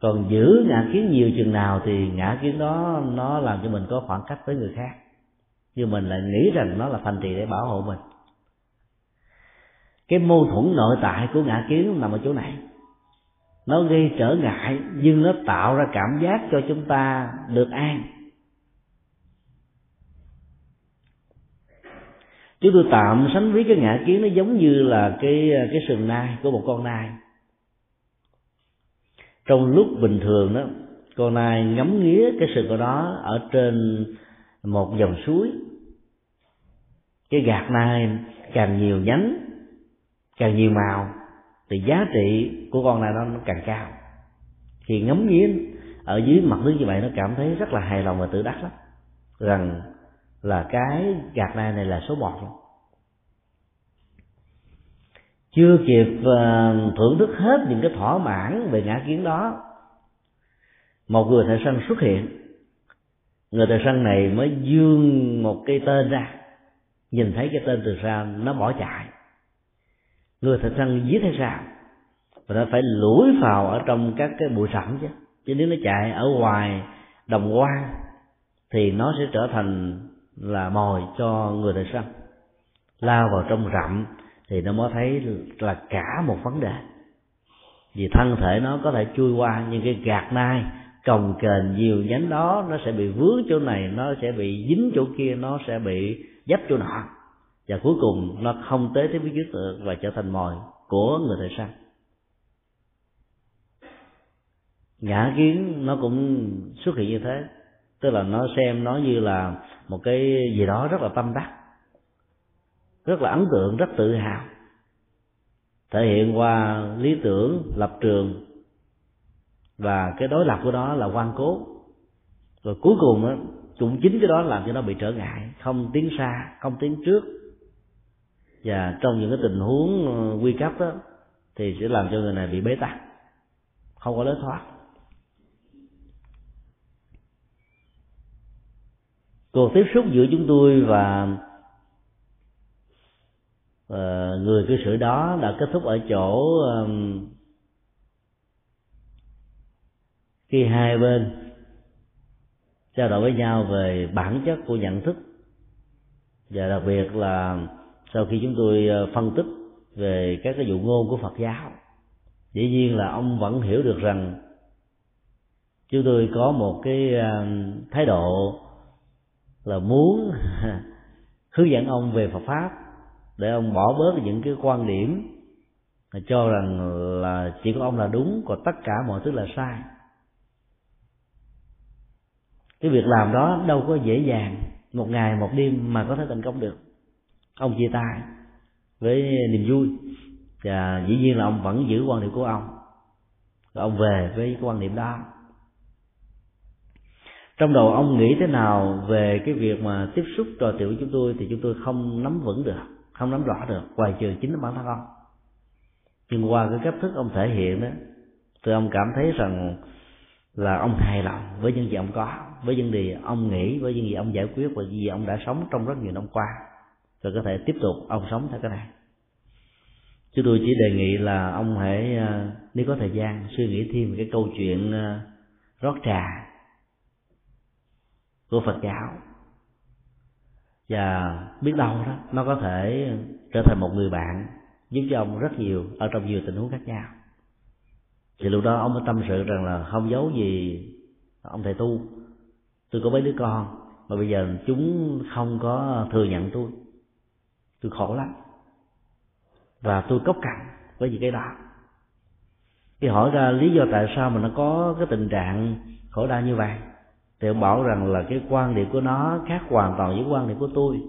Còn giữ ngã kiến nhiều chừng nào thì ngã kiến đó nó làm cho mình có khoảng cách với người khác. Nhưng mình lại nghĩ rằng nó là thành trì để bảo hộ mình cái mâu thuẫn nội tại của ngã kiến nằm ở chỗ này. Nó gây trở ngại, nhưng nó tạo ra cảm giác cho chúng ta được an. Chúng tôi tạm sánh với cái ngã kiến nó giống như là cái cái sừng nai của một con nai. Trong lúc bình thường đó, con nai ngắm nghía cái sừng của nó ở trên một dòng suối. Cái gạt nai càng nhiều nhánh càng nhiều màu thì giá trị của con này nó càng cao. Khi ngắm nghiến ở dưới mặt nước như vậy nó cảm thấy rất là hài lòng và tự đắc lắm. Rằng là cái gạt này này là số một chưa kịp uh, thưởng thức hết những cái thỏa mãn về ngã kiến đó một người thợ săn xuất hiện. Người thợ săn này mới dương một cây tên ra nhìn thấy cái tên từ xa nó bỏ chạy người thợ săn giết hay sao? Và nó phải lủi vào ở trong các cái bụi rậm chứ. Chứ nếu nó chạy ở ngoài đồng quan thì nó sẽ trở thành là mồi cho người thợ săn lao vào trong rậm, thì nó mới thấy là cả một vấn đề. Vì thân thể nó có thể chui qua, nhưng cái gạt nai, cồng kềnh nhiều nhánh đó, nó sẽ bị vướng chỗ này, nó sẽ bị dính chỗ kia, nó sẽ bị dấp chỗ nọ và cuối cùng nó không tới tới với dưới tượng và trở thành mồi của người thợ săn ngã kiến nó cũng xuất hiện như thế. Tức là nó xem nó như là một cái gì đó rất là tâm đắc rất là ấn tượng rất tự hào. Thể hiện qua lý tưởng lập trường và cái đối lập của đó là quan cố. Rồi cuối cùng đó, cũng chính cái đó làm cho nó bị trở ngại không tiến xa không tiến trước và trong những cái tình huống ờ, nguy cấp đó thì sẽ làm cho người này bị bế tắc không có lối thoát. Cuộc tiếp xúc giữa chúng tôi và uh, người cư xử đó đã kết thúc ở chỗ um, khi hai bên trao đổi với nhau về bản chất của nhận thức và đặc biệt là sau khi chúng tôi ờ, phân tích về các cái dụ ngôn của Phật giáo, dĩ nhiên là ông vẫn hiểu được rằng chúng tôi có một cái ờ, thái độ là muốn hướng dẫn ông về Phật pháp để ông bỏ bớt những cái quan điểm cho rằng là chỉ có ông là đúng, còn tất cả mọi thứ là sai. Cái việc làm đó đâu có dễ dàng một ngày một đêm mà có thể thành công được ông chia tay với niềm vui. Và dĩ nhiên là ông vẫn giữ quan điểm của ông. Rồi ông về với cái quan điểm đó. Trong đầu ông nghĩ thế nào về cái việc mà tiếp xúc trò chuyện với chúng tôi thì chúng tôi không nắm vững được, không nắm rõ được. Ngoài trừ chính bản thân ông. Nhưng qua cái cách thức ông thể hiện đó, thì ông cảm thấy rằng là ông hài lòng với những gì ông có, với những gì ông nghĩ, với những gì ông giải quyết và những gì ông đã sống trong rất nhiều năm qua rồi có thể tiếp tục, ông sống theo cái này. Chứ tôi chỉ đề nghị là ông hãy ờ, nếu có thời gian, suy nghĩ thêm về cái câu chuyện ờ, rót trà của Phật giáo. Và biết đâu đó, nó có thể trở thành một người bạn, giúp cho ông rất nhiều ở trong nhiều tình huống khác nhau. Thì lúc đó ông mới tâm sự rằng là không giấu gì ông thầy tu. Tôi có mấy đứa con, mà bây giờ chúng không có thừa nhận tôi tôi khổ lắm. Và tôi cốc cằn với những cái đó. Khi hỏi ra lý do tại sao mà nó có cái tình trạng khổ đau như vậy. Thì ông bảo rằng là cái quan điểm của nó khác hoàn toàn với quan điểm của tôi.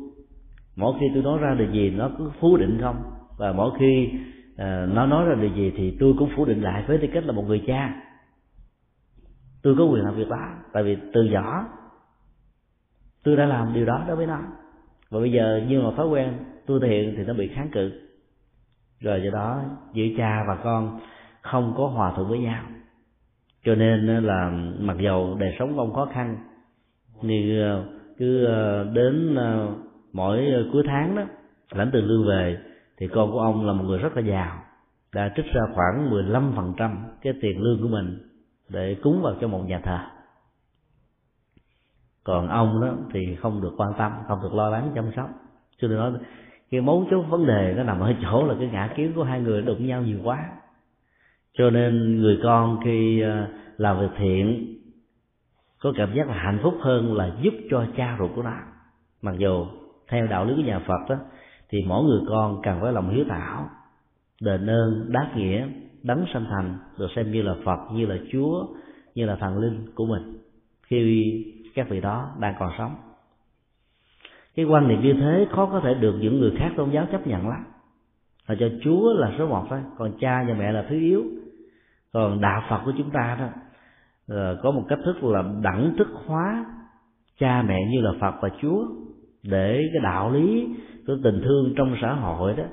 Mỗi khi tôi nói ra điều gì nó cứ phủ định không? Và mỗi khi uh, nó nói ra điều gì thì tôi cũng phủ định lại với tư cách là một người cha. Tôi có quyền làm việc đó tại vì từ nhỏ tôi đã làm điều đó đối với nó. Và bây giờ như là thói quen tôi thiện hiện thì nó bị kháng cự. Rồi do đó, giữa cha và con không có hòa thuận với nhau. Cho nên là mặc dầu đời sống của ông khó khăn thì ờ, cứ ờ, đến ờ, mỗi cuối tháng đó, lãnh tiền lương về, thì con của ông là một người rất là giàu, đã trích ra khoảng 15% cái tiền lương của mình để cúng vào cho một nhà thờ. Còn ông đó thì không được quan tâm, không được lo lắng chăm sóc. Cho nên nói cái mấu chốt vấn đề nó nằm ở chỗ là cái ngã kiến của hai người đụng nhau nhiều quá. Cho nên người con khi à, làm việc thiện, có cảm giác là hạnh phúc hơn là giúp cho cha ruột của nó. Mặc dù theo đạo lý của nhà phật đó thì mỗi người con cần phải lòng hiếu thảo, đền ơn, đáp nghĩa, đấng sanh thành, được xem như là phật, như là chúa, như là thần linh của mình khi các vị đó đang còn sống cái quan niệm như thế khó có thể được những người khác tôn giáo chấp nhận lắm. Là cho chúa là số một thôi, còn cha và mẹ là thứ yếu. Còn đạo phật của chúng ta đó ờ, có một cách thức là đẳng thức hóa cha mẹ như là phật và chúa để cái đạo lý của tình thương trong xã hội đó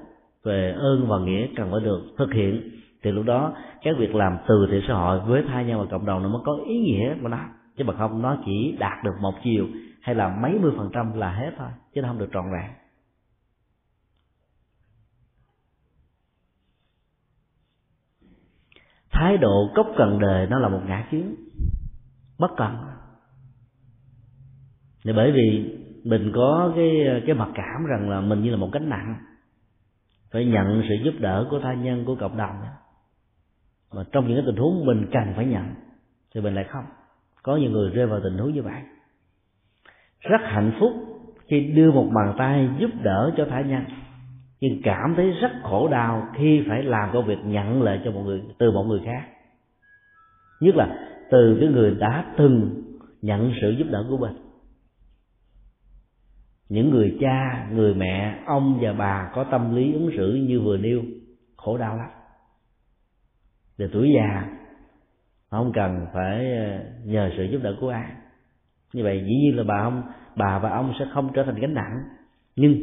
về ơn và nghĩa cần phải được thực hiện. Thì lúc đó các việc làm từ thiện xã hội với thai nhau và cộng đồng nó mới có ý nghĩa của nó. Chứ mà không, nó chỉ đạt được một chiều hay là mấy mươi phần trăm là hết thôi, chứ nó không được trọn vẹn. Thái độ cốc cần đời nó là một ngã kiến, bất cần thì bởi vì mình có cái cái mặc cảm rằng là mình như là một gánh nặng, phải nhận sự giúp đỡ của tha nhân, của cộng đồng. Mà trong những cái tình huống mình cần phải nhận, thì mình lại không. Có nhiều người rơi vào tình huống như vậy rất hạnh phúc khi đưa một bàn tay giúp đỡ cho thả nhân. Nhưng cảm thấy rất khổ đau khi phải làm công việc nhận lời cho một người, từ một người khác. Nhất là từ cái người đã từng nhận sự giúp đỡ của mình. Những người cha, người mẹ, ông và bà có tâm lý ứng xử như vừa nêu, khổ đau lắm. Về tuổi già, không cần phải ờ, nhờ sự giúp đỡ của ai như vậy dĩ nhiên là bà ông, bà và ông sẽ không trở thành gánh nặng. Nhưng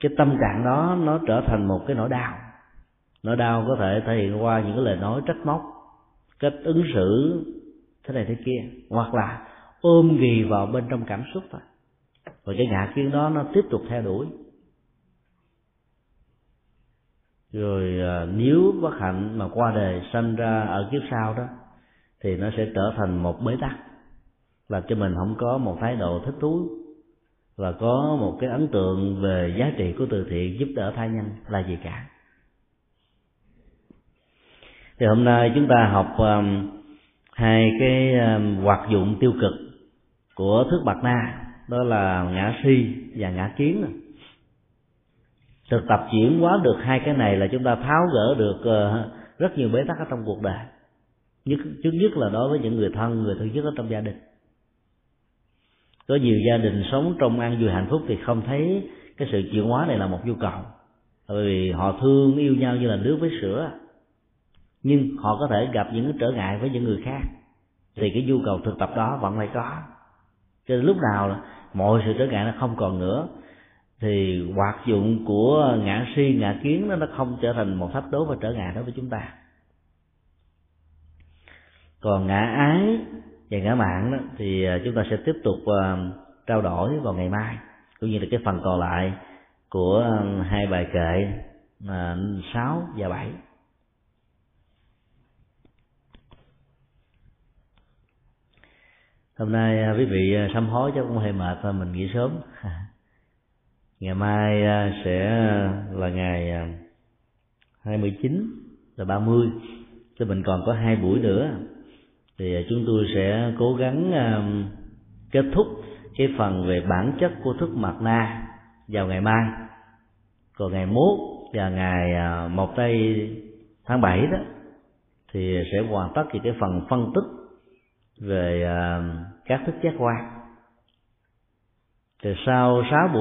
cái tâm trạng đó nó trở thành một cái nỗi đau. Nỗi đau có thể thể hiện qua những cái lời nói trách móc, cách ứng xử thế này thế kia, hoặc là ôm ghì vào bên trong cảm xúc thôi. Và cái ngã kiến đó nó tiếp tục theo đuổi. Rồi à, nếu bất hạnh mà qua đời sanh ra ở kiếp sau đó, thì nó sẽ trở thành một bế tắc làm cho mình không có một thái độ thích thú. Và có một cái ấn tượng về giá trị của từ thiện giúp đỡ thai nhân là gì cả. Thì hôm nay chúng ta học um, hai cái um, hoạt dụng tiêu cực của thức bạc na. Đó là ngã si và ngã kiến. Thực tập chuyển hóa được hai cái này là chúng ta tháo gỡ được uh, rất nhiều bế tắc ở trong cuộc đời. Nhất trước nhất là đối với những người thân người thân nhất ở trong gia đình có nhiều gia đình sống trong an vui hạnh phúc thì không thấy cái sự chuyển hóa này là một nhu cầu. Bởi vì họ thương, yêu nhau như là nước với sữa. Nhưng họ có thể gặp những trở ngại với những người khác. Thì cái nhu cầu thực tập đó vẫn phải có. Cho nên lúc nào là mọi sự trở ngại nó không còn nữa. Thì hoạt dụng của ngã si, ngã kiến nó không trở thành một thách đố và trở ngại đối với chúng ta. Còn ngã ái về ngã mạng đó, thì à, chúng ta sẽ tiếp tục à, trao đổi vào ngày mai, cũng như là cái phần còn lại của à, hai bài kệ sáu và bảy. Hôm nay quý vị sám hối chắc cũng hơi mệt thôi, mình nghỉ sớm. Ngày mai sẽ là ngày 29 là 30 thì mình còn có hai buổi nữa thì à, chúng tôi sẽ cố gắng à, kết thúc cái phần về bản chất của thức mặt na vào ngày mai. Còn ngày mốt và ngày à, một tây tháng bảy đó, thì sẽ hoàn tất thì cái phần phân tích về các thức giác quan. Từ sau sáu buổi